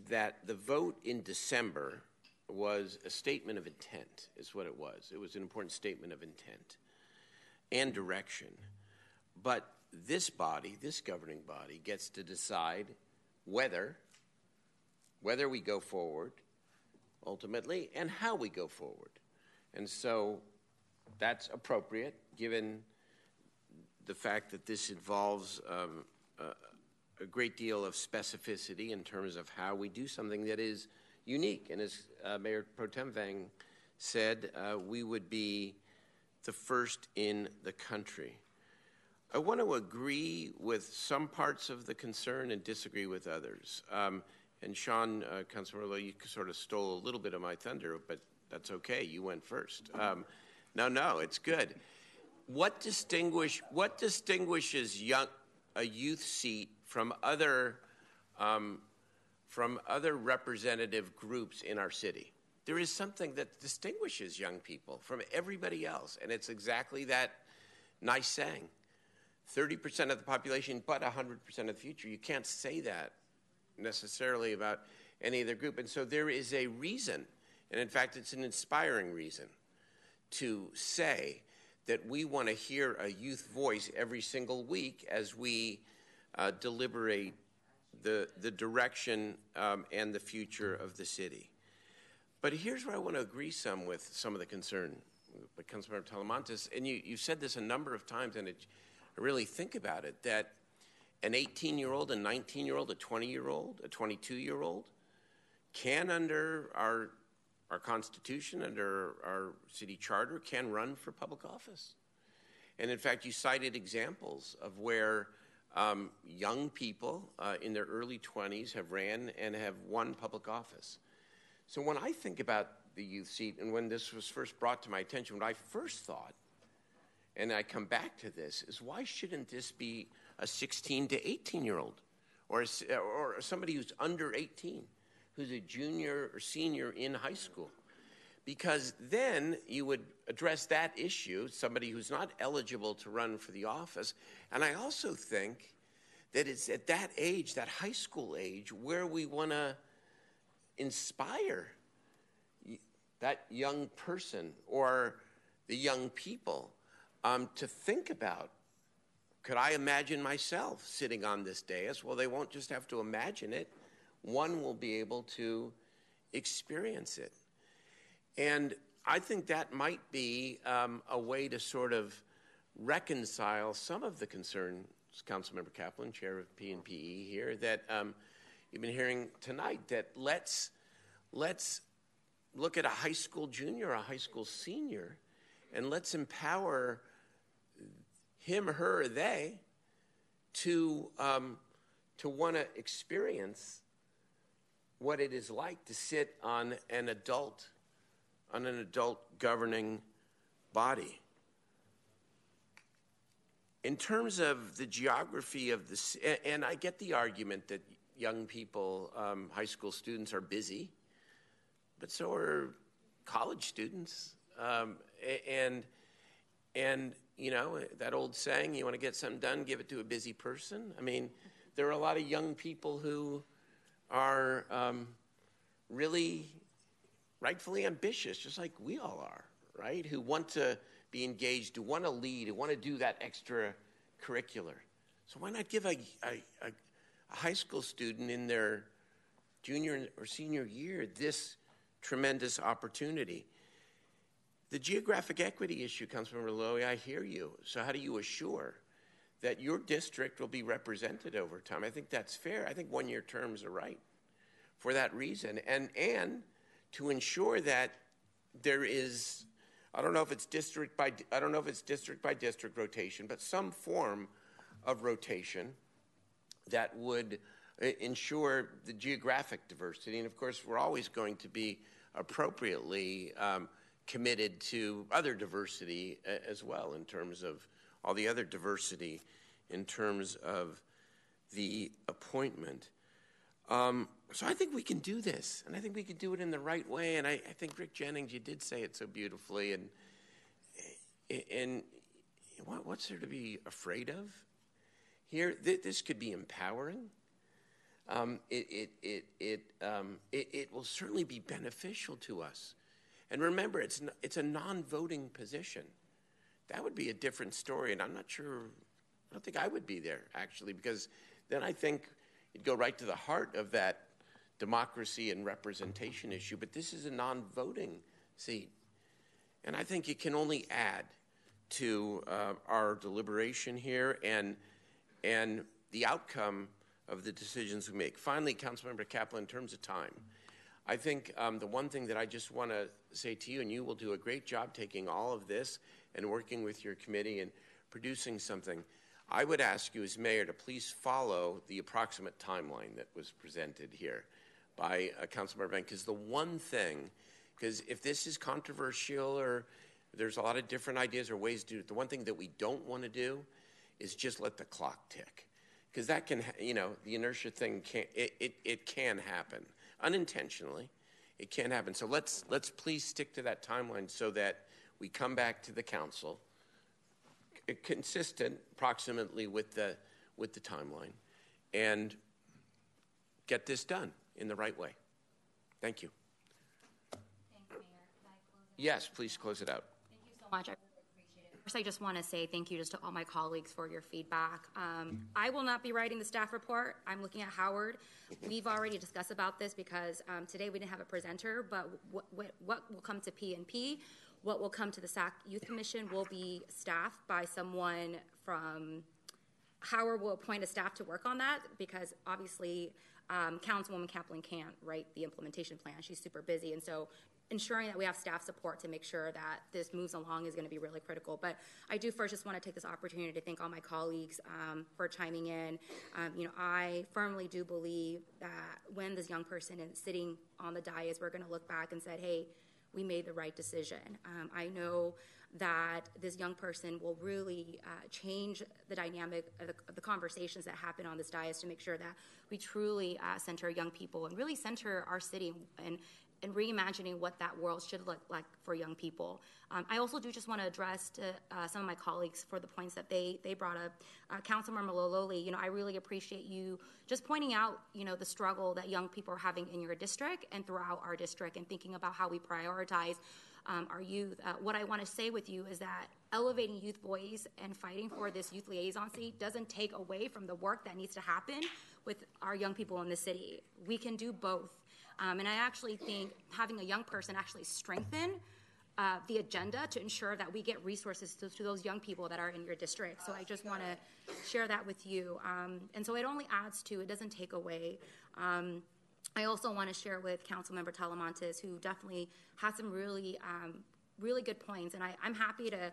that the vote in December was a statement of intent, is what it was. It was an important statement of intent and direction. But this body, this governing body, gets to decide whether whether we go forward ultimately and how we go forward. And so that's appropriate given the fact that this involves um, a, a, great deal of specificity in terms of how we do something that is unique. And as uh, Mayor Pro Tem Vang said, uh, we would be the first in the country. I want to agree with some parts of the concern and disagree with others. Um, and Sean uh, Consuelo, you sort of stole a little bit of my thunder, but that's okay. You went first. Um, no, no, it's good. What distinguish what distinguishes young a youth seat from other um, from other representative groups in our city? There is something that distinguishes young people from everybody else, and it's exactly that nice saying. 30% of the population, but 100% of the future. You can't say that necessarily about any other group. And so there is a reason, and in fact, it's an inspiring reason, to say that we want to hear a youth voice every single week as we uh, deliberate the, the direction um, and the future of the city. But here's where I want to agree some with some of the concern with Councilmember Talamantes, and you, you said this a number of times, and it, really think about it, that an 18 year old, a 19 year old, a 20 year old, a 22 year old can, under our, our Constitution, under our city charter, can run for public office. And in fact, you cited examples of where um, young people uh, in their early 20s have ran and have won public office. So when I think about the youth seat and when this was first brought to my attention, what I first thought, and I come back to this, is why shouldn't this be a 16 to 18 year old or, a, or somebody who's under 18, who's a junior or senior in high school. Because then you would address that issue, somebody who's not eligible to run for the office. And I also think that it's at that age, that high school age, where we want to inspire that young person or the young people um, to think about could I imagine myself sitting on this dais? Well, they won't just have to imagine it, one will be able to experience it. And I think that might be um, a way to sort of reconcile some of the concerns, Councilmember Kaplan, chair of PNPE here, that um, you've been hearing tonight. That let's let's look at a high school junior, a high school senior, and let's empower him, her, or they to, um, to want to experience what it is like to sit on an adult, on an adult governing body. In terms of the geography of this, and I get the argument that young people, um, high school students, are busy, but so are college students, um, and and you know, that old saying, you want to get something done, give it to a busy person. I mean, there are a lot of young people who are um, really rightfully ambitious, just like we all are, right? Who want to be engaged, who want to lead, who want to do that extracurricular. So why not give a, a, a, a high school student in their junior or senior year this tremendous opportunity? The geographic equity issue, comes from Loloee, I hear you. So how do you assure that your district will be represented over time? I think that's fair. I think one-year terms are right for that reason, and and to ensure that there is, I don't know if it's district by, I don't know if it's district by district rotation, but some form of rotation that would uh, ensure the geographic diversity. And of course, we're always going to be appropriately um, committed to other diversity as well, in terms of all the other diversity, in terms of the appointment. Um, so I think we can do this, and I think we can do it in the right way. And I, I think Rick Jennings, you did say it so beautifully. And and what, what's there to be afraid of? Here, th- this could be empowering. Um, it, it, it, it, um, it, it, will certainly be beneficial to us. And remember, it's, it's a non voting position. That would be a different story, and I'm not sure, I don't think I would be there, actually, because then I think it'd go right to the heart of that democracy and representation issue. But this is a non voting seat. And I think it can only add to uh, our deliberation here and, and the outcome of the decisions we make. Finally, Councilmember Kaplan, in terms of time, I think um, the one thing that I just want to say to you, and you will do a great job taking all of this and working with your committee and producing something. I would ask you, as mayor, to please follow the approximate timeline that was presented here by uh, Councilmember Vang. Because the one thing, because if this is controversial or there's a lot of different ideas or ways to do it, the one thing that we don't want to do is just let the clock tick. Because that can, you know, the inertia thing can it, it, it can happen unintentionally. It can't happen. So let's let's please stick to that timeline so that we come back to the council consistent approximately with the with the timeline and get this done in the right way. Thank you. Thanks, Mayor. Yes, please close it out. Thank you so much. I really appreciate it. First, I just want to say thank you just to all my colleagues for your feedback. Um, I will not be writing the staff report. I'm looking at Howard. We've already discussed about this because um, today we didn't have a presenter, but what, what, what will come to P&P, what will come to the SAC Youth Commission will be staffed by someone from Howard will appoint a staff to work on that because obviously um, Councilwoman Kaplan can't write the implementation plan. She's super busy. And so ensuring that we have staff support to make sure that this moves along is going to be really critical. But I do first just want to take this opportunity to thank all my colleagues um, for chiming in. Um, you know, I firmly do believe that when this young person is sitting on the dais, we're going to look back and say, hey, we made the right decision. Um, I know that this young person will really uh, change the dynamic of the, of the, conversations that happen on this dais to make sure that we truly uh, center young people and really center our city and and reimagining what that world should look like for young people. Um, I also do just want to address to uh, some of my colleagues for the points that they they brought up. Uh, Councilmember Loloee, you know, I really appreciate you just pointing out, you know, the struggle that young people are having in your district and throughout our district, and thinking about how we prioritize um, our youth. Uh, what I want to say with you is that elevating youth voice and fighting for this youth liaison seat doesn't take away from the work that needs to happen with our young people in the city. We can do both. Um, and I actually think having a young person actually strengthen uh, the agenda to ensure that we get resources to, to, those young people that are in your district. So I just want to share that with you. Um, and so it only adds to, it doesn't take away. Um, I also want to share with Councilmember Talamantes, who definitely has some really, um, really good points. And I, I'm happy to,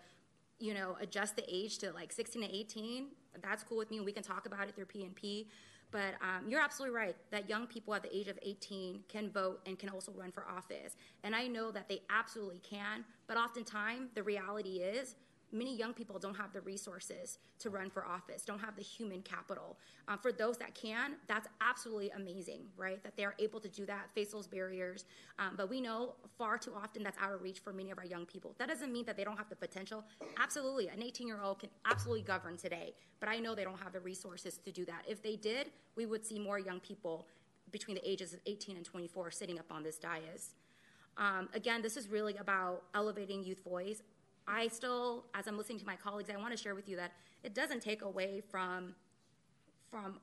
you know, adjust the age to like 16 to 18. That's cool with me. We can talk about it through P&P. But um, you're absolutely right that young people at the age of 18 can vote and can also run for office. And I know that they absolutely can, but oftentimes the reality is many young people don't have the resources to run for office, don't have the human capital. Um, for those that can, that's absolutely amazing, right? That they're able to do that, face those barriers. Um, but we know far too often that's out of reach for many of our young people. That doesn't mean that they don't have the potential. Absolutely, an 18 year old can absolutely govern today, but I know they don't have the resources to do that. If they did, we would see more young people between the ages of 18 and 24 sitting up on this dais. Um, again, this is really about elevating youth voice I still, as I'm listening to my colleagues, I want to share with you that it doesn't take away from from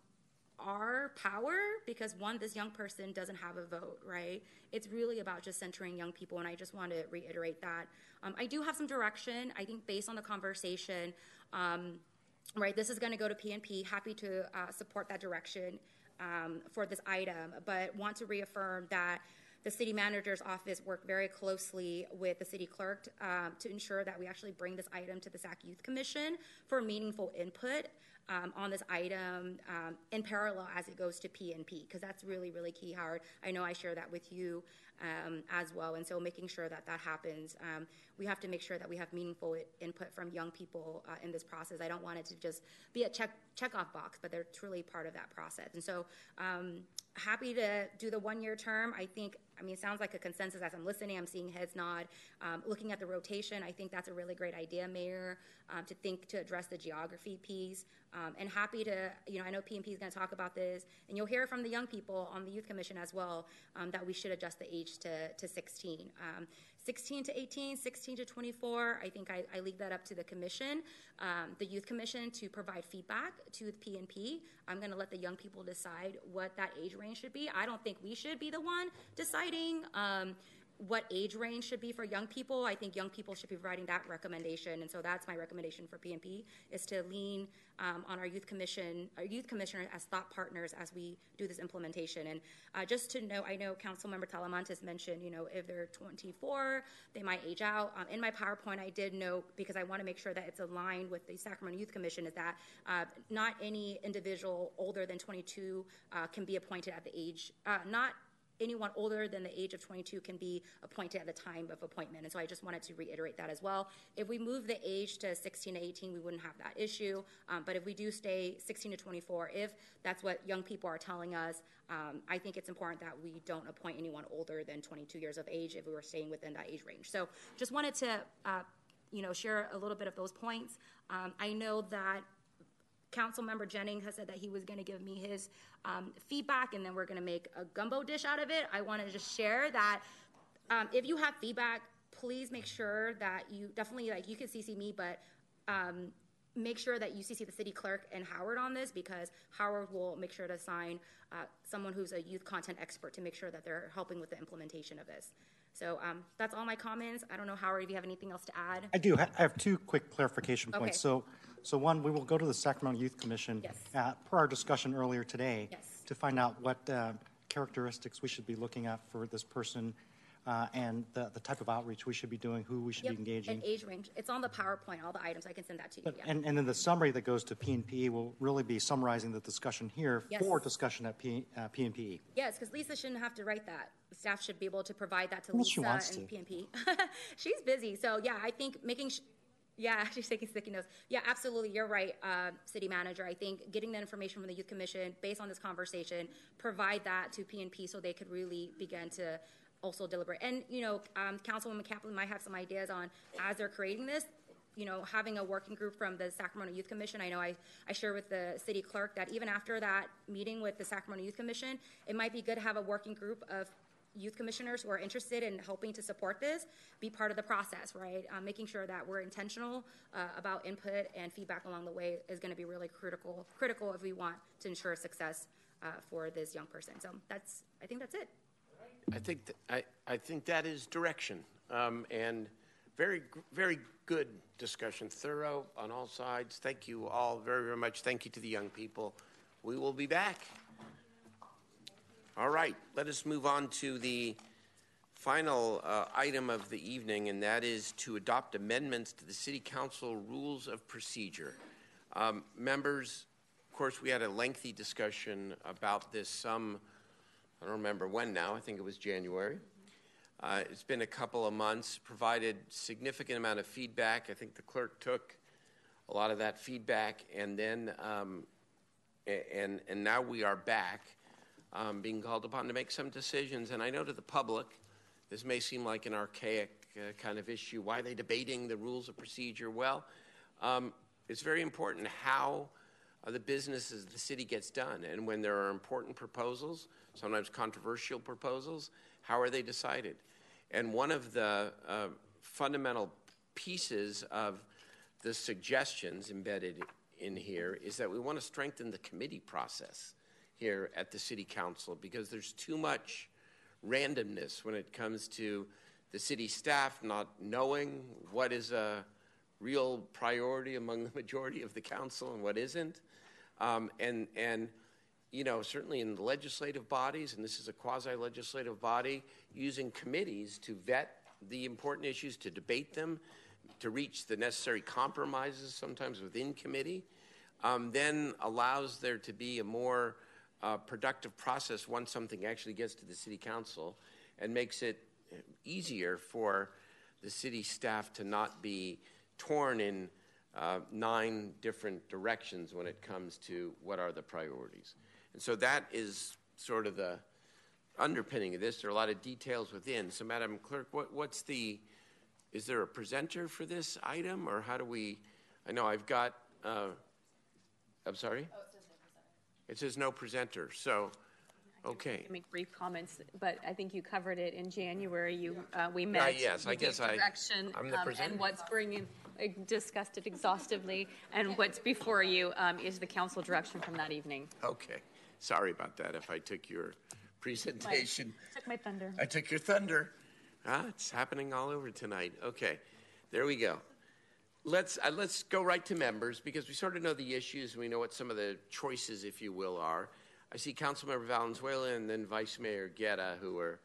our power because one, this young person doesn't have a vote, right? It's really about just centering young people, and I just want to reiterate that. Um, I do have some direction. I think based on the conversation, um, right, this is going to go to PNP. Happy to uh, support that direction um, for this item, but want to reaffirm that the city manager's office worked very closely with the city clerk um, to ensure that we actually bring this item to the SAC Youth Commission for meaningful input um, on this item um, in parallel as it goes to PNP, because that's really, really key, Howard. I know I share that with you um, as well, and so making sure that that happens. Um, we have to make sure that we have meaningful input from young people uh, in this process. I don't want it to just be a check check off box, but they're truly part of that process. And so, um, happy to do the one year term. I think I mean, it sounds like a consensus as I'm listening. I'm seeing heads nod. Um, looking at the rotation, I think that's a really great idea, Mayor, um, to think to address the geography piece. Um, and happy to, you know, I know PNP is going to talk about this, and you'll hear from the young people on the Youth Commission as well um, that we should adjust the age to, to 16. Um, 16 to 18, 16 to 24, I think I, I leave that up to the commission, um, the youth commission, to provide feedback to the PNP. I'm going to let the young people decide what that age range should be. I don't think we should be the one deciding. Um, what age range should be for young people. I think young people should be providing that recommendation, and so that's my recommendation for PNP is to lean um, on our youth commission, our youth commissioner as thought partners as we do this implementation. And uh, just to know, I know Councilmember Talamantes mentioned, you know, if they're 24, they might age out. Um, in my PowerPoint, I did note because I want to make sure that it's aligned with the Sacramento Youth Commission is that uh, not any individual older than 22 uh, can be appointed at the age, uh, not anyone older than the age of 22 can be appointed at the time of appointment. And so I just wanted to reiterate that as well. If we move the age to 16 to 18, we wouldn't have that issue. Um, but if we do stay 16 to 24, if that's what young people are telling us, um, I think it's important that we don't appoint anyone older than 22 years of age if we were staying within that age range. So just wanted to, uh, you know, share a little bit of those points. Um, I know that Council Member Jennings has said that he was going to give me his um, feedback, and then we're going to make a gumbo dish out of it. I want to just share that um, if you have feedback, please make sure that you definitely like you can CC me, but um, make sure that you CC the city clerk and Howard on this because Howard will make sure to assign uh, someone who's a youth content expert to make sure that they're helping with the implementation of this. So um, that's all my comments. I don't know, Howard, if you have anything else to add. I do. I have two quick clarification Okay. points. So, so one, we will go to the Sacramento Youth Commission Yes. uh, per our discussion earlier today Yes. to find out what uh, characteristics we should be looking at for this person uh, and the, the type of outreach we should be doing, who we should Yep, be engaging. And age range. It's on the PowerPoint, all the items. I can send that to you. But, yeah. and, and then the summary that goes to PNP will really be summarizing the discussion here Yes. for discussion at P, uh, PNP. Yes, because Lisa shouldn't have to write that. Staff should be able to provide that to Well, Lisa and to. PNP. She's busy, so yeah, I think making. Yeah, she's taking sticky notes. Yeah, absolutely, you're right, uh, City Manager. I think getting the information from the Youth Commission based on this conversation, provide that to PNP so they could really begin to also deliberate. And you know, um, Councilwoman Kaplan might have some ideas on as they're creating this you know, having a working group from the Sacramento Youth Commission. I know I, I share with the city clerk that even after that meeting with the Sacramento Youth Commission, it might be good to have a working group of youth commissioners who are interested in helping to support this be part of the process, right? Um, making sure that we're intentional uh, about input and feedback along the way is going to be really critical critical if we want to ensure success uh, for this young person. So that's I think that's it. I think th- I, I think that is direction, um, and very very good discussion, thorough on all sides. Thank you all very very much. Thank you to the young people. We will be back. All right, let us move on to the final uh, item of the evening, and that is to adopt amendments to the City Council Rules of Procedure. Um, members, of course, we had a lengthy discussion about this some, I don't remember when now, I think it was January. Uh, it's been a couple of months, provided significant amount of feedback. I think the clerk took a lot of that feedback, and then um, and and now we are back, um, being called upon to make some decisions. And I know to the public, this may seem like an archaic uh, kind of issue. Why are they debating the rules of procedure? Well, um, it's very important how uh, the business of the city gets done, and when there are important proposals, sometimes controversial proposals, how are they decided? And one of the uh, fundamental pieces of the suggestions embedded in here is that we want to strengthen the committee process here at the city council because there's too much randomness when it comes to the city staff not knowing what is a real priority among the majority of the council and what isn't. Um, and, and, you know, certainly in the legislative bodies, and this is a quasi legislative body, using committees to vet the important issues, to debate them, to reach the necessary compromises sometimes within committee, um, then allows there to be a more uh, productive process once something actually gets to the city council and makes it easier for the city staff to not be torn in uh, nine different directions when it comes to what are the priorities. And so that is sort of the underpinning of this. There are a lot of details within. So, Madam Clerk, what, what's the, is there a presenter for this item or how do we, I know I've got, uh, I'm sorry? Oh, it says no presenter. So, okay. Make brief comments, but I think you covered it in January. You, uh, we met. Uh, yes, we I guess gave I- Direction. I'm the um, presenter. And what's bringing, discussed it exhaustively, and what's before you um, is the council direction from that evening. Okay. Sorry about that if I took your presentation. Took my thunder. I took your thunder. Ah, it's happening all over tonight. Okay, there we go. Let's uh, let's go right to members because we sort of know the issues. And we know what some of the choices, if you will, are. I see Councilmember Valenzuela and then Vice Mayor Guerra who are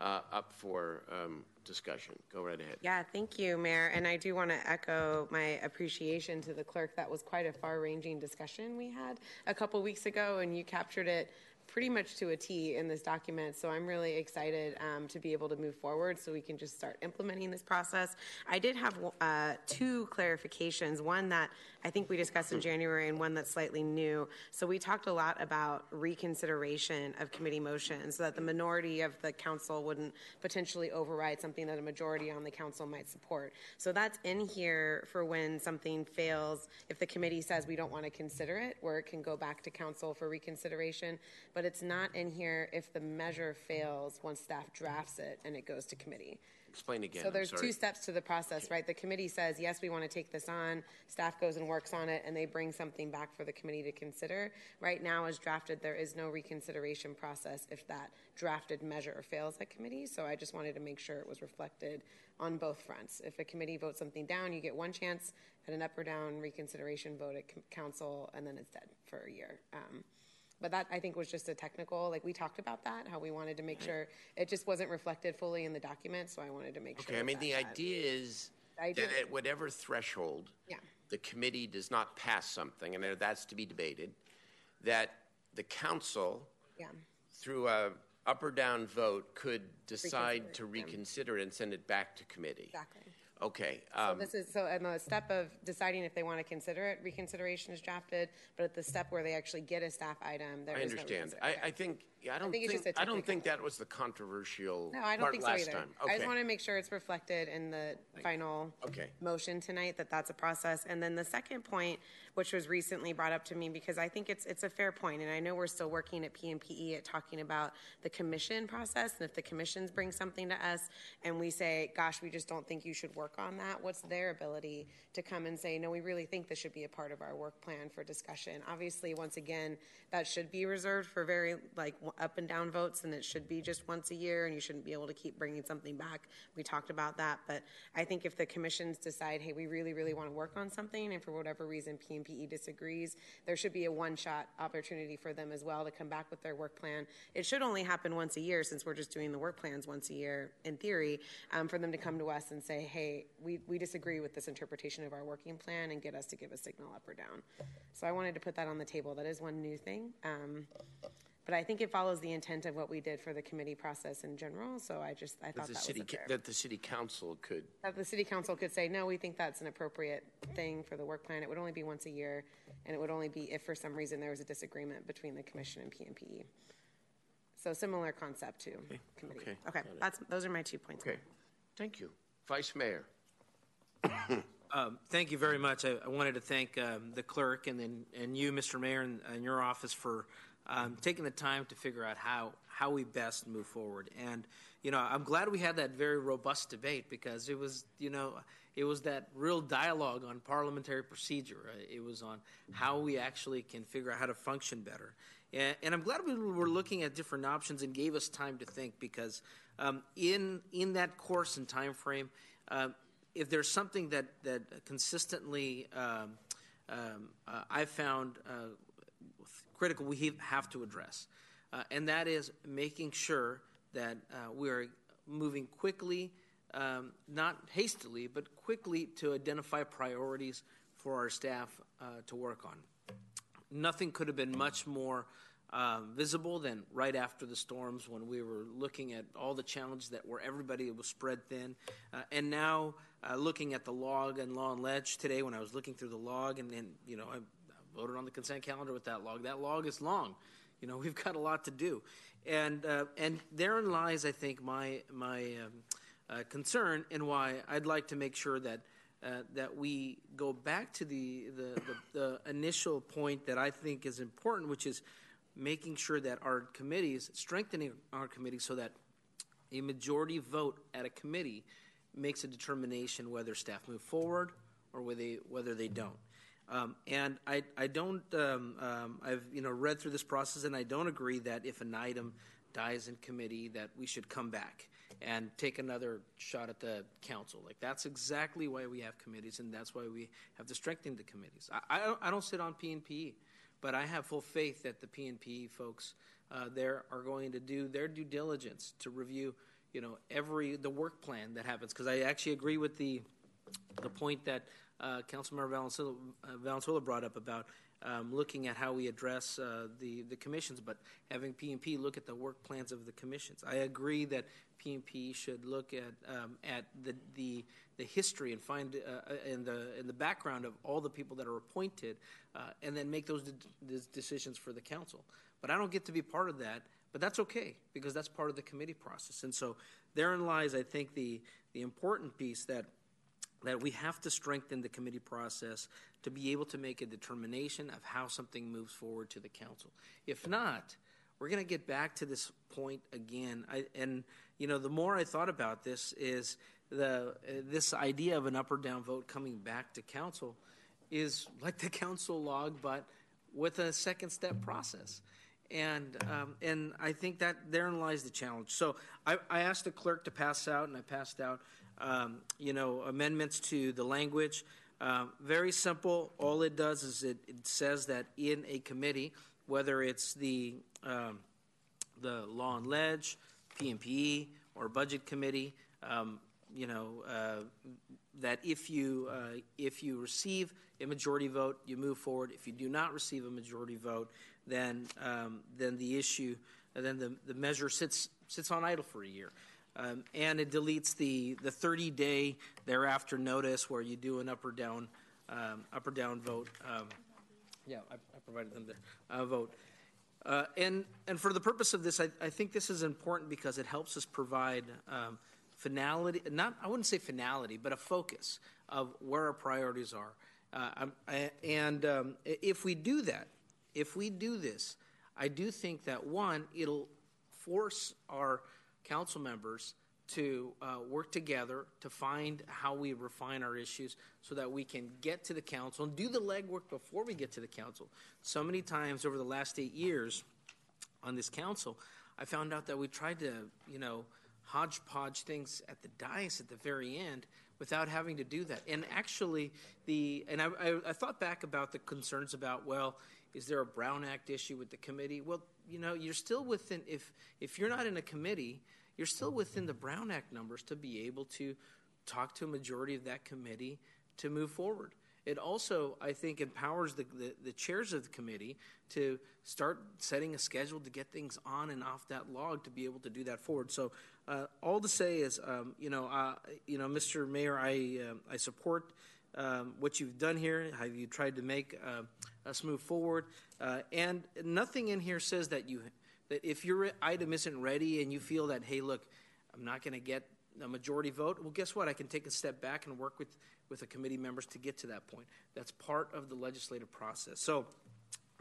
uh, up for um, discussion. Go right ahead. Yeah, thank you, Mayor. And I do want to echo my appreciation to the clerk. That was quite a far ranging discussion we had a couple weeks ago, and you captured it pretty much to a T in this document. So I'm really excited um, to be able to move forward so we can just start implementing this process. I did have uh, two clarifications one that I think we discussed in January and one that's slightly new. So we talked a lot about reconsideration of committee motions so that the minority of the council wouldn't potentially override something that a majority on the council might support. So that's in here for when something fails, if the committee says we don't want to consider it, where it can go back to council for reconsideration. But it's not in here if the measure fails once staff drafts it and it goes to committee. Explain again. So I'm there's sorry. two steps to the process, right? The committee says, yes, we want to take this on. Staff goes and works on it, and they bring something back for the committee to consider. Right now, as drafted, there is no reconsideration process if that drafted measure fails at committee. So I just wanted to make sure it was reflected on both fronts. If a committee votes something down, you get one chance at an up or down reconsideration vote at council, and then it's dead for a year. Um, but that I think was just a technical, like we talked about that, how we wanted to make sure it just wasn't reflected fully in the document. So I wanted to make sure. Okay, I mean, that the that- idea is The idea- that at whatever threshold Yeah. the committee does not pass something, and that's to be debated, that the council, Yeah. through a up or down vote, could decide to reconsider it and send it back to committee. Exactly. Okay. So um, this is, so in the step of deciding if they want to consider it, reconsideration is drafted, but at the step where they actually get a staff item, there I is no understand. reconsider- I, I think yeah, I don't think think, a I don't think that was the controversial No, I don't part think so either. time. I just want to make sure it's reflected in the final Okay. motion tonight that that's a process. And then the second point, which was recently brought up to me because I think it's it's a fair point, and I know we're still working at PMPE at talking about the commission process, and if the commissions bring something to us and we say, "Gosh, we just don't think you should work on that," what's their ability to come and say, "No, we really think this should be a part of our work plan for discussion"? Obviously, once again, that should be reserved for very like up and down votes, and it should be just once a year, and you shouldn't be able to keep bringing something back. We talked about that, but I think if the commissions decide, hey, we really, really want to work on something, and for whatever reason PMPE Disagrees, there should be a one-shot opportunity for them as well to come back with their work plan. It should only happen once a year, since we're just doing the work plans once a year in theory, um, for them to come to us and say, hey, we, we disagree with this interpretation of our working plan, and get us to give a signal up or down. So I wanted to put that on the table. That is one new thing. Um, but I think it follows the intent of what we did for the committee process in general. So I just I that thought the that city was a ca- fair. that the city council could That the city council could say, no, we think that's an appropriate thing for the work plan. It would only be once a year, and it would only be if for some reason there was a disagreement between the commission and PMPE. So similar concept to committee. Okay. Okay, that's, those are my two points. Okay. Thank you. Vice Mayor. Um, thank you very much. I, I wanted to thank um, the clerk and then and you, Mr. Mayor, and, and your office for um, taking the time to figure out how how we best move forward. And you know, I'm glad we had that very robust debate because it was, you know, it was that real dialogue on parliamentary procedure. It was on how we actually can figure out how to function better. And, and I'm glad we were looking at different options and gave us time to think because um, in in that course and time frame, uh, if there's something that that consistently um, um, uh, I found uh, critical, we have to address, uh, and that is making sure that uh, we are moving quickly, um, not hastily, but quickly to identify priorities for our staff uh, to work on. Nothing could have been much more um, visible than right after the storms when we were looking at all the challenges that were everybody was spread thin. Uh, and now uh, looking at the log and law and ledge today when I was looking through the log and then, you know, I voted on the consent calendar with that log. That log is long. You know, we've got a lot to do. And, uh, and therein lies, I think, my, my um, uh, concern and why I'd like to make sure that uh, that we go back to the, the, the, the, initial point that I think is important, which is making sure that our committees, strengthening our committee so that a majority vote at a committee makes a determination whether staff move forward or whether they, whether they don't. Um, and I, I don't, um, um, I've you know read through this process, and I don't agree that if an item dies in committee, that we should come back and take another shot at the council. Like that's exactly why we have committees, and that's why we have to strengthen the committees. I, I don't, I don't sit on P and P. But I have full faith that the PNP folks uh, there are going to do their due diligence to review, you know, every the work plan that happens. Because I actually agree with the the point that uh, Councilmember Valenzuela, uh, Valenzuela brought up about um, looking at how we address uh, the the commissions, but having PNP look at the work plans of the commissions. I agree that PNP should look at um, at the, the the history and find uh, in the in the background of all the people that are appointed, uh, and then make those de- decisions for the council. But I don't get to be part of that. But that's okay because that's part of the committee process. And so therein lies, I think, the the important piece that that we have to strengthen the committee process to be able to make a determination of how something moves forward to the council. If not, we're going to get back to this point again. I, and you know, the more I thought about this, is the uh, this idea of an up or down vote coming back to council is like the council log, but with a second step process. And um, and I think that therein lies the challenge. So I, I asked the clerk to pass out, and I passed out, um, you know, amendments to the language. Um, very simple. All it does is it, it, says that in a committee, whether it's the um, the law and ledge, PMPE, or budget committee, um, you know, uh, that if you uh, if you receive a majority vote, you move forward. If you do not receive a majority vote, then um, then the issue, then the, the measure sits sits on idle for a year. Um, and it deletes the, the 30 day thereafter notice where you do an up or down um, up or down vote. Um, yeah, I, I, provided them the uh, vote. Uh, and and for the purpose of this, I, I, think this is important because it helps us provide um, finality. Not I wouldn't say finality, but a focus of where our priorities are. Uh, I, and um, if we do that, if we do this, I do think that one, it'll force our council members to uh, work together to find how we refine our issues so that we can get to the council and do the legwork before we get to the council. So many times over the last eight years on this council, I found out that we tried to, you know, hodgepodge things at the dais at the very end without having to do that. And actually, the and I, I, I thought back about the concerns about well, is there a Brown Act issue with the committee? Well, you know, you're still within if if you're not in a committee you're still within the Brown Act numbers to be able to talk to a majority of that committee to move forward. It also, I think, empowers the, the, the, chairs of the committee to start setting a schedule to get things on and off that log to be able to do that forward. So, uh, all to say is, um, you know, uh, you know, Mr. Mayor, I uh, I support um, what you've done here. How you tried to make uh, us move forward, uh, and nothing in here says that you that if your item isn't ready and you feel that, hey, look, I'm not going to get a majority vote, well, guess what? I can take a step back and work with, with the committee members to get to that point. That's part of the legislative process. So,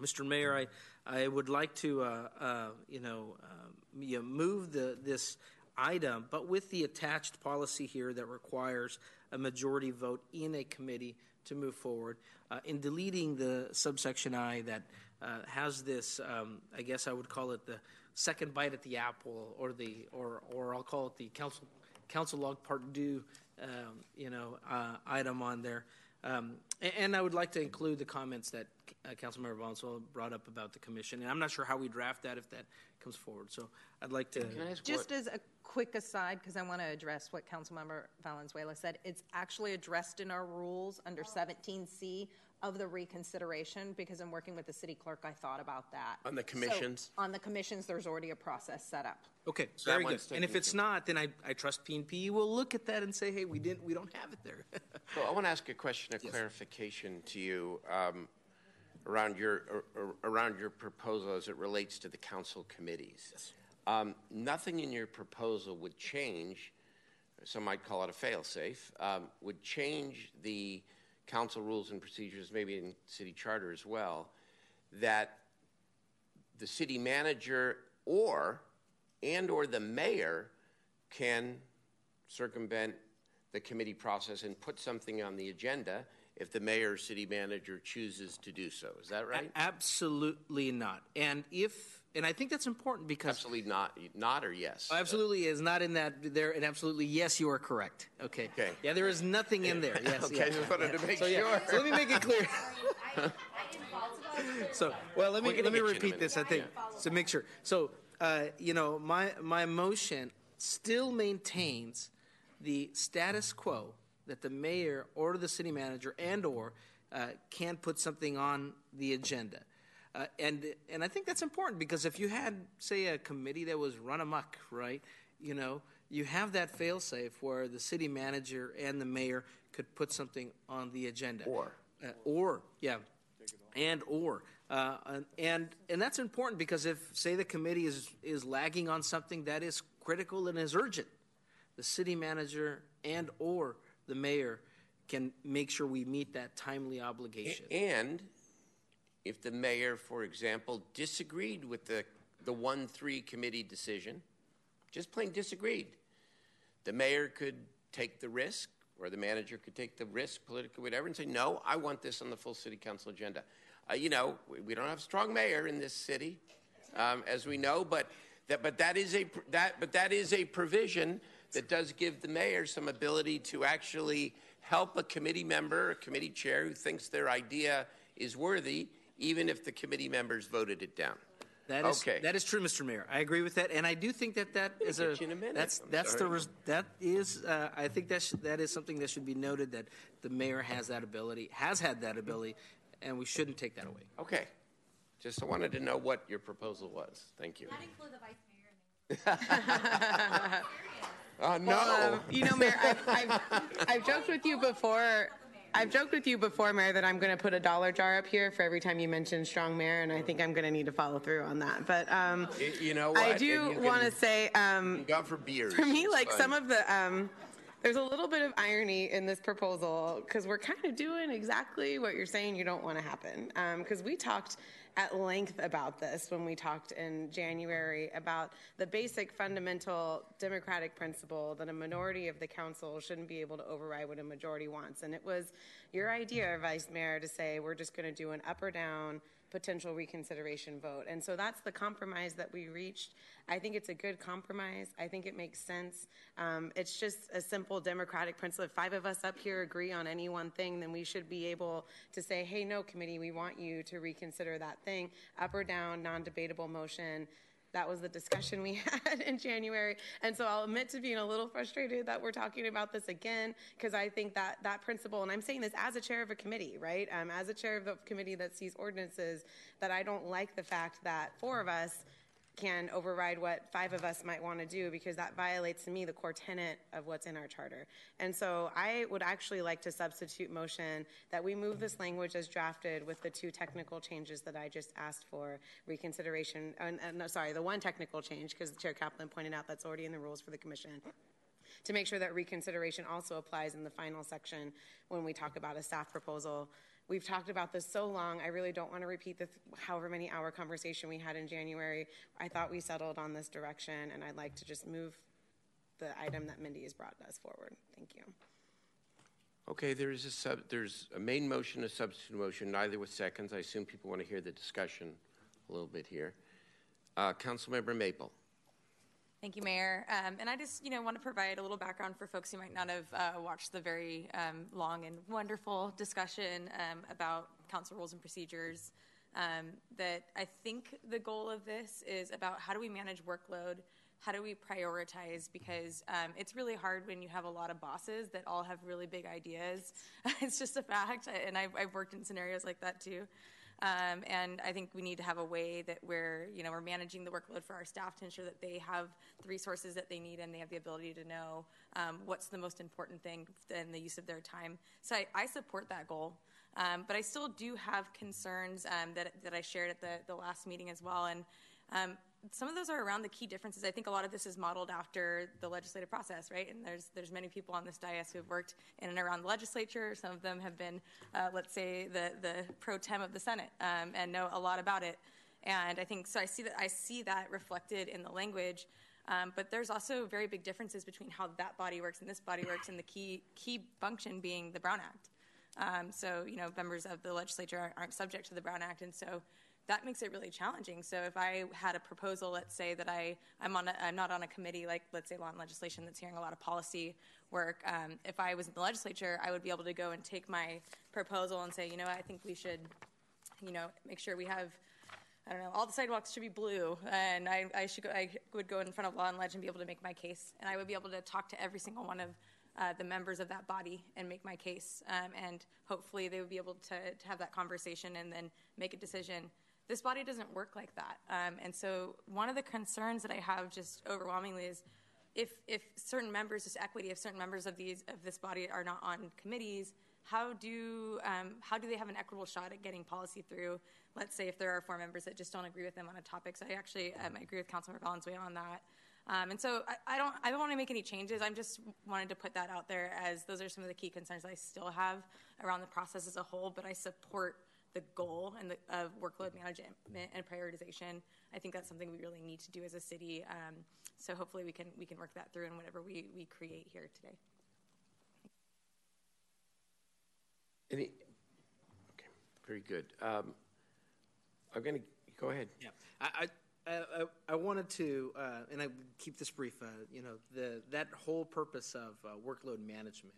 Mr. Mayor, I, I would like to, uh, uh, you know, uh, move the, this item, but with the attached policy here that requires a majority vote in a committee to move forward. Uh, in deleting the subsection I that uh, has this, um, I guess I would call it the second bite at the apple, or the, or, or I'll call it the council, council log part due, um, you know, uh, item on there. Um, and, and I would like to include the comments that uh, Councilmember Valenzuela brought up about the commission. And I'm not sure how we draft that if that comes forward. So I'd like to. Just as a quick aside, because I want to address what Councilmember Valenzuela said, it's actually addressed in our rules under 17C of the reconsideration because in working with the city clerk, I thought about that. On the So, commissions? on the commissions, there's already a process set up. Okay, So very good. And if taken it's not, then I, I trust P&P will look at that and say, hey, we didn't, we don't have it there. So I want to ask a question of clarification to you um, around your ar- ar- around your proposal as it relates to the council committees. Um, nothing in your proposal would change. Some might call it a fail-safe. Um, would change the council rules and procedures, maybe in city charter as well, that the city manager or and or the mayor can circumvent the committee process and put something on the agenda if the mayor or city manager chooses to do so. Is that right? Absolutely not. And if, and I think that's important because. Absolutely not, not or yes? Absolutely is not in that there, and absolutely yes, you are correct. Okay. Okay. Yeah, there is nothing in there. Yes. Okay, yeah. just wanted to make so, yeah. So let me make it clear. so well, let me let me get you in a repeat this. I minute. think to make sure. So uh, you know, my my motion still maintains the status quo that the mayor or the city manager and or uh, can put something on the agenda. Uh, and and I think that's important because if you had, say, a committee that was run amok, right? You know, you have that failsafe where the city manager and the mayor could put something on the agenda. Or. Uh, or yeah, and or uh, and and that's important because if say the committee is is lagging on something that is critical and is urgent, the city manager and or the mayor can make sure we meet that timely obligation. And if the mayor, for example, disagreed with the, the 1 3 committee decision, just plain disagreed, the mayor could take the risk, or the manager could take the risk, politically, whatever, and say, no, I want this on the full city council agenda. Uh, you know, we, we don't have a strong mayor in this city, um, as we know, but that, but that is a that, but that is a provision that does give the mayor some ability to actually help a committee member, a committee chair who thinks their idea is worthy, even if the committee members voted it down. That is okay. that is true, Mr. Mayor. I agree with that, and I do think that that is a, get you in a that's I'm that's the res, that is uh, I think that sh- that is something that should be noted that the mayor has that ability, has had that ability, and we shouldn't take that away. Okay. Just I wanted to know what your proposal was. Thank you. That include the vice mayor. Oh, no. Well, um, you know, Mayor, I've, I've, I've joked with you before. I've joked with you before, Mayor, that I'm going to put a dollar jar up here for every time you mention strong mayor, and I think I'm going to need to follow through on that. But um, Y- you know I do want to say, um, Go for beers. for me, like some of the, um, there's a little bit of irony in this proposal because we're kind of doing exactly what you're saying you don't want to happen. Because we talked at length about this when we talked in January about the basic fundamental democratic principle that a minority of the council shouldn't be able to override what a majority wants. And it was your idea, Vice Mayor, to say we're just going to do an up or down potential reconsideration vote. And so that's the compromise that we reached. I think it's a good compromise. I think it makes sense. Um, it's just a simple democratic principle. If five of us up here agree on any one thing, then we should be able to say, hey, no, committee, we want you to reconsider that thing. Up or down, non debatable motion. That was the discussion we had in January. And so I'll admit to being a little frustrated that we're talking about this again, because I think that that principle, and I'm saying this as a chair of a committee, right? Um, as a chair of the committee that sees ordinances, that I don't like the fact that four of us can override what five of us might want to do because that violates to me the core tenet of what's in our charter. And so I would actually like to substitute motion that we move this language as drafted with the two technical changes that I just asked for reconsideration. Uh, uh, no, sorry, the one technical change because Chair Kaplan pointed out that's already in the rules for the commission to make sure that reconsideration also applies in the final section when we talk about a staff proposal. We've talked about this so long, I really don't want to repeat the however many hour conversation we had in January. I thought we settled on this direction, and I'd like to just move the item that Mindy has brought us forward. Thank you. Okay, there is a sub, there's a main motion, a substitute motion, neither with seconds. I assume people want to hear the discussion a little bit here. Uh, Councilmember Maple. Thank you, Mayor. Um, and I just, you know, want to provide a little background for folks who might not have uh, watched the very um, long and wonderful discussion um, about council rules and procedures. Um, that I think the goal of this is about how do we manage workload, how do we prioritize? Because um, it's really hard when you have a lot of bosses that all have really big ideas. it's just a fact, and I've, I've worked in scenarios like that too. Um, and I think we need to have a way that we're, you know, we're managing the workload for our staff to ensure that they have the resources that they need and they have the ability to know um, what's the most important thing in the use of their time. So I, I support that goal. Um, but I still do have concerns um, that, that I shared at the, the last meeting as well. And um, some of those are around the key differences. I think a lot of this is modeled after the legislative process, right? And there's there's many people on this dais who have worked in and around the legislature. Some of them have been, uh, let's say, the the pro tem of the Senate um, and know a lot about it. And I think so. I see that I see that reflected in the language. Um, but there's also very big differences between how that body works and this body works, and the key key function being the Brown Act. Um, so, you know, members of the legislature aren't, subject to the Brown Act, and so that makes it really challenging. So, if I had a proposal, let's say that I I'm on a, I'm not on a committee like let's say law and legislation that's hearing a lot of policy work. Um, if I was in the legislature, I would be able to go and take my proposal and say, you know, I think we should, you know, make sure we have. I don't know. All the sidewalks should be blue, and I, I should go, I would go in front of Law and Leg and be able to make my case, and I would be able to talk to every single one of uh, the members of that body and make my case. Um, and hopefully they would be able to, to have that conversation and then make a decision. This body doesn't work like that. Um, and so one of the concerns that I have just overwhelmingly is if, if certain members, just equity, if certain members of, these, of this body are not on committees, how do, um, how do they have an equitable shot at getting policy through? Let's say if there are four members that just don't agree with them on a topic. So I actually um, I agree with Councilmember Valenzuela on that. Um, and so I, I, don't I don't want to make any changes. I'm just wanted to put that out there as those are some of the key concerns I still have around the process as a whole. But I support the goal and the, of workload management and prioritization. I think that's something we really need to do as a city. Um, so hopefully we can we can work that through in whatever we, we create here today. Any? Okay, very good. Um, I'm going to go ahead. Yeah, I, I, I, wanted to, uh, and I keep this brief. Uh, you know, the that whole purpose of uh, workload management,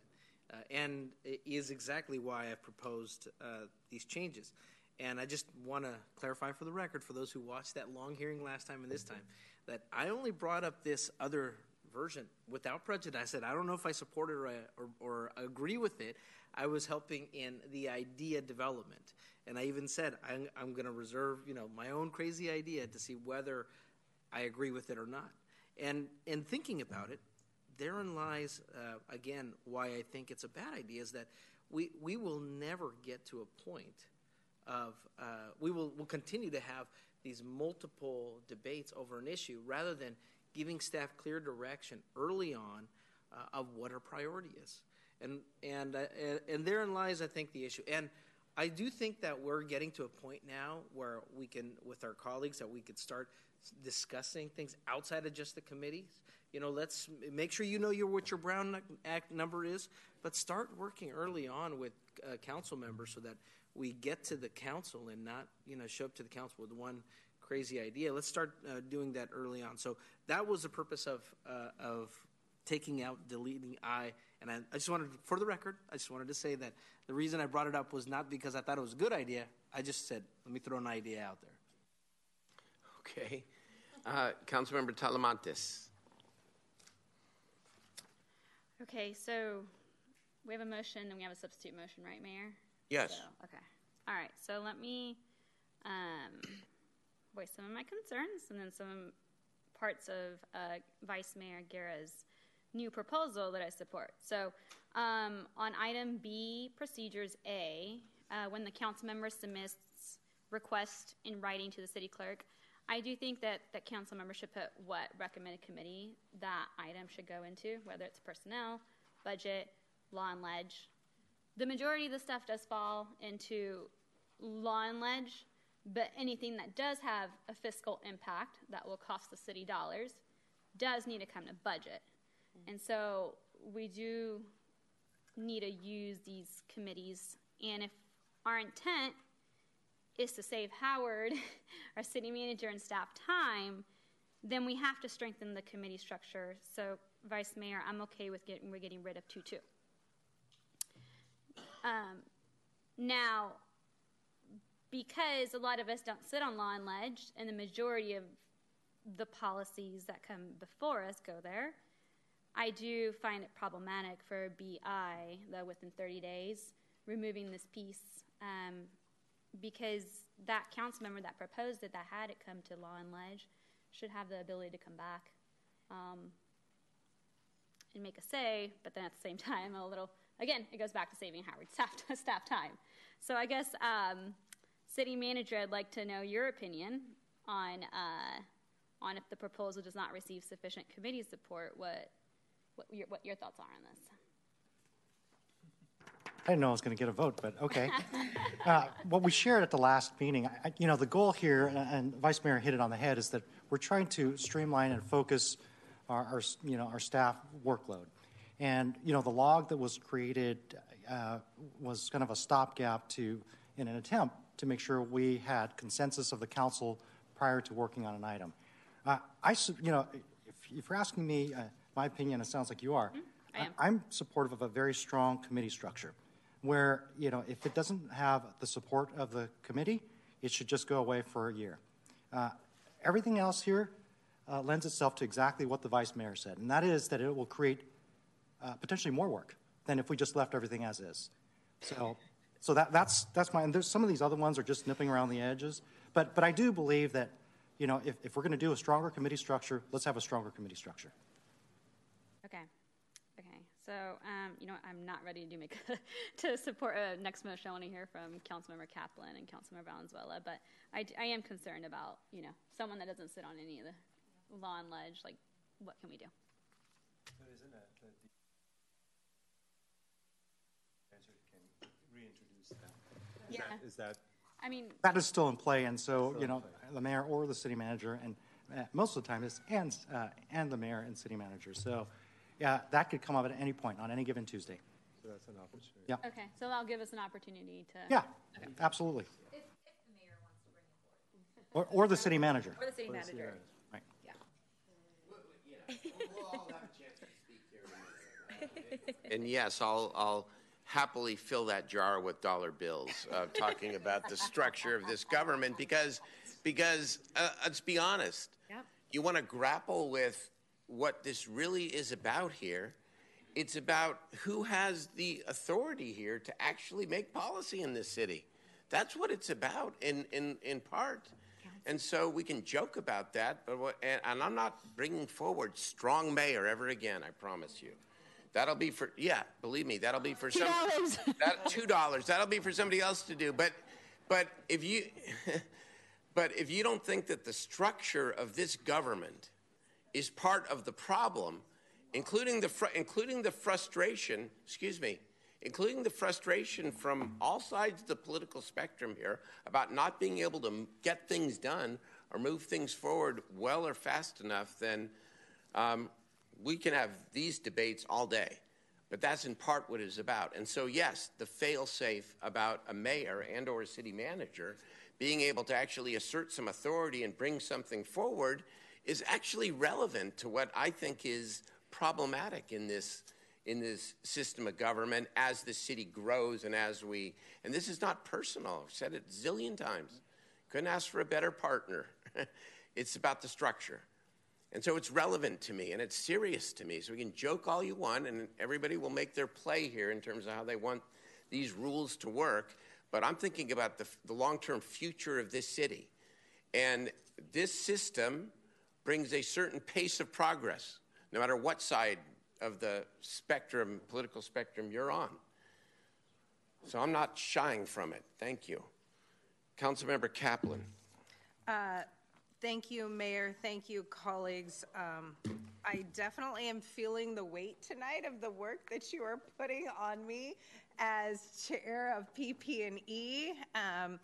uh, and is exactly why I've proposed uh, these changes. And I just want to clarify for the record, for those who watched that long hearing last time and this time, that I only brought up this other version without prejudice. I said I don't know if I support it or, or, or agree with it. I was helping in the idea development. And I even said I'm, I'm going to reserve, you know, my own crazy idea to see whether I agree with it or not. And in thinking about it, therein lies uh, again why I think it's a bad idea is that we we will never get to a point of uh, we will will continue to have these multiple debates over an issue rather than giving staff clear direction early on uh, of what our priority is. And and, uh, and and therein lies I think the issue. And I do think that we're getting to a point now where we can, with our colleagues, that we could start discussing things outside of just the committees. You know, let's make sure you know your, what your Brown Act number is, but start working early on with uh, council members so that we get to the council and not, you know, show up to the council with one crazy idea. Let's start uh, doing that early on. So that was the purpose of uh, of taking out, deleting I. And I, I, just wanted, for the record, I just wanted to say that the reason I brought it up was not because I thought it was a good idea. I just said, let me throw an idea out there. Okay. Uh, Councilmember Talamantes. Okay, so we have a motion and we have a substitute motion, right, Mayor? Yes. So, okay. All right, so let me um, voice some of my concerns and then some parts of uh, Vice Mayor Guerra's new proposal that I support. So, um, on item B, procedures A, uh, when the council member submits request in writing to the city clerk, I do think that that council member should put what recommended committee that item should go into, whether it's personnel, budget, law and ledge. The majority of the stuff does fall into law and ledge, but anything that does have a fiscal impact that will cost the city dollars does need to come to budget. And so we do need to use these committees. And if our intent is to save Howard, our city manager, and staff time, then we have to strengthen the committee structure. So, Vice Mayor, I'm okay with getting we're getting rid of two two. Um, now, because a lot of us don't sit on law and ledge, and the majority of the policies that come before us go there, I do find it problematic for BI though within 30 days removing this piece um, because that council member that proposed it, that had it come to law and ledge, should have the ability to come back um, and make a say, but then at the same time, a little, again, it goes back to saving Howard staff, staff time. So I guess, um, city manager, I'd like to know your opinion on, uh, on if the proposal does not receive sufficient committee support, what, what, your, what your thoughts are on this. I didn't know I was going to get a vote, but okay. uh, what we shared at the last meeting, I, you know, the goal here, and, and Vice Mayor hit it on the head, is that we're trying to streamline and focus our, our you know, our staff workload. And you know, the log that was created uh, was kind of a stopgap to, in an attempt to make sure we had consensus of the council prior to working on an item. Uh, I, you know, if, if, you're asking me uh, my opinion, it sounds like you are. Mm-hmm. I am. I'm supportive of a very strong committee structure where, you know, if it doesn't have the support of the committee, it should just go away for a year. Uh, everything else here uh, lends itself to exactly what the vice mayor said, and that is that it will create uh, potentially more work than if we just left everything as is. So, so that, that's, that's my, and there's some of these other ones are just nipping around the edges, but, but I do believe that, you know, if, if we're going to do a stronger committee structure, let's have a stronger committee structure. Okay. Okay. So, um, you know, I'm not ready to do make to support a next motion. I want to hear from Councilmember Kaplan and Councilmember Valenzuela, but I, I am concerned about, you know, someone that doesn't sit on any of the law and ledge. Like, what can we do? But isn't that the answer can reintroduce that? Is Yeah. That, is that I mean, That is still in play, and so, you know, the mayor or the city manager, and uh, most of the time it's, and, uh, and the mayor and city manager. So, yeah, that could come up at any point on any given Tuesday. so that's an opportunity? Yeah. okay. So that'll give us an opportunity to. Yeah, absolutely. If, if the mayor wants to bring it forward. Or, or the city manager. Or the city manager. Right. Yeah. And yes, I'll, I'll happily fill that jar with dollar bills, uh, talking about the structure of this government, because, because, uh, let's be honest. Yep. You want to grapple with what this really is about here. It's about who has the authority here to actually make policy in this city. That's what it's about in, in, in part. And so we can joke about that, but what, and, and I'm not bringing forward strong mayor ever again, I promise you. That'll be for, yeah, believe me, that'll be for some. That, two dollars. That'll be for somebody else to do. But, but if you, but if you don't think that the structure of this government is part of the problem, including the, fr- including the frustration, excuse me, including the frustration from all sides of the political spectrum here about not being able to get things done or move things forward well or fast enough, then um, we can have these debates all day. But that's in part what it is about. And so, yes, the fail-safe about a mayor and or a city manager being able to actually assert some authority and bring something forward is actually relevant to what I think is problematic in this in this system of government as the city grows and as we and this is not personal. I've said it a zillion times. Couldn't ask for a better partner. it's about the structure. And so it's relevant to me and it's serious to me. So we can joke all you want and everybody will make their play here in terms of how they want these rules to work. But I'm thinking about the, the long term future of this city. And this system brings a certain pace of progress, no matter what side of the spectrum, political spectrum you're on. So I'm not shying from it. Thank you. Councilmember Kaplan. Uh, Thank you, Mayor. Thank you, colleagues. Um, I definitely am feeling the weight tonight of the work that you are putting on me as chair of PP&E. Um,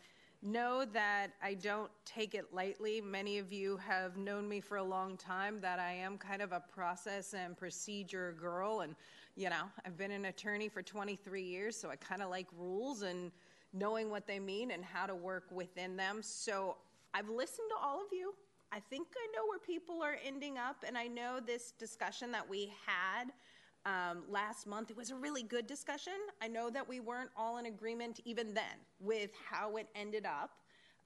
know that I don't take it lightly. Many of you have known me for a long time, that I am kind of a process and procedure girl. And, you know, I've been an attorney for 23 years, so I kind of like rules and knowing what they mean and how to work within them. So I've listened to all of you. I think I know where people are ending up, and I know this discussion that we had um, last month. It was a really good discussion. I know that we weren't all in agreement even then with how it ended up.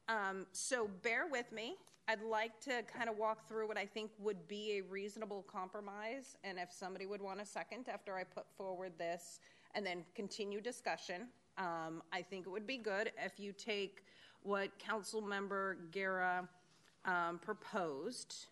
Um, so bear with me. I'd like to kind of walk through what I think would be a reasonable compromise, and if somebody would want a second after I put forward this, and then continue discussion. Um, I think it would be good if you take what Council Member Guerra um, proposed.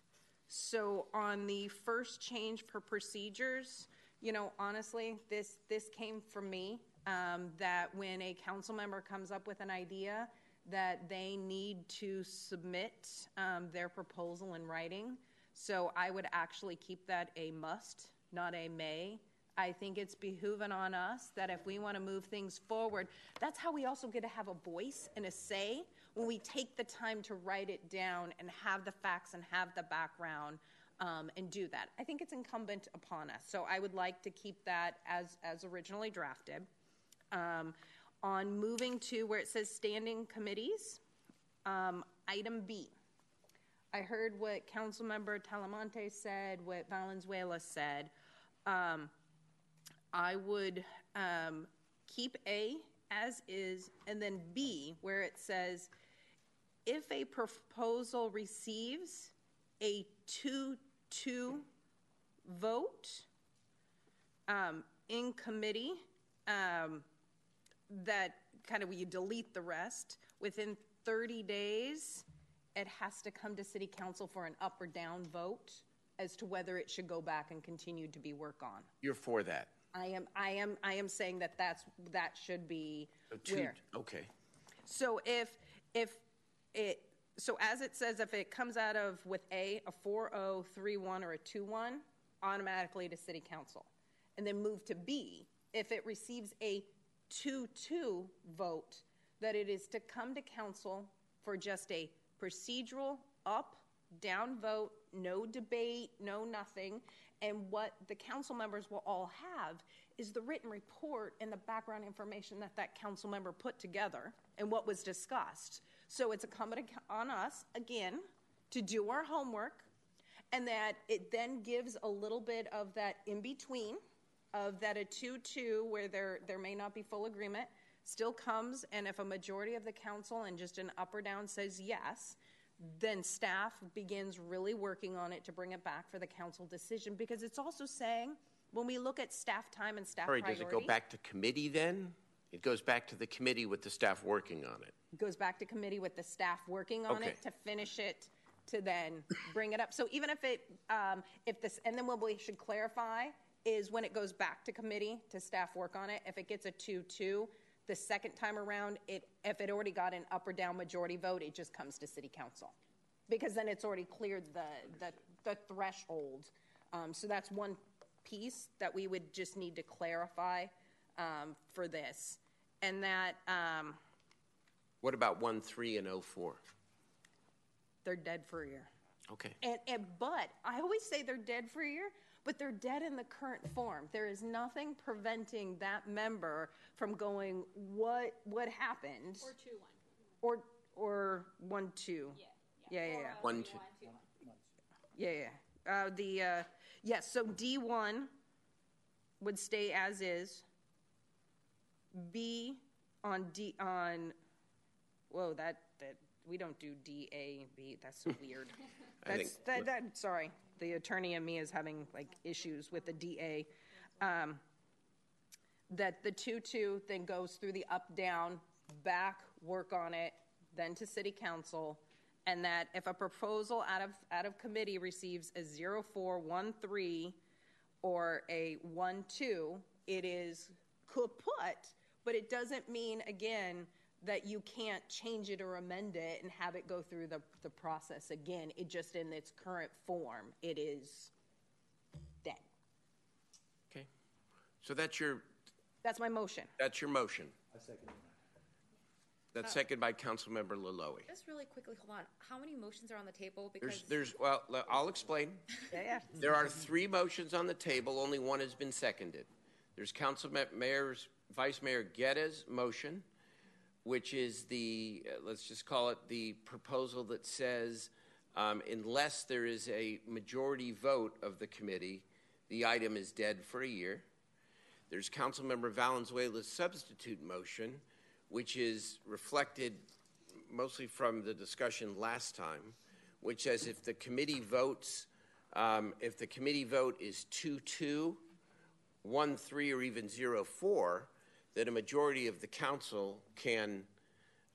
So on the first change for procedures, you know, honestly, this this came from me. Um, that when a council member comes up with an idea, that they need to submit um, their proposal in writing. So I would actually keep that a must, not a may. I think it's behooving on us that if we want to move things forward, that's how we also get to have a voice and a say when we take the time to write it down and have the facts and have the background um, and do that. I think it's incumbent upon us. So I would like to keep that as, as originally drafted. Um, on moving to where it says standing committees, um, item B. I heard what Councilmember Talamantes said, what Valenzuela said. Um, I would um, keep A as is, and then B, where it says if a proposal receives a 2 2 vote um, in committee, um, that kind of you delete the rest within 30 days it has to come to city council for an up or down vote as to whether it should go back and continue to be work on You're for that? i am i am i am saying that that's that should be So two- where Okay. so if if it so as it says if it comes out of with a a 4031 or a 21 automatically to city council. And then move to b if it receives a 2-2 vote that it is to come to council for just a procedural up down vote no debate no nothing. And what the council members will all have is the written report and the background information that that council member put together and what was discussed so it's incumbent on us again to do our homework and that it then gives a little bit of that in between of that a 2-2 where there there may not be full agreement still comes and if a majority of the council and just an up or down says yes then staff begins really working on it to bring it back for the council decision because it's also saying when we look at staff time and staff priorities does it go back to committee then? It goes back to the committee with the staff working on it. Goes back to committee with the staff working on Okay. it to finish it to then bring it up. So even if it, um, if this, and then what we should clarify is when it goes back to committee to staff work on it, if it gets a two-two, the second time around, it, if it already got an up or down majority vote, it just comes to city council. Because then it's already cleared the, the, the threshold. Um, so that's one piece that we would just need to clarify, um, for this. And that, um, What about 1, 3, and 04? they're dead for a year. Okay. And, and but I always say they're dead for a year, but they're dead in the current form. There is nothing preventing that member from going, what what happened? Or two one. Or or one two. Yeah. Yeah, yeah, yeah. 1, 2. Yeah, yeah. Uh, the uh, yes. so D one would stay as is. B on D on. Whoa, that that we don't do D A B. That's so weird. That's think- that, that. Sorry, the attorney and me is having like issues with the D A. Um, that the two two then goes through the up down back work on it then to city council and that if a proposal out of out of committee receives a 0413 or a 12 it is kaput but it doesn't mean again that you can't change it or amend it and have it go through the, the process again it just in its current form it is dead Okay. So that's your that's my motion that's your motion. I second That's Uh, seconded by Councilmember Loloee. Just really quickly, hold on. How many motions are on the table? There's, Because there's, well, le- I'll explain. Yeah, yeah. There are three motions on the table, only one has been seconded. There's Council Ma- Mayor's, Vice Mayor Guerra's motion, which is the, uh, let's just call it the proposal that says, um, unless there is a majority vote of the committee, the item is dead for a year. There's Councilmember Valenzuela's substitute motion, which is reflected mostly from the discussion last time, which says if the committee votes, um, if the committee vote is 2 2, 1 3, or even 0 4, that a majority of the council can.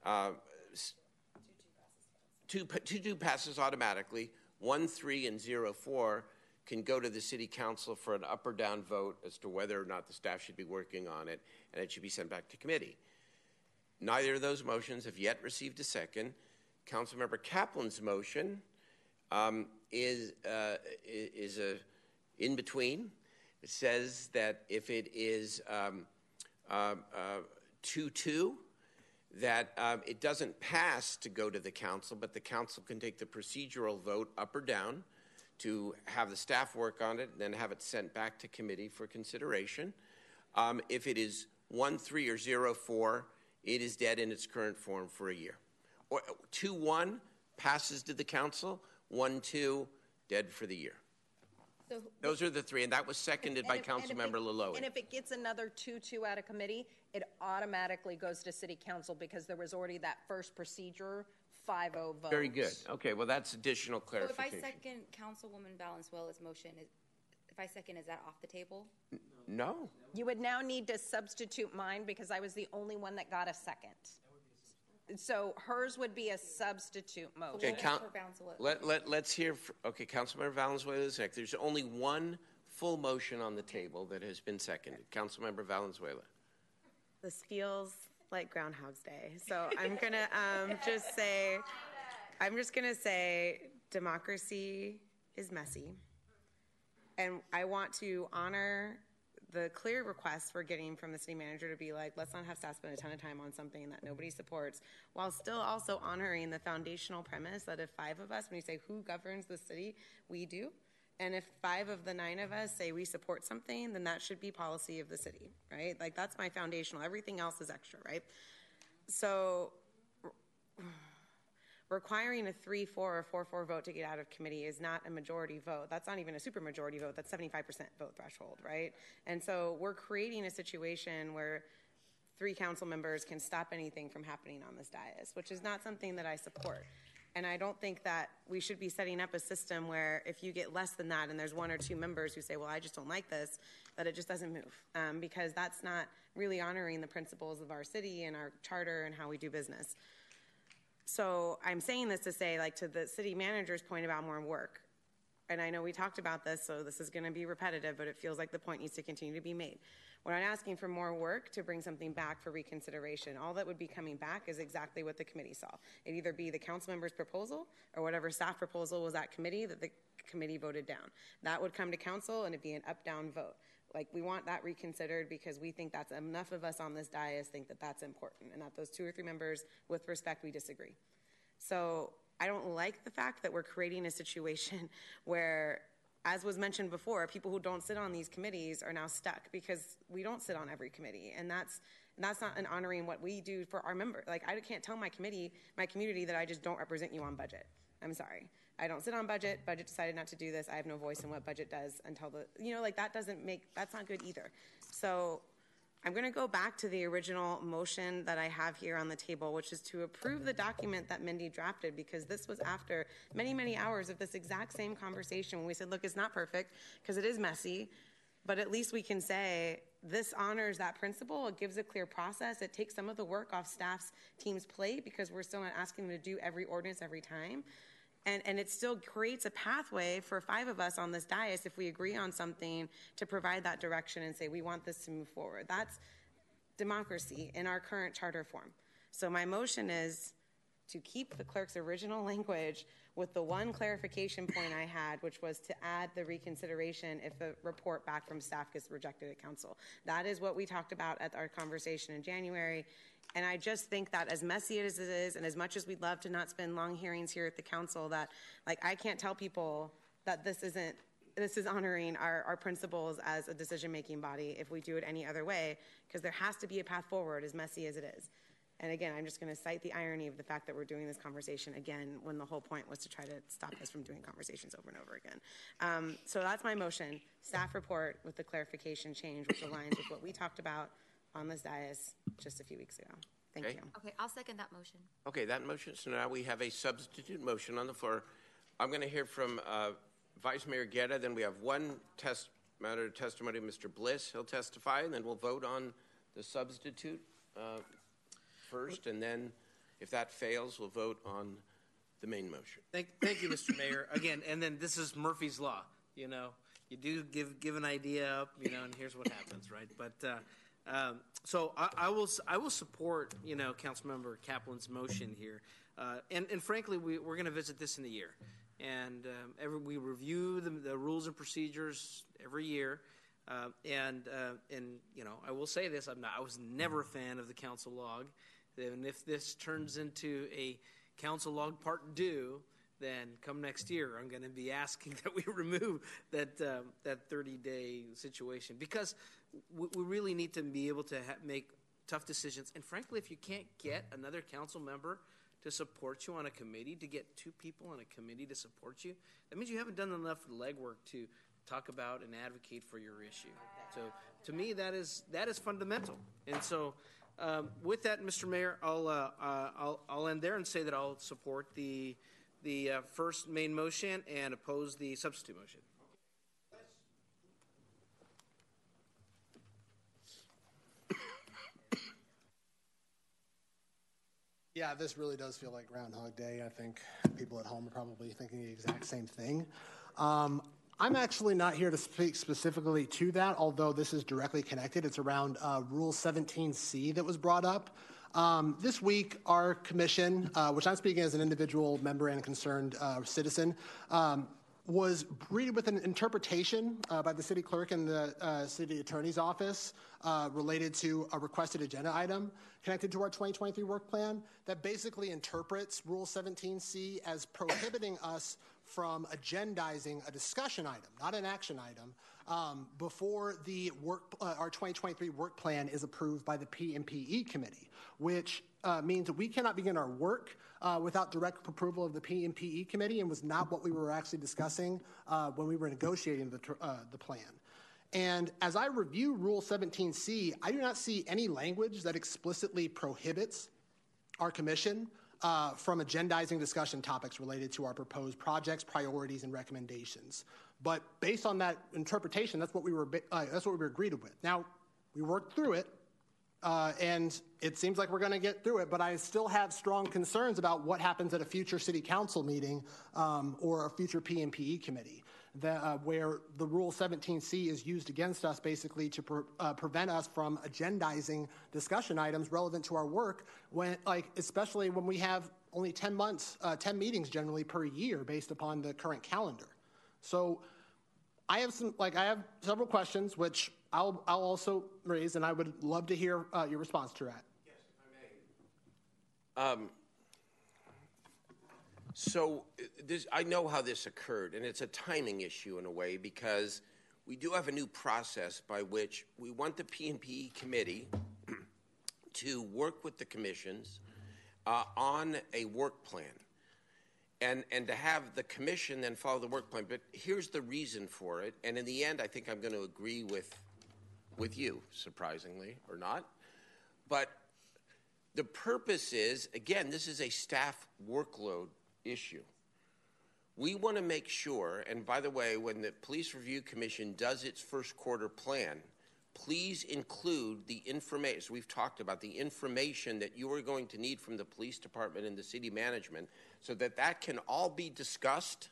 Uh, 2 2 2 passes automatically, 1 3 and 0 4 can go to the city council for an up or down vote as to whether or not the staff should be working on it, and it should be sent back to committee. Neither of those motions have yet received a second. Councilmember Kaplan's motion um, is uh, is a in between. It says that if it is um, uh, uh, two two, that um, it doesn't pass to go to the council, but the council can take the procedural vote up or down to have the staff work on it, and then have it sent back to committee for consideration. Um, if it is one three or 0 4, it is dead in its current form for a year. Or two one passes to the council, one two dead for the year. So Those are the three, and that was seconded by And if- and Councilmember Loloee. And if it gets another two-two out of committee, it automatically goes to city council because there was already that first procedure, five-oh vote. Very good. Okay, well, that's additional So if I clarification. second Councilwoman Valenzuela's motion, if I second, is that off the table? No. You would now need to substitute mine because I was the only one that got a second. So hers would be a substitute motion. Okay, count, let, let, let's hear, fr- okay, Councilmember Valenzuela is next. There's only one full motion on the table that has been seconded. Councilmember Valenzuela. This feels like Groundhog's Day. So I'm going to um, just say, I'm just going to say democracy is messy. And I want to honor the clear request we're getting from the city manager to be like, let's not have staff spend a ton of time on something that nobody supports, while still also honoring the foundational premise that if five of us, when you say who governs the city, we do. And if five of the nine of us say we support something, then that should be policy of the city, right? Like that's my foundational. Everything else is extra, right? So requiring a 3 4 or 4 4 vote to get out of committee is not a majority vote. That's not even a supermajority vote. That's 75% vote threshold, right? And so we're creating a situation where three council members can stop anything from happening on this dais, which is not something that I support. And I don't think that we should be setting up a system where if you get less than that and there's one or two members who say, well, I just don't like this, that it just doesn't move. Um, because that's not really honoring the principles of our city and our charter and how we do business. So I'm saying this to say, like, to the city manager's point about more work. And I know we talked about this, so this is going to be repetitive, but it feels like the point needs to continue to be made. We're not asking for more work to bring something back for reconsideration. All that would be coming back is exactly what the committee saw. It'd either be the council member's proposal or whatever staff proposal was at committee that the committee voted down. That would come to council and it'd be an up-down vote. Like, we want that reconsidered because we think that's enough of us on this dais think that that's important and that those two or three members, with respect, we disagree. So I don't like the fact that we're creating a situation where, as was mentioned before, people who don't sit on these committees are now stuck because we don't sit on every committee, and that's and that's not an honoring what we do for our members. Like I can't tell my committee, my community, that I just don't represent you on budget. I'm sorry. I don't sit on budget. Budget decided not to do this. I have no voice in what budget does until the, you know, like that doesn't make, that's not good either. So I'm going to go back to the original motion that I have here on the table, which is to approve the document that Mindy drafted because this was after many, many hours of this exact same conversation when we said, look, it's not perfect because it is messy, but at least we can say this honors that principle. It gives a clear process. It takes some of the work off staff's team's plate because we're still not asking them to do every ordinance every time. And, and it still creates a pathway for five of us on this dais if we agree on something to provide that direction and say we want this to move forward. That's democracy in our current charter form. So my motion is to keep the clerk's original language with the one clarification point I had, which was to add the reconsideration if a report back from staff gets rejected at council. That is what we talked about at our conversation in January. And I just think that as messy as it is, and as much as we'd love to not spend long hearings here at the council, that like I can't tell people that this isn't this is honoring our, our principles as a decision making body if we do it any other way, because there has to be a path forward, as messy as it is. And again, I'm just going to cite the irony of the fact that we're doing this conversation again when the whole point was to try to stop us from doing conversations over and over again. Um, so that's my motion. Staff report with the clarification change, which aligns with what we talked about on this dais just a few weeks ago. Thank Okay. you. Okay, I'll second that motion. Okay, that motion, so now we have a substitute motion on the floor. I'm going to hear from uh, Vice Mayor Guerra, then we have one test, matter of testimony, Mr. Bliss, he'll testify, and then we'll vote on the substitute uh, first, and then if that fails, we'll vote on the main motion. Thank, thank you, Mr. Mayor. Again, and then this is Murphy's Law. You know, you do give give an idea up, you know, and here's what happens, right? But uh, um, so I, I will I will support you know Councilmember Kaplan's motion here, uh, and and frankly, we, we're going to visit this in a year, and um, every we review the, the rules and procedures every year. Uh, and uh, and you know, I will say this: I'm not. I was never a fan of the council log, and if this turns into a council log part due, then come next year, I'm going to be asking that we remove that um, that 30 day situation because we, we really need to be able to ha- make tough decisions. And frankly, if you can't get another council member to support you on a committee, to get two people on a committee to support you, that means you haven't done enough legwork to talk about and advocate for your issue. So to me, that is that is fundamental. And so. Um, with that, Mr. Mayor, I'll, uh, uh, I'll I'll end there and say that I'll support the the uh, first main motion and oppose the substitute motion. Yeah, this really does feel like Groundhog Day. I think people at home are probably thinking the exact same thing. Um, I'm actually not here to speak specifically to that, although this is directly connected. It's around uh, Rule 17C that was brought up. Um, this week, our commission, uh, which I'm speaking as an individual member and concerned uh, citizen, um, was greeted with an interpretation uh, by the city clerk and the uh, city attorney's office uh, related to a requested agenda item connected to our 2023 work plan that basically interprets Rule 17C as prohibiting us from agendizing a discussion item, not an action item, um, before the work, uh, our 2023 work plan is approved by the PMPE committee, which uh, means that we cannot begin our work uh, without direct approval of the PMPE committee, and was not what we were actually discussing uh, when we were negotiating the, uh, the plan. And as I review Rule 17C, I do not see any language that explicitly prohibits our commission uh, from agendizing discussion topics related to our proposed projects, priorities, and recommendations. But based on that interpretation, that's what we were uh, that's what we were agreed with. Now we worked through it, uh, and it seems like we're going to get through it. But I still have strong concerns about what happens at a future city council meeting um, or a future PMPE committee. That, uh, where the Rule 17C is used against us basically to pre- uh, prevent us from agendizing discussion items relevant to our work, when, like, especially when we have only 10 months, uh, 10 meetings generally per year based upon the current calendar. So I have some, like, I have several questions, which I'll, I'll also raise, and I would love to hear uh, your response to that. Yes, if I may. Um, so uh, this, I know how this occurred, and it's a timing issue in a way because we do have a new process by which we want the PNPE committee to work with the commissions uh, on a work plan, and and to have the commission then follow the work plan. But here's the reason for it, and in the end, I think I'm going to agree with with you, surprisingly or not, but the purpose is again, this is a staff workload issue. We want to make sure, and by the way, when the Police Review Commission does its first quarter plan, please include the information. We've talked about the information that you are going to need from the police department and the city management so that that can all be discussed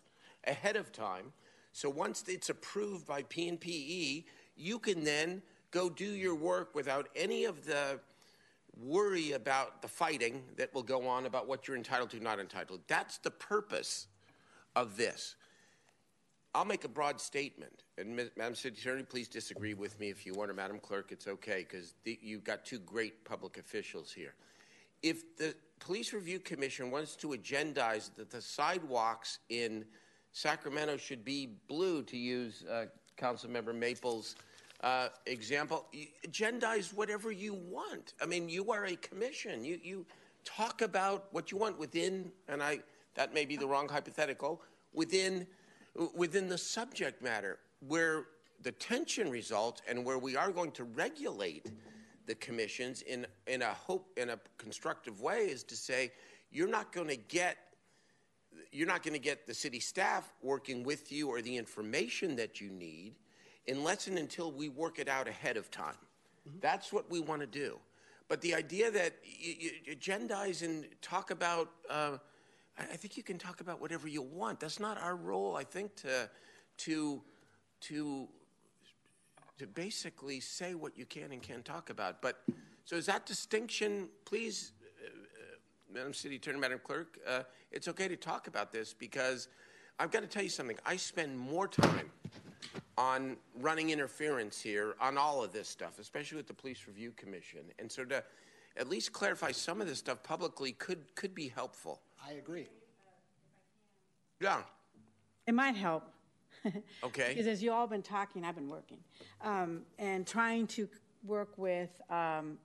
ahead of time. So once it's approved by PNPE, you can then go do your work without any of the worry about the fighting that will go on about what you're entitled to, not entitled. That's the purpose of this. I'll make a broad statement, and Madam City Attorney, please disagree with me if you want, or Madam Clerk, it's okay, because you've got two great public officials here. If the Police Review Commission wants to agendize that the sidewalks in Sacramento should be blue, to use uh, Councilmember Maple's uh, example, agendize whatever you want. I mean, you are a commission. You you talk about what you want within, and I that may be the wrong hypothetical within within the subject matter where the tension results and where we are going to regulate the commissions in in a hope in a constructive way is to say you're not going to get you're not going to get the city staff working with you or the information that you need unless and until we work it out ahead of time. Mm-hmm. That's what we want to do. But the idea that you, you agendize and talk about, uh, I think you can talk about whatever you want. That's not our role. I think to to to to basically say what you can and can't talk about. But so is that distinction? Please, uh, uh, Madam City Attorney, Madam Clerk, uh, it's okay to talk about this because I've got to tell you something. I spend more time on running interference here on all of this stuff, especially with the Police Review Commission. And so to at least clarify some of this stuff publicly could could be helpful. I agree. Yeah. It might help. Okay. because as you all been talking, I've been working um, and trying to work with um,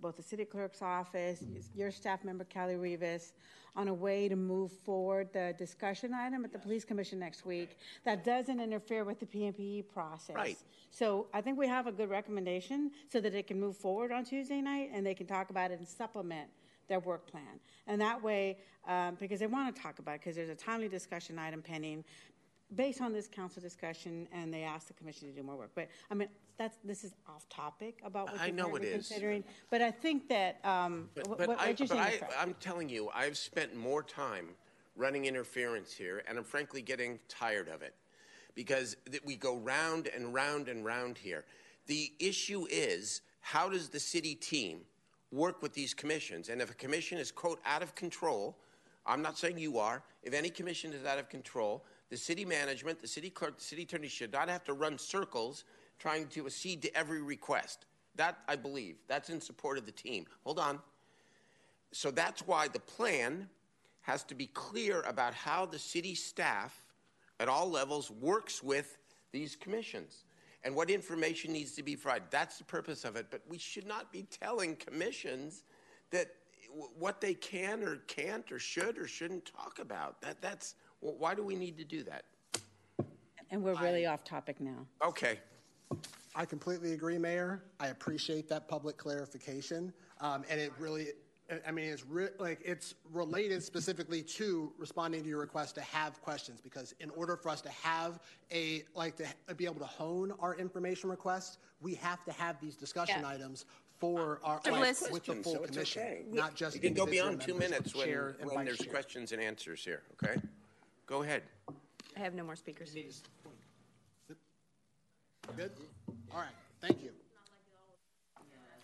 both the city clerk's office, your staff member Kelly Rivas, on a way to move forward the discussion item at the police commission next week that doesn't interfere with the PMPE process. Right. So I think we have a good recommendation so that it can move forward on Tuesday night and they can talk about it and supplement their work plan. And that way, um, because they want to talk about it, because there's a timely discussion item pending based on this council discussion, and they asked the commission to do more work. But I mean, that's this is off topic about what I you're know it is. considering. But I think that um, But, what, but what I, but I, I'm telling you, I've spent more time running interference here, and I'm frankly getting tired of it because we go round and round and round here. The issue is how does the city team work with these commissions? And if a commission is, quote, out of control, I'm not saying you are, if any commission is out of control, the city management, the city clerk, the city attorney should not have to run circles trying to accede to every request. That, I believe, that's in support of the team. Hold on. So that's why the plan has to be clear about how the city staff at all levels works with these commissions and what information needs to be provided. That's the purpose of it. But we should not be telling commissions that what they can or can't or should or shouldn't talk about. That, that's well, why do we need to do that? and we're really off topic now. Okay. I completely agree, Mayor. I appreciate that public clarification, um, and it really, I mean, it's re- like it's related specifically to responding to your request to have questions. Because in order for us to have a like to be able to hone our information requests, we have to have these discussion Yeah. items for our To like, with the full so commission, okay. not just You can go beyond two minutes when, when there's chair. questions and answers here, okay? Go ahead. I have no more speakers. Good. All right. Thank you.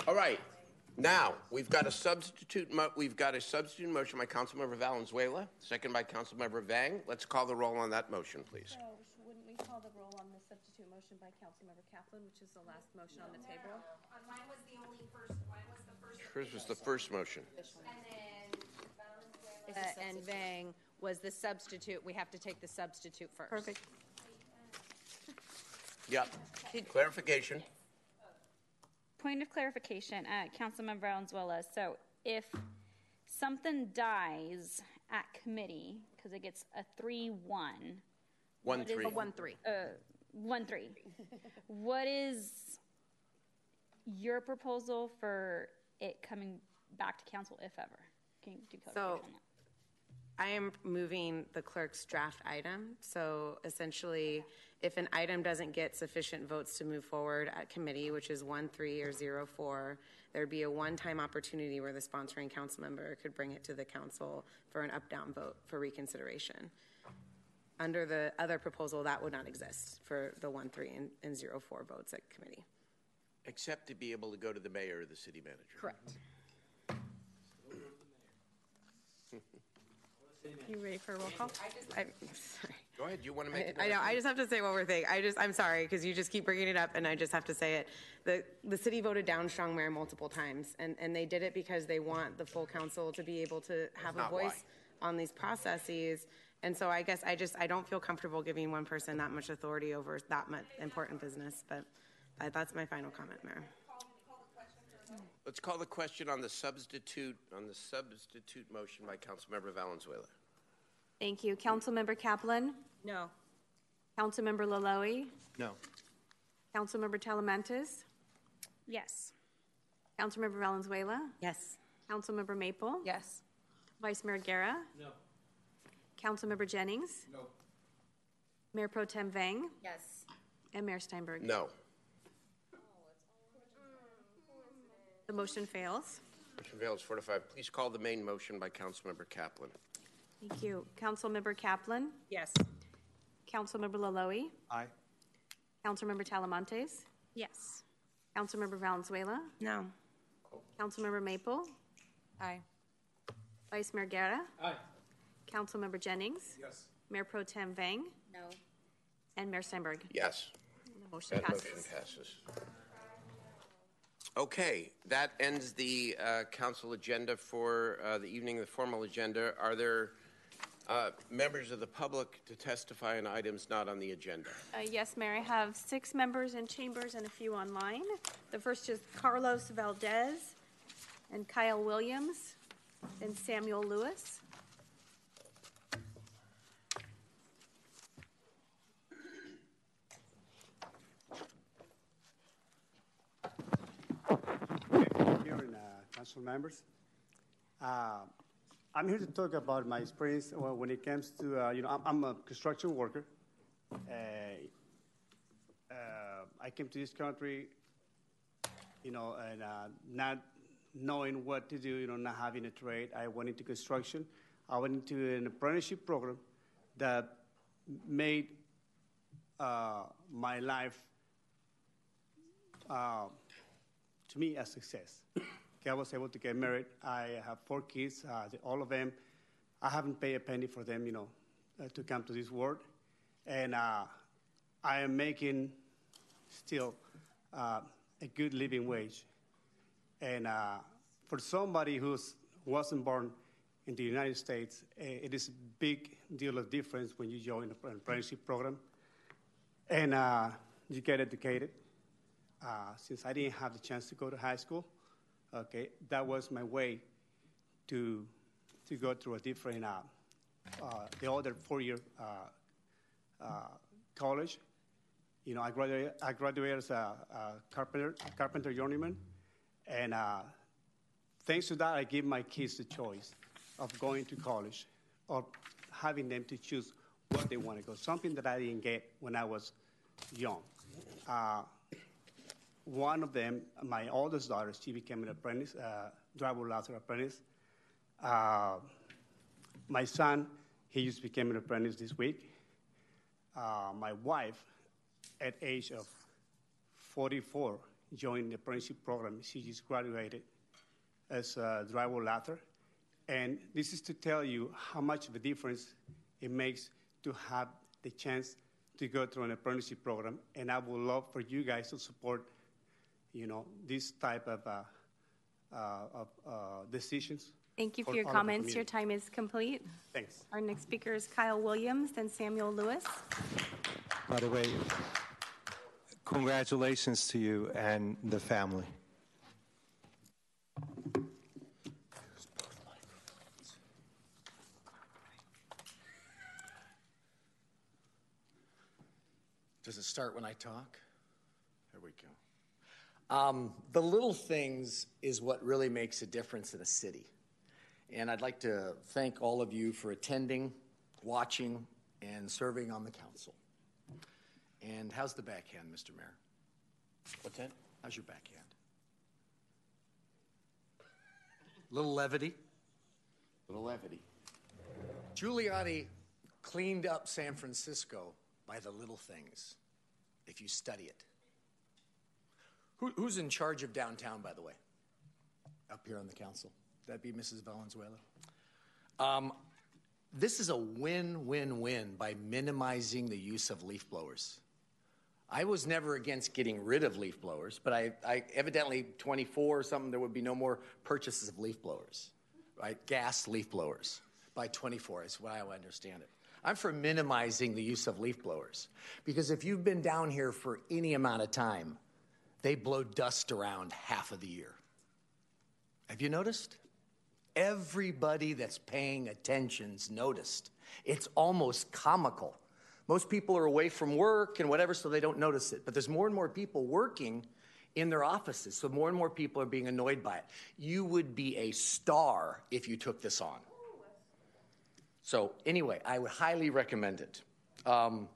All right. Now, we've got a substitute, mo- we've got a substitute motion by Councilmember Valenzuela, second by Councilmember Vang. Let's call the roll on that motion, please. So wouldn't we call the roll on the substitute motion by Councilmember Kaplan, which is the last motion on the table? Mine was the only first, mine was the first. Hers was the first motion. Uh, and Vang was the substitute. We have to take the substitute first. Perfect. Yep. Clarification. Point of clarification, uh, Councilmember Valenzuela. So if something dies at committee because it gets a three-one. One, what is- three. A one, three. Uh, one three. what is your proposal for it coming back to council, if ever? Can you do So, on that? I am moving the clerk's draft item. So essentially, if an item doesn't get sufficient votes to move forward at committee, which is one three or zero four, there'd be a one-time opportunity where the sponsoring council member could bring it to the council for an up-down vote for reconsideration. Under the other proposal, that would not exist for the one three and, and zero four votes at committee. Except to be able to go to the mayor or the city manager. Correct. You ready for a roll call? I'm sorry. Go ahead. You want to make? I, I know. I just have to say one more thing. I just, I'm sorry because you just keep bringing it up, and I just have to say it. The the city voted down Strong Mayor multiple times, and and they did it because they want the full council to be able to have a not why. voice on these processes. And so I guess I just I don't feel comfortable giving one person that much authority over that much important business. But that, that's my final comment, Mayor. Let's call the question on the substitute on the substitute motion by Councilmember Valenzuela. Thank you. Councilmember Kaplan? No. Councilmember Loloee? No. Councilmember Talamantes? Yes. Councilmember Valenzuela? Yes. Councilmember Maple? Yes. Vice Mayor Guerra? No. Councilmember Jennings? No. Mayor Pro Tem Vang? Yes. And Mayor Steinberg? No. The motion fails. Motion fails four to five. Please call the main motion by Councilmember Kaplan. Thank you. Councilmember Kaplan? Yes. Councilmember Loloee? Aye. Councilmember Talamantes? Yes. Councilmember Valenzuela? No. Councilmember Maple? Aye. Vice Mayor Guerra? Aye. Councilmember Jennings? Yes. Mayor Pro Tem Vang? No. And Mayor Steinberg? Yes. The motion That passes. motion passes. Okay, that ends the uh, council agenda for uh, the evening, the formal agenda. Are there uh, members of the public to testify on items not on the agenda? Uh, yes, Mayor, I have six members in chambers and a few online. The first is Carlos Valdez and Kyle Williams and Samuel Lewis. Here in uh, council members. Uh, I'm here to talk about my experience uh, when it comes to, uh, you know, I'm, I'm a construction worker. Uh, uh, I came to this country, you know, and not knowing what to do, you know, not having a trade. I went into construction. I went into an apprenticeship program that made uh, my life uh, to me a success. I was able to get married. I have four kids, uh, all of them. I haven't paid a penny for them, you know, uh, to come to this world. And uh, I am making still uh, a good living wage. And uh, for somebody who wasn't born in the United States, eh, it is a big deal of difference when you join an apprenticeship program. And uh, you get educated. Since I didn't have the chance to go to high school, okay, that was my way to to go through a different uh, uh, the other four-year uh, uh, college. You know, I graduated, I graduated as a, a carpenter, carpenter journeyman, and uh, thanks to that, I give my kids the choice of going to college or having them to choose what they want to go. Something that I didn't get when I was young. One of them, my oldest daughter, she became an apprentice, uh, driver ladder apprentice. Uh, my son, he just became an apprentice this week. Uh, my wife, at age of 44, joined the apprenticeship program. She just graduated as a driver ladder. And this is to tell you how much of a difference it makes to have the chance to go through an apprenticeship program. And I would love for you guys to support, you know, this type of, uh, uh, of uh, decisions. Thank you for for your all of the comments. Your time is complete. Thanks. Our next speaker is Kyle Williams, then Samuel Lewis. By the way, congratulations to you and the family. Does it start when I talk? There we go. Um, the little things is what really makes a difference in a city. And I'd like to thank all of you for attending, watching, and serving on the council. And how's the backhand, Mr. Mayor? What's that? How's your backhand? Little levity. Little levity. Giuliani cleaned up San Francisco by the little things, if you study it. Who, who's in charge of downtown, by the way? Up here on the council? That'd be Mrs. Valenzuela. Um, this is a win win win by minimizing the use of leaf blowers. I was never against getting rid of leaf blowers, but I, I evidently 24 or something, there would be no more purchases of leaf blowers, right? Gas leaf blowers by 24 is what I understand it. I'm for minimizing the use of leaf blowers because if you've been down here for any amount of time, they blow dust around half of the year. Have you noticed? Everybody that's paying attention's noticed. It's almost comical. Most people are away from work and whatever, so they don't notice it. But there's more and more people working in their offices, so more and more people are being annoyed by it. You would be a star if you took this on. So, anyway, I would highly recommend it. Um,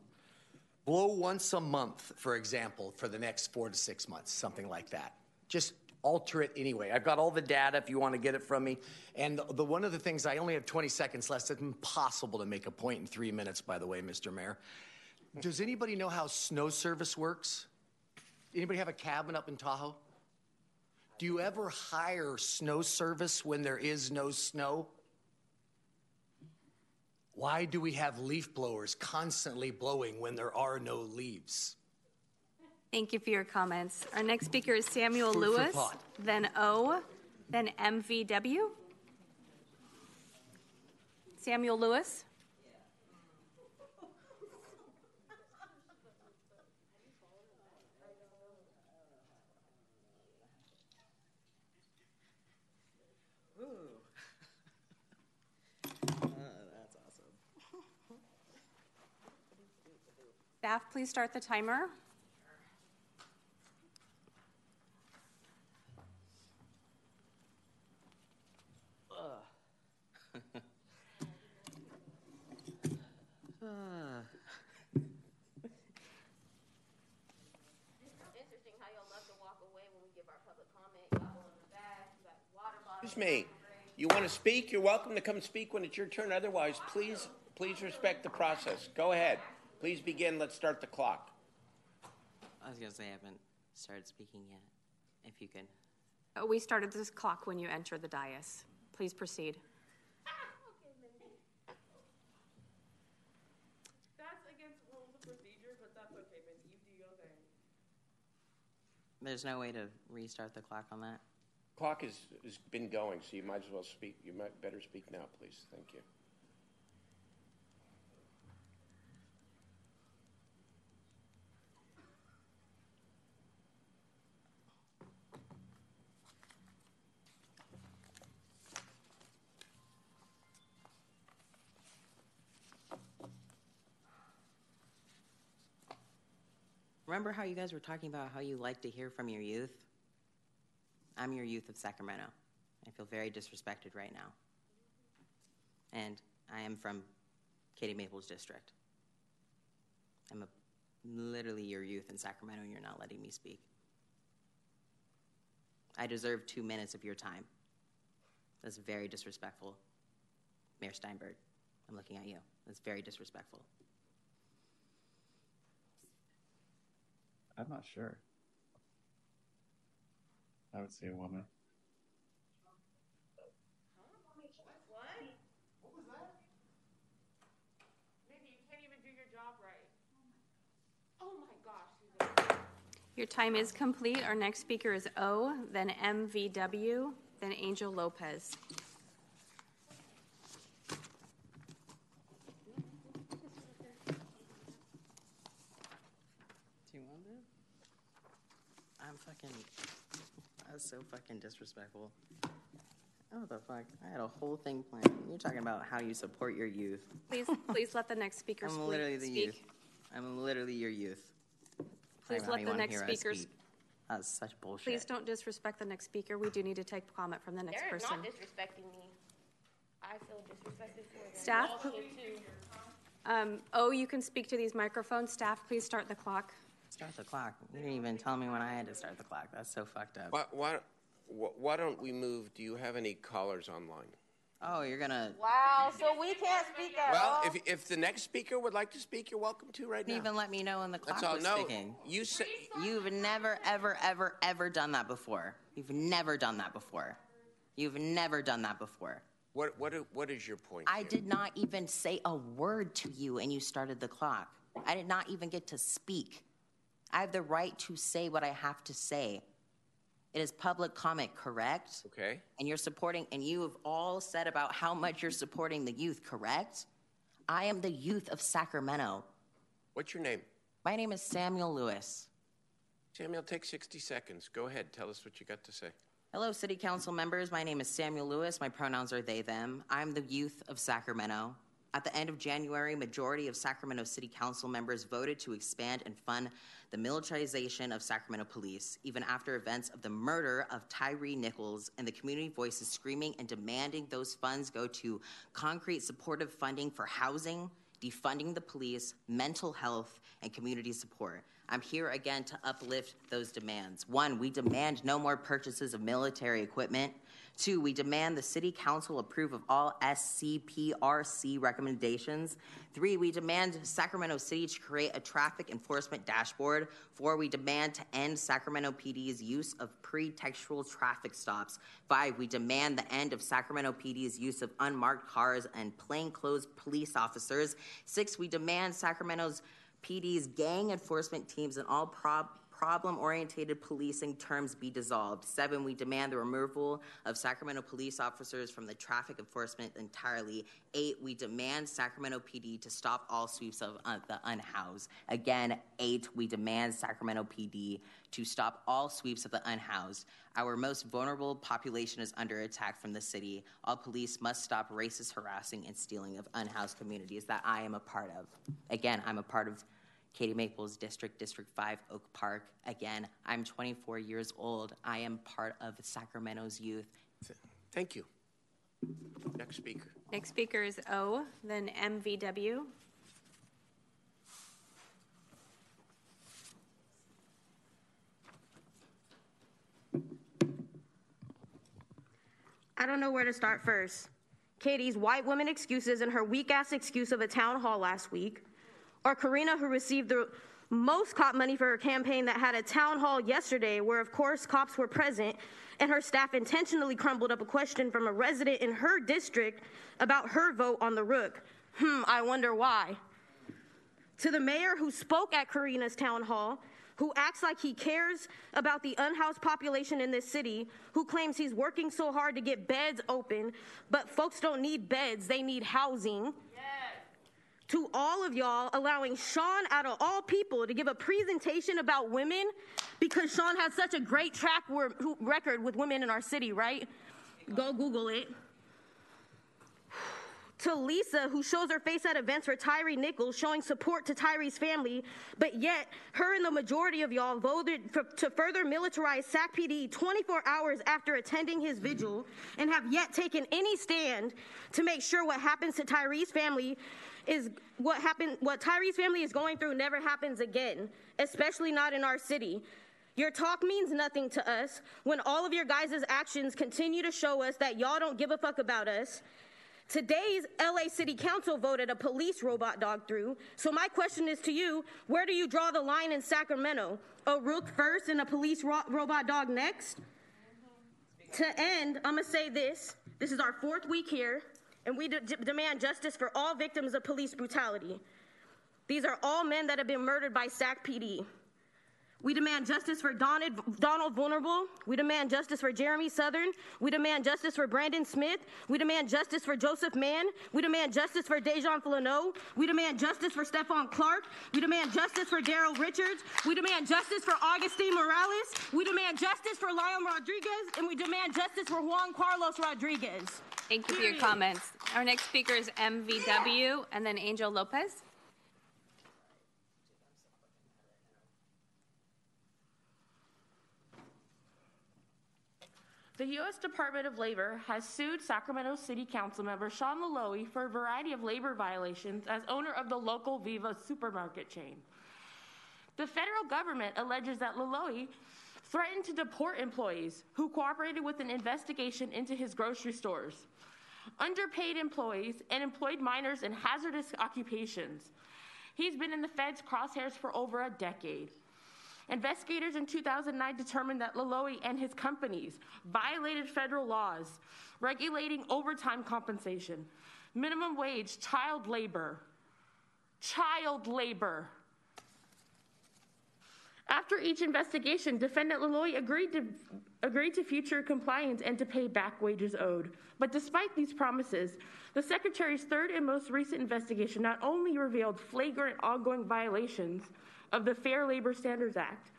blow once a month, for example, for the next four to six months, something like that. Just alter it anyway. I've got all the data if you want to get it from me. And the, the, one of the things I only have 20 seconds left. It's impossible to make a point in three minutes, by the way, Mr. Mayor. Does anybody know how snow service works? Anybody have a cabin up in Tahoe? Do you ever hire snow service when there is no snow? Why do we have leaf blowers constantly blowing when there are no leaves? Thank you for your comments. Our next speaker is Samuel Food Lewis, then O, then MVW. Samuel Lewis. that's awesome. Staff, please start the timer. Ah. Interesting how y'all love to walk away when we give our public comment. Y'all go in the back, you got water bottles. Excuse me. You want to speak? You're welcome to come speak when it's your turn. Otherwise, please, please respect the process. Go ahead. Please begin. Let's start the clock. I was gonna say I haven't started speaking yet. If you can. Uh, We started this clock when you entered the dais. Please proceed. That's against rules of procedure, but that's okay, man. You do your thing. There's no way to restart the clock on that. Clock has, has been going, so you might as well speak. You might better speak now, please. Thank you. Remember how you guys were talking about how you like to hear from your youth? I'm your youth of Sacramento. I feel very disrespected right now. And I am from Caity Maple's District. I'm a, literally your youth in Sacramento, and you're not letting me speak. I deserve two minutes of your time. That's very disrespectful. Mayor Steinberg, I'm looking at you. That's very disrespectful. I'm not sure. I would say a woman. Your time is complete. Our next speaker is O, then MVW, then Angel Lopez. Do you want it? I'm fucking. That's so fucking disrespectful. Oh, the fuck? I had a whole thing planned. You're talking about how you support your youth. Please, please let the next speaker speak. I'm literally the speak. youth. I'm literally your youth. Please let the next speaker us speakers- speak. That's such bullshit. Please don't disrespect the next speaker. We do need to take comment from the next They're person. not disrespecting me. I feel disrespected for them. Staff? Also, too. Um, O, you can speak to these microphones. Staff, please start the clock. Start the clock. You didn't even tell me when I had to start the clock. That's so fucked up. Why, why, why don't we move? Do you have any callers online? Oh, you're gonna. Wow, so we can't speak at Well, all? if, if the next speaker would like to speak, you're welcome to right now. Didn't even let me know when the clock That's all. was No, ticking. you say You've never, ever, ever, ever done that before. You've never done that before. You've never done that before. What, what, what is your point? I did not even say a word to you and you started the clock. I did not even get to speak. I have the right to say what I have to say. It is public comment, correct? Okay. And you're supporting, and you have all said about how much you're supporting the youth, correct? I am the youth of Sacramento. What's your name? My name is Samuel Lewis. Samuel, take 60 seconds. Go ahead. Tell us what you got to say. Hello, City Council members. My name is Samuel Lewis. My pronouns are they, them. I'm the youth of Sacramento. At the end of January, majority of Sacramento City Council members voted to expand and fund the militarization of Sacramento police, even after events of the murder of Tyree Nichols and the community voices screaming and demanding those funds go to concrete supportive funding for housing, defunding the police, mental health, and community support. I'm here again to uplift those demands. One, we demand no more purchases of military equipment. Two, we demand the City Council approve of all SCPRC recommendations. Three, we demand Sacramento City to create a traffic enforcement dashboard. Four, we demand to end Sacramento PD's use of pretextual traffic stops. Five, we demand the end of Sacramento PD's use of unmarked cars and plainclothes police officers. Six, we demand Sacramento's PD's gang enforcement teams and all prob- problem oriented policing terms be dissolved. Seven, we demand the removal of Sacramento police officers from the traffic enforcement entirely. Eight, we demand Sacramento PD to stop all sweeps of uh, the unhoused. Again, eight, we demand Sacramento PD to stop all sweeps of the unhoused. Our most vulnerable population is under attack from the city. All police must stop racist harassing and stealing of unhoused communities that I am a part of. Again, I'm a part of Caity Maple's District, District 5, Oak Park. Again, I'm 24 years old. I am part of Sacramento's youth. Thank you. Next speaker. Next speaker is O, then MVW. I don't know where to start first. Caity's white woman excuses and her weak ass excuse of a town hall last week, or Karina, who received the most cop money for her campaign that had a town hall yesterday where, of course, cops were present, and her staff intentionally crumbled up a question from a resident in her district about her vote on the Rook. Hmm, I wonder why. To the mayor who spoke at Karina's town hall, who acts like he cares about the unhoused population in this city, who claims he's working so hard to get beds open, but folks don't need beds, they need housing. To all of y'all, allowing Sean, out of all people, to give a presentation about women because Sean has such a great track record with women in our city, right? Go Google it to Lisa, who shows her face at events for Tyree Nichols, showing support to Tyree's family, but yet her and the majority of y'all voted for, to further militarize SAC PD 24 hours after attending his vigil and have yet taken any stand to make sure what happens to Tyree's family is what happened what Tyree's family is going through never happens again, especially not in our city. Your talk means nothing to us when all of your guys' actions continue to show us that y'all don't give a fuck about us Today's LA City Council voted a police robot dog through. So my question is to you, where do you draw the line in Sacramento? A rook first and a police ro- robot dog next? To end, I'm going to say this. This is our fourth week here, and we de- demand justice for all victims of police brutality. These are all men that have been murdered by SAC PD. We demand justice for Donald, Vulnerable. We demand justice for Jeremy Southern. We demand justice for Brandon Smith. We demand justice for Joseph Mann. We demand justice for Dejan Flano. We demand justice for Stephon Clark. We demand justice for Daryl Richards. We demand justice for Augustine Morales. We demand justice for Lionel Rodriguez. And we demand justice for Juan Carlos Rodriguez. Thank you for your comments. Our next speaker is MVW and then Angel Lopez. The U.S. Department of Labor has sued Sacramento City Council member Sean Loloee for a variety of labor violations as owner of the local Viva supermarket chain. The federal government alleges that Loloee threatened to deport employees who cooperated with an investigation into his grocery stores, underpaid employees, and employed minors in hazardous occupations. He's been in the Fed's crosshairs for over a decade. Investigators in 2009 determined that Loloee and his companies violated federal laws regulating overtime compensation, minimum wage, child labor. Child labor. After each investigation, defendant Loloee agreed to, agreed to future compliance and to pay back wages owed. But despite these promises, the Secretary's third and most recent investigation not only revealed flagrant ongoing violations of the Fair Labor Standards Act,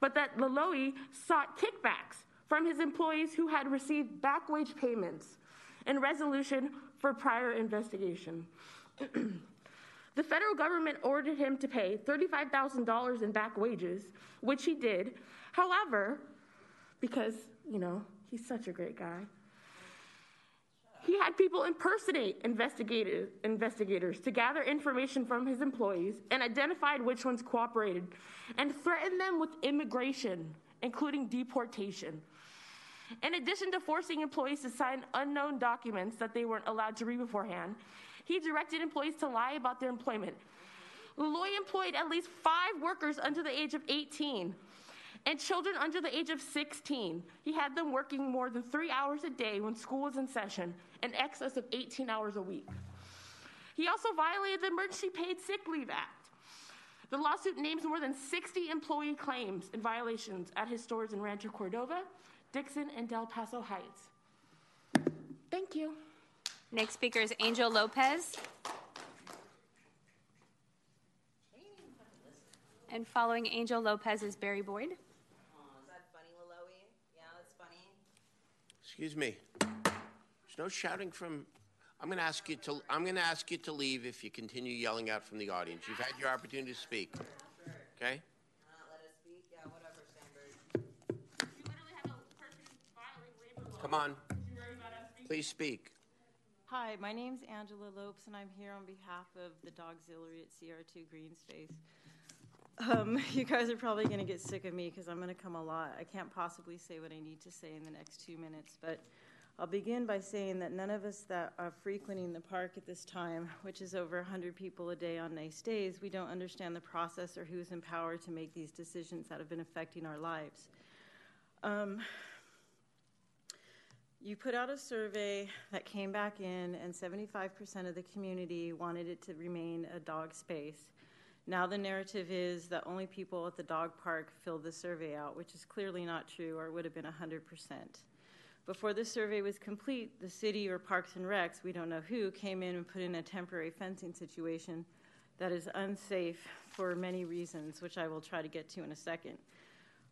but that Loloee sought kickbacks from his employees who had received back wage payments in resolution for prior investigation. the federal government ordered him to pay $35,000 in back wages, which he did. However, because, you know, he's such a great guy, he had people impersonate investigators, investigators to gather information from his employees and identified which ones cooperated and threatened them with immigration, including deportation. In addition to forcing employees to sign unknown documents that they weren't allowed to read beforehand, he directed employees to lie about their employment. Loloee employed at least five workers under the age of 18 and children under the age of 16. He had them working more than three hours a day when school was in session, in excess of 18 hours a week. He also violated the Emergency Paid Sick Leave Act. The lawsuit names more than 60 employee claims and violations at his stores in Rancho Cordova, Dixon, and Del Paso Heights. Thank you. Next speaker is Angel Lopez. And following Angel Lopez is Barry Boyd. Excuse me. There's no shouting from. I'm going to ask you to. I'm going to ask you to leave if you continue yelling out from the audience. You've had your opportunity to speak. Okay. Come on. Please speak. Hi, my name's Angela Lopes, and I'm here on behalf of the Dog Auxiliary at Sierra 2 Green Space. Um, you guys are probably going to get sick of me because I'm going to come a lot. I can't possibly say what I need to say in the next two minutes, but I'll begin by saying that none of us that are frequenting the park at this time, which is over 100 people a day on nice days, we don't understand the process or who's empowered to make these decisions that have been affecting our lives. Um, you put out a survey that came back in, and 75% of the community wanted it to remain a dog space. Now the narrative is that only people at the dog park filled the survey out, which is clearly not true, or would have been 100%. Before the survey was complete, the city or Parks and Recs, we don't know who, came in and put in a temporary fencing situation that is unsafe for many reasons, which I will try to get to in a second.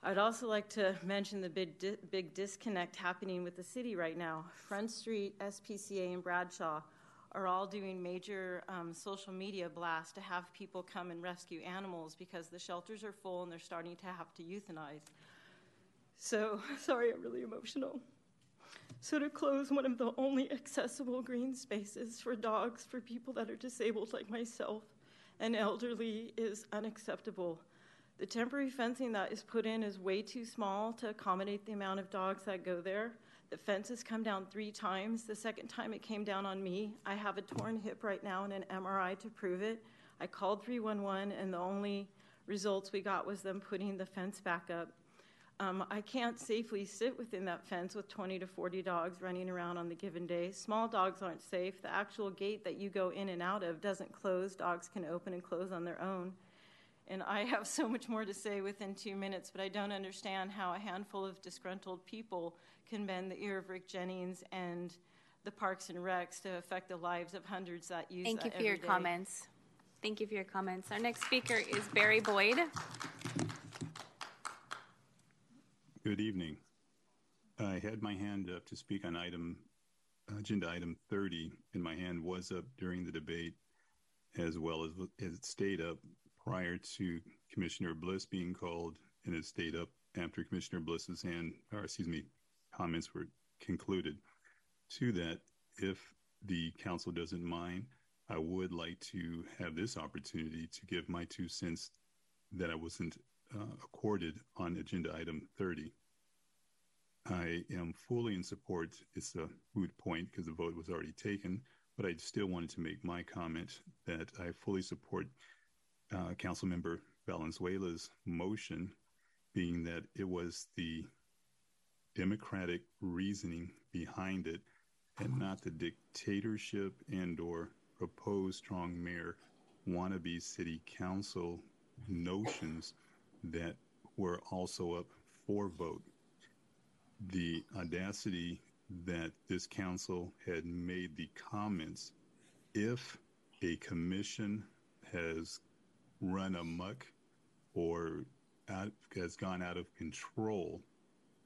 I'd also like to mention the big, di- big disconnect happening with the city right now. Front Street, SPCA, and Bradshaw are all doing major um, social media blasts to have people come and rescue animals because the shelters are full and they're starting to have to euthanize. So, sorry, I'm really emotional. So, to close one of the only accessible green spaces for dogs for people that are disabled like myself and elderly is unacceptable. The temporary fencing that is put in is way too small to accommodate the amount of dogs that go there. The fence has come down three times. The second time it came down on me. I have a torn hip right now and an MRI to prove it. I called 311, and the only results we got was them putting the fence back up. Um, I can't safely sit within that fence with 20 to 40 dogs running around on the given day. Small dogs aren't safe. The actual gate that you go in and out of doesn't close. Dogs can open and close on their own. And I have so much more to say within two minutes, but I don't understand how a handful of disgruntled people can bend the ear of Rick Jennings and the Parks and Recs to affect the lives of hundreds that use Thank that you for your every day. comments. Thank you for your comments. Our next speaker is Barry Boyd. Good evening. I had my hand up to speak on item, agenda item 30, and my hand was up during the debate as well as as it stayed up prior to Commissioner Bliss being called, and it stayed up after Commissioner Bliss's hand, or excuse me, comments were concluded. To that, if the council doesn't mind, I would like to have this opportunity to give my two cents that I wasn't uh, accorded on agenda item 30. I am fully in support. It's a moot point because the vote was already taken, but I still wanted to make my comment that I fully support uh, Councilmember Valenzuela's motion being that it was the democratic reasoning behind it and not the dictatorship and or proposed strong mayor wannabe city council notions that were also up for vote. The audacity that this council had made the comments if a commission has run amok or out, has gone out of control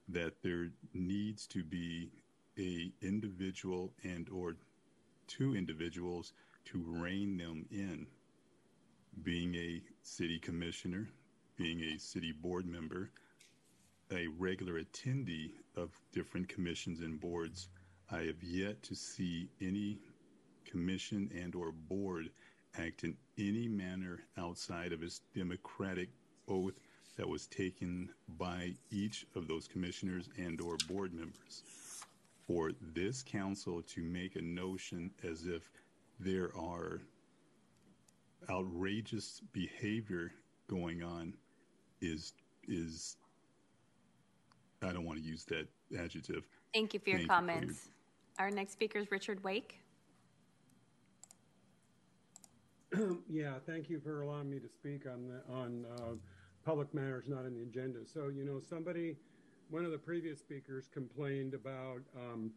that there needs to be a individual and or two individuals to rein them in. Being a city commissioner being a city board member a regular attendee of different commissions and boards i have yet to see any commission and or board act in any manner outside of his democratic oath that was taken by each of those commissioners and or board members for this council to make a notion as if there are outrageous behavior going on is is I don't want to use that adjective. Thank you for your Thank comments. Our next speaker is Richard Wake. yeah, thank you for allowing me to speak on the, on uh, public matters not on the agenda. So, you know, somebody, one of the previous speakers complained about, um,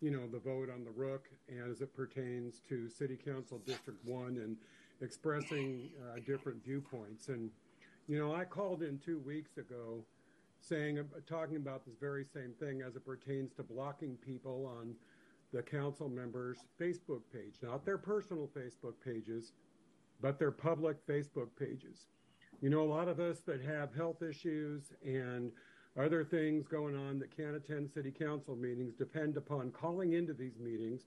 you know, the vote on the Rook as it pertains to City Council District 1 and expressing uh, different viewpoints. And, you know, I called in two weeks ago saying, talking about this very same thing as it pertains to blocking people on the council members' Facebook page, not their personal Facebook pages, but their public Facebook pages. You know, a lot of us that have health issues and other things going on that can't attend city council meetings depend upon calling into these meetings,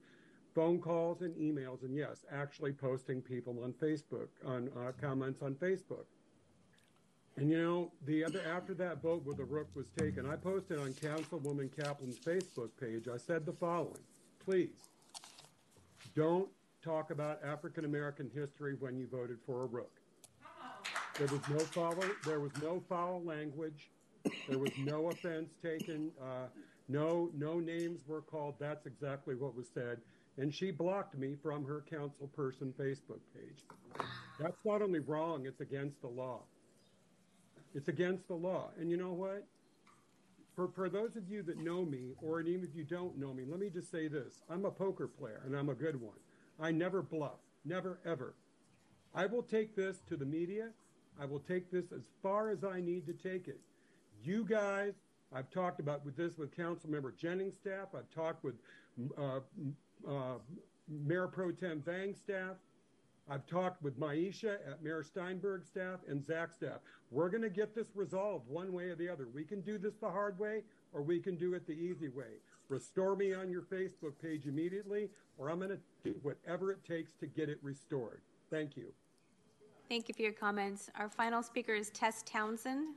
phone calls and emails, and yes, actually posting people on Facebook, on uh, comments on Facebook. And you know, the other after that vote where the Rook was taken, I posted on Councilwoman Kaplan's Facebook page. I said the following: Please don't talk about African American history when you voted for a Rook. There was no foul. There was no foul language. There was no offense taken. Uh, no, no names were called. That's exactly what was said. And she blocked me from her council person Facebook page. That's not only wrong; it's against the law. It's against the law. And you know what? For, for those of you that know me, or even if you don't know me, let me just say this. I'm a poker player, and I'm a good one. I never bluff. Never, ever. I will take this to the media. I will take this as far as I need to take it. You guys, I've talked about with this with Councilmember Jennings' staff. I've talked with uh, uh, Mayor Pro Tem Vang's staff. I've talked with Mahsa at Mayor Steinberg's staff and Zach's staff. We're going to get this resolved one way or the other. We can do this the hard way or we can do it the easy way. Restore me on your Facebook page immediately or I'm going to do whatever it takes to get it restored. Thank you. Thank you for your comments. Our final speaker is Tess Townsend.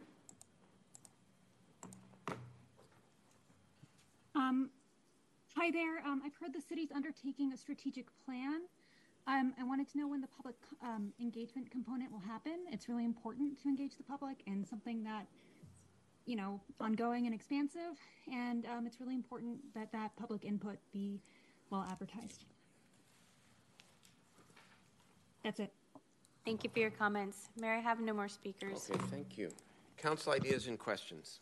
Um, hi there. Um, I've heard the city's undertaking a strategic plan. Um, I wanted to know when the public um, engagement component will happen. It's really important to engage the public and something that, you know, ongoing and expansive. And um, it's really important that that public input be well advertised. That's it. Thank you for your comments. Mayor, I have no more speakers. Okay, thank you. Council ideas and questions.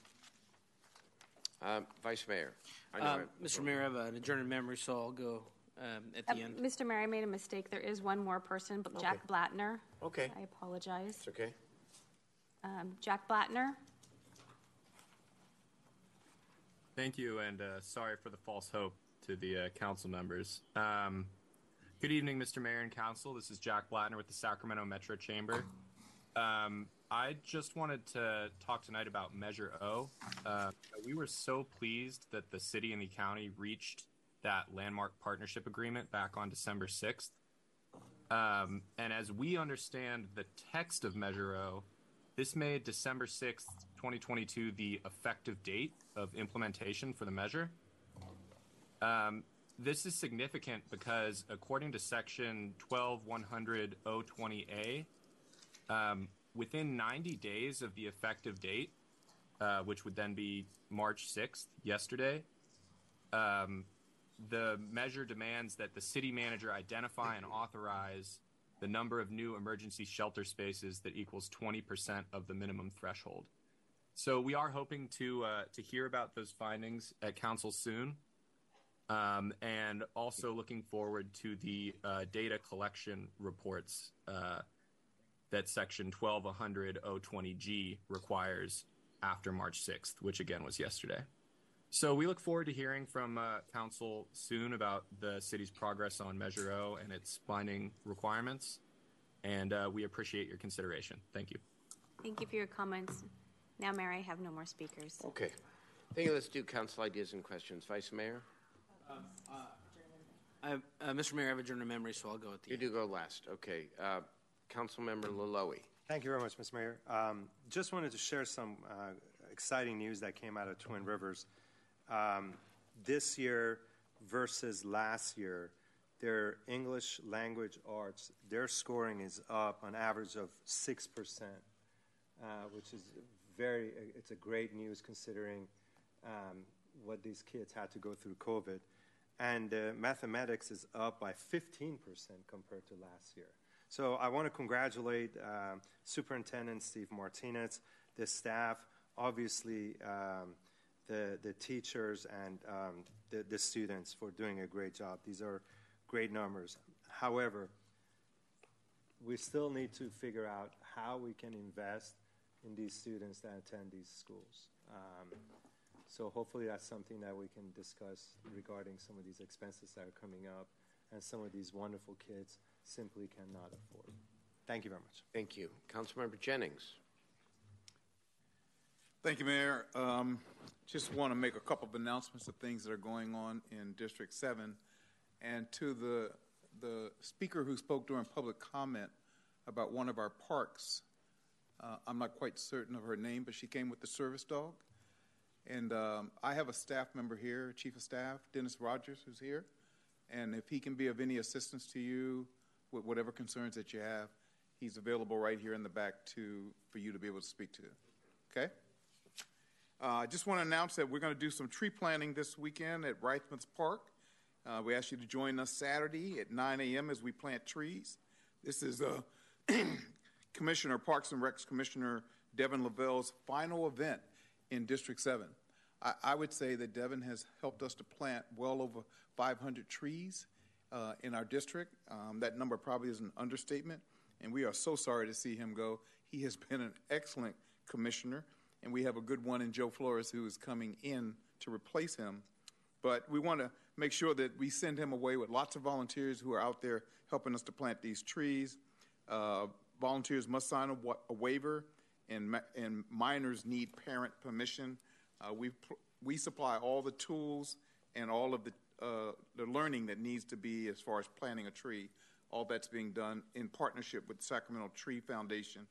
Um, Vice Mayor. I know I- Mr. Mayor, I have an adjourned memory, so I'll go um, at Uh, the end. Mr. Mayor, I made a mistake. There is one more person, but Jack Blattner. Okay. I apologize. It's okay. Um, Jack Blattner. Thank you, and uh, sorry for the false hope to the uh, council members. Um, good evening, Mr. Mayor and Council. This is Jack Blattner with the Sacramento Metro Chamber. Um, I just wanted to talk tonight about Measure O. Uh, we were so pleased that the city and the county reached that landmark partnership agreement back on December 6th. Um, and as we understand the text of Measure O, this made December 6th, 2022, the effective date of implementation for the measure. Um, this is significant because, according to Section 12100.020A, um, within 90 days of the effective date, uh, which would then be March 6th, yesterday. Um, the measure demands that the city manager identify and authorize the number of new emergency shelter spaces that equals 20% of the minimum threshold. So we are hoping to uh, to hear about those findings at council soon, um, and also looking forward to the uh, data collection reports uh, that Section 12100.020G requires after March 6th, which again was yesterday. So we look forward to hearing from uh, council soon about the city's progress on Measure O and its binding requirements, and uh, we appreciate your consideration. Thank you. Thank you for your comments. Now, Mayor, I have no more speakers. Okay. I think let's do council ideas and questions. Vice Mayor? I, uh, Mr. Mayor, I have a journal memory, so I'll go at the You do go last. Okay. Uh, Councilmember Loloee. Thank you very much, Mr. Mayor. Um, just wanted to share some uh, exciting news that came out of Twin Rivers. Um, this year versus last year, their English language arts, their scoring is up an average of 6%, uh, which is very, it's a great news considering um, what these kids had to go through COVID. And uh, mathematics is up by 15% compared to last year. So I want to congratulate um, Superintendent Steve Martinez, the staff, obviously um, the, the teachers and um, the, the students for doing a great job. These are great numbers. However, we still need to figure out how we can invest in these students that attend these schools. Um, so hopefully that's something that we can discuss regarding some of these expenses that are coming up and some of these wonderful kids simply cannot afford. Thank you very much. Thank you. Councilmember Jennings. Thank you, Mayor. Um, just want to make a couple of announcements of things that are going on in District 7. And to the, the speaker who spoke during public comment about one of our parks, uh, I'm not quite certain of her name, but she came with the service dog. And um, I have a staff member here, Chief of Staff, Dennis Rogers, who's here. And if he can be of any assistance to you with whatever concerns that you have, he's available right here in the back to, for you to be able to speak to. Okay? Uh, I just want to announce that we're going to do some tree planting this weekend at Reichmuth's Park. Uh, we ask you to join us Saturday at 9 a.m. as we plant trees. This is uh, Commissioner Parks and Recs Commissioner Devin Lavelle's final event in District 7. I, I, would say that Devin has helped us to plant well over 500 trees uh, in our district. Um, that number probably is an understatement, and we are so sorry to see him go. He has been an excellent commissioner and we have a good one in Joe Flores who is coming in to replace him. But we want to make sure that we send him away with lots of volunteers who are out there helping us to plant these trees. Uh, volunteers must sign a, a waiver, and, and minors need parent permission. Uh, we we supply all the tools and all of the uh, the learning that needs to be as far as planting a tree. All that's being done in partnership with Sacramento Tree Foundation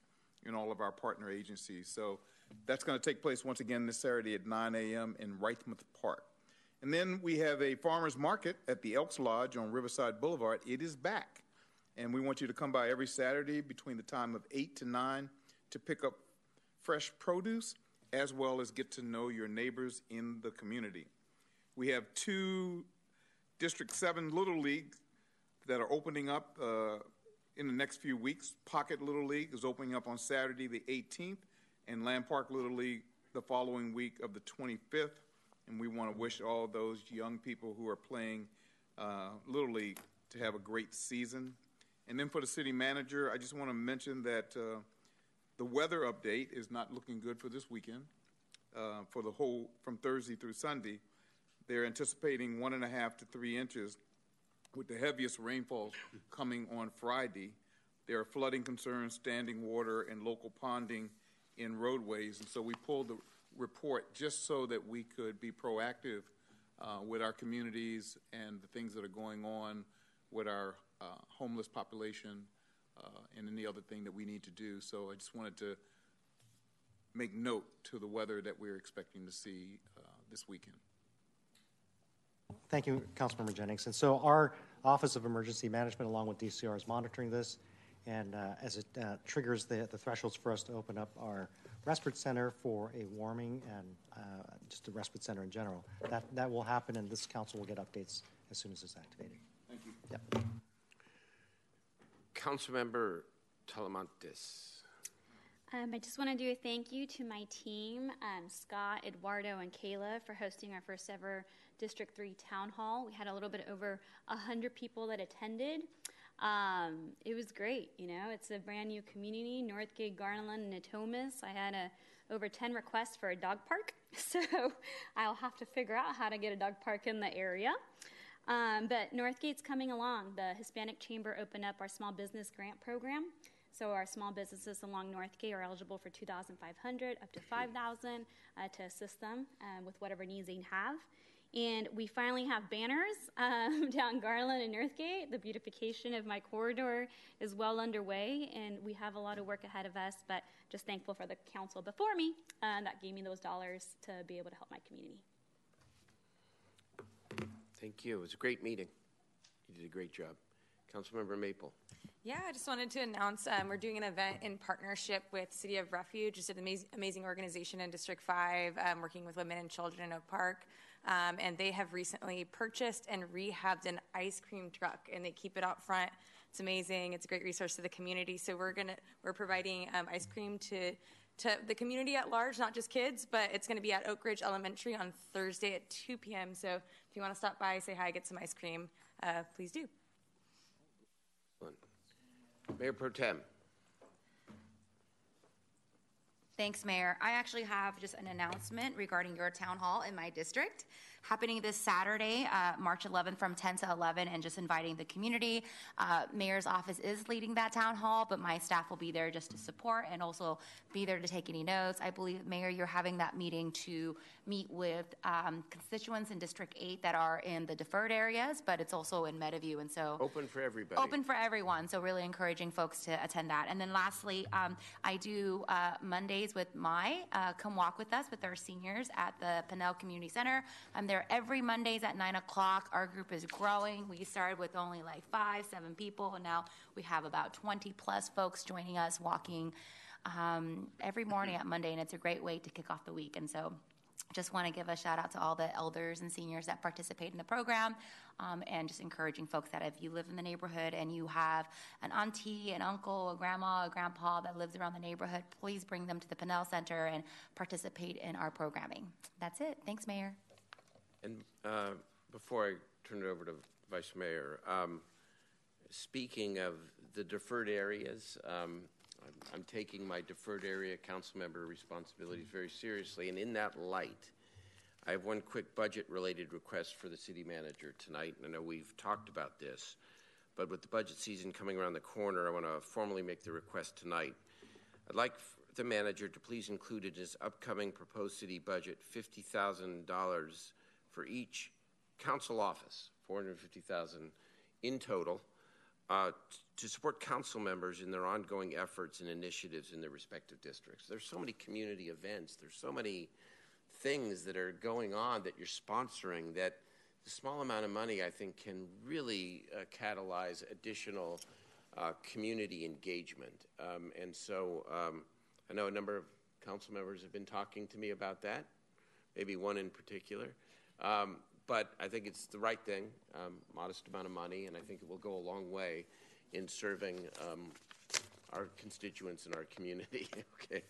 and all of our partner agencies. So that's going to take place once again this Saturday at 9 a.m. in Reichmuth Park. And then we have a farmer's market at the Elks Lodge on Riverside Boulevard. It is back. And we want you to come by every Saturday between the time of 8 to 9 to pick up fresh produce as well as get to know your neighbors in the community. We have two District 7 Little Leagues that are opening up uh, in the next few weeks. Pocket Little League is opening up on Saturday the 18th, and Land Park Little League the following week of the 25th. And we want to wish all those young people who are playing uh, Little League to have a great season. And then for the city manager, I just want to mention that uh, the weather update is not looking good for this weekend. Uh, for the whole, from Thursday through Sunday, they're anticipating one and a half to three inches, with the heaviest rainfalls coming on Friday. There are flooding concerns, standing water, and local ponding in roadways. And so we pulled the report just so that we could be proactive uh, with our communities and the things that are going on with our uh, homeless population uh, and any other thing that we need to do. So I just wanted to make note to the weather that we're expecting to see uh, this weekend. Thank you, Councilmember Jennings. And so our Office of Emergency Management, along with DCR, is monitoring this. And uh, as it uh, triggers the, the thresholds for us to open up our respite center for a warming and uh, just a respite center in general. That, that will happen, and this council will get updates as soon as it's activated. Thank you. Yep. Councilmember Talamantes. Um, I just want to do a thank you to my team, um, Scott, Eduardo, and Kayla, for hosting our first ever District 3 Town Hall. We had a little bit over 100 people that attended. Um, it was great, you know, it's a brand new community, Northgate, Garland, and Natomas. I had a, over 10 requests for a dog park, so I'll have to figure out how to get a dog park in the area. Um, but Northgate's coming along. The Hispanic Chamber opened up our small business grant program. So our small businesses along Northgate are eligible for 2,500 up to 5,000 uh, to assist them uh, with whatever needs they have. And we finally have banners um, down Garland and Northgate. The beautification of my corridor is well underway, and we have a lot of work ahead of us. But just thankful for the council before me uh, that gave me those dollars to be able to help my community. Thank you. It was a great meeting. You did a great job. Councilmember Maple. Yeah, I just wanted to announce um, we're doing an event in partnership with City of Refuge. It's an amazing, amazing organization in District 5 um, working with women and children in Oak Park. Um, and they have recently purchased and rehabbed an ice cream truck, and they keep it out front. It's amazing. It's a great resource to the community. So we're gonna we're providing um, ice cream to to the community at large, not just kids, but it's going to be at Oak Ridge Elementary on Thursday at 2 p.m. So if you want to stop by, say hi, get some ice cream, uh, please do. Mayor Pro Tem. Thanks, Mayor. I actually have just an announcement regarding your town hall in my district happening this Saturday, uh, March 11th from 10 to 11, and just inviting the community. Uh, Mayor's office is leading that town hall, but my staff will be there just to support and also be there to take any notes. I believe, Mayor, you're having that meeting to meet with um, constituents in District 8 that are in the deferred areas, but it's also in Meadowview, and so Open for everybody. Open for everyone, so really encouraging folks to attend that. And then lastly, um, I do uh, Mondays with my uh, come walk with us with our seniors at the Pannell Community Center. I'm there every Mondays at nine o'clock. Our group is growing. We started with only like five, seven people, and now we have about 20 plus folks joining us walking um, every morning at Monday, and it's a great way to kick off the week. And so just want to give a shout out to all the elders and seniors that participate in the program um, and just encouraging folks that if you live in the neighborhood and you have an auntie, an uncle, a grandma, a grandpa that lives around the neighborhood, please bring them to the Pannell Center and participate in our programming. That's it. Thanks, Mayor. And uh, before I turn it over to Vice Mayor, um, speaking of the deferred areas, um, I'm, I'm, taking my deferred area council member responsibilities very seriously. And in that light, I have one quick budget related request for the city manager tonight. And I know we've talked about this, but with the budget season coming around the corner, I want to formally make the request tonight. I'd like the manager to please include in his upcoming proposed city budget $50,000 for each council office, 450,000 in total, uh, t- to support council members in their ongoing efforts and initiatives in their respective districts. There's so many community events. There's so many things that are going on that you're sponsoring that the small amount of money I think can really uh, catalyze additional uh, community engagement. Um, and so um, I know a number of council members have been talking to me about that, maybe one in particular. Um, but I think it's the right thing, um, modest amount of money, and I think it will go a long way in serving um, our constituents and our community. okay.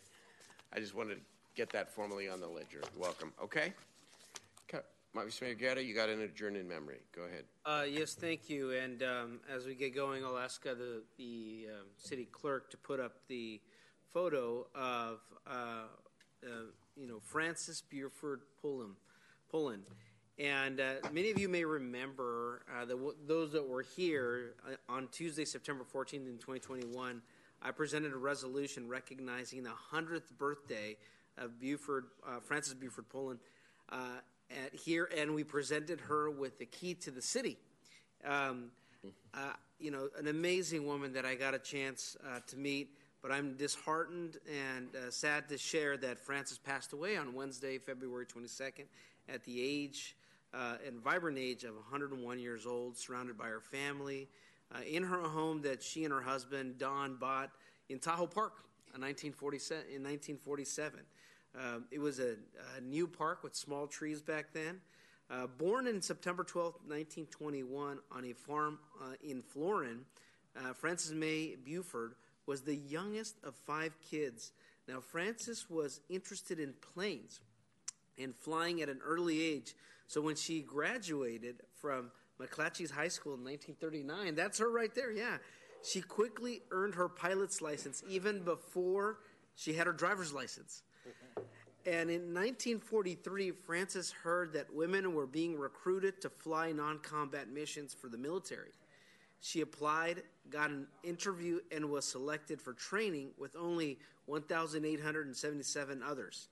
I just wanted to get that formally on the ledger. Welcome. Okay. Mayor Guerra, you got an adjourn in memory. Go ahead. Uh, yes, thank you. And um, as we get going, I'll ask uh, the, the um, city clerk to put up the photo of, uh, uh you know, Frances Buford Pullen. Pullen. And uh, many of you may remember uh, that those that were here uh, on Tuesday, September 14th in 2021, I presented a resolution recognizing the 100th birthday of Buford, uh, Frances Buford Pullen uh, at here, and we presented her with the key to the city. Um, uh, you know, an amazing woman that I got a chance to meet, but I'm disheartened and sad to share that Frances passed away on Wednesday, February 22nd at the age uh, and vibrant age of 101 years old, surrounded by her family, uh, in her home that she and her husband, Don, bought in Tahoe Park 1947, in 1947. Um, it was a, a, new park with small trees back then. Uh, born in September 12, 1921, on a farm uh, in Florin, uh, Frances May Buford was the youngest of five kids. Now, Frances was interested in planes and flying at an early age. So when she graduated from McClatchy's High School in 1939, that's her right there, yeah. She quickly earned her pilot's license even before she had her driver's license. And in 1943, Frances heard that women were being recruited to fly non combat missions for the military. She applied, got an interview, and was selected for training with only 1,877 others.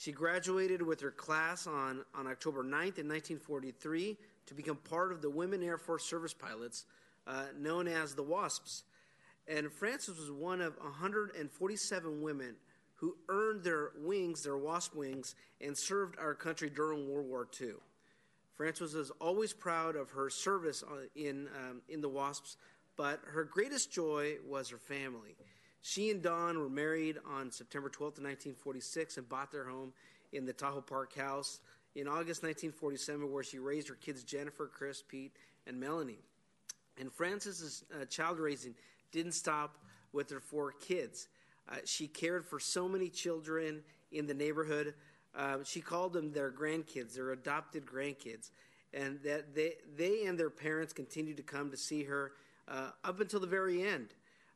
She graduated with her class on, on October 9th in 1943 to become part of the Women Air Force Service Pilots, uh, known as the WASPs. And Frances was one of 147 women who earned their wings, their WASP wings, and served our country during World War II. Frances was always proud of her service uh, in, um, in the WASPs, but her greatest joy was her family. She and Don were married on September 12, 1946, and bought their home in the Tahoe Park house in August 1947, where she raised her kids Jennifer, Chris, Pete, and Melanie. And Frances's uh, child raising didn't stop with her four kids. Uh, she cared for so many children in the neighborhood. Uh, she called them their grandkids, their adopted grandkids, and that they, they and their parents continued to come to see her uh, up until the very end.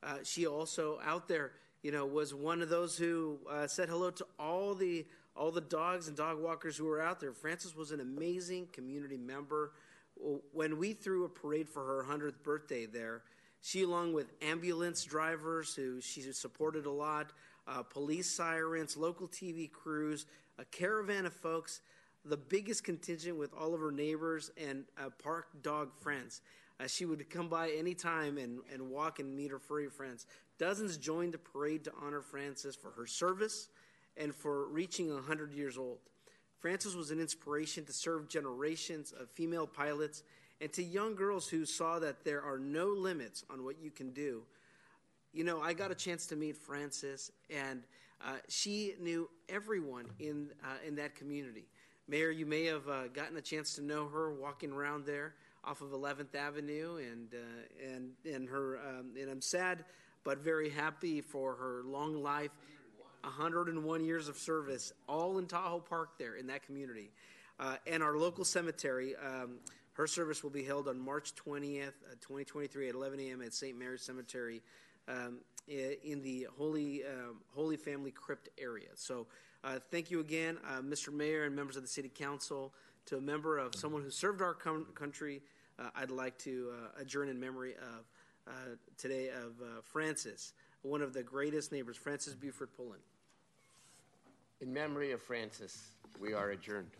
Uh, she also out there, you know, was one of those who uh, said hello to all the all the dogs and dog walkers who were out there. Frances was an amazing community member. When we threw a parade for her 100th birthday there, she, along with ambulance drivers who she supported a lot, uh, police sirens, local TV crews, a caravan of folks, the biggest contingent with all of her neighbors and uh, park dog friends. Uh, she would come by any time and, and walk and meet her furry friends. Dozens joined the parade to honor Frances for her service and for reaching 100 years old. Frances was an inspiration to serve generations of female pilots and to young girls who saw that there are no limits on what you can do. You know, I got a chance to meet Frances, and uh, she knew everyone in, uh, in that community. Mayor, you may have uh, gotten a chance to know her walking around there off of 11th Avenue, and uh, and and her um, and I'm sad, but very happy for her long life, 101 years of service, all in Tahoe Park there in that community, uh, and our local cemetery. Um, her service will be held on March 20th, uh, 2023, at 11 a.m. at St. Mary's Cemetery um, in the Holy um, Holy Family Crypt area. So, uh, thank you again, uh, Mr. Mayor and members of the City Council. To a member of someone who served our com- country uh, I'd like to uh, adjourn in memory of uh, today of Frances, one of the greatest neighbors, Frances Buford Pullen. In memory of Frances, we are adjourned.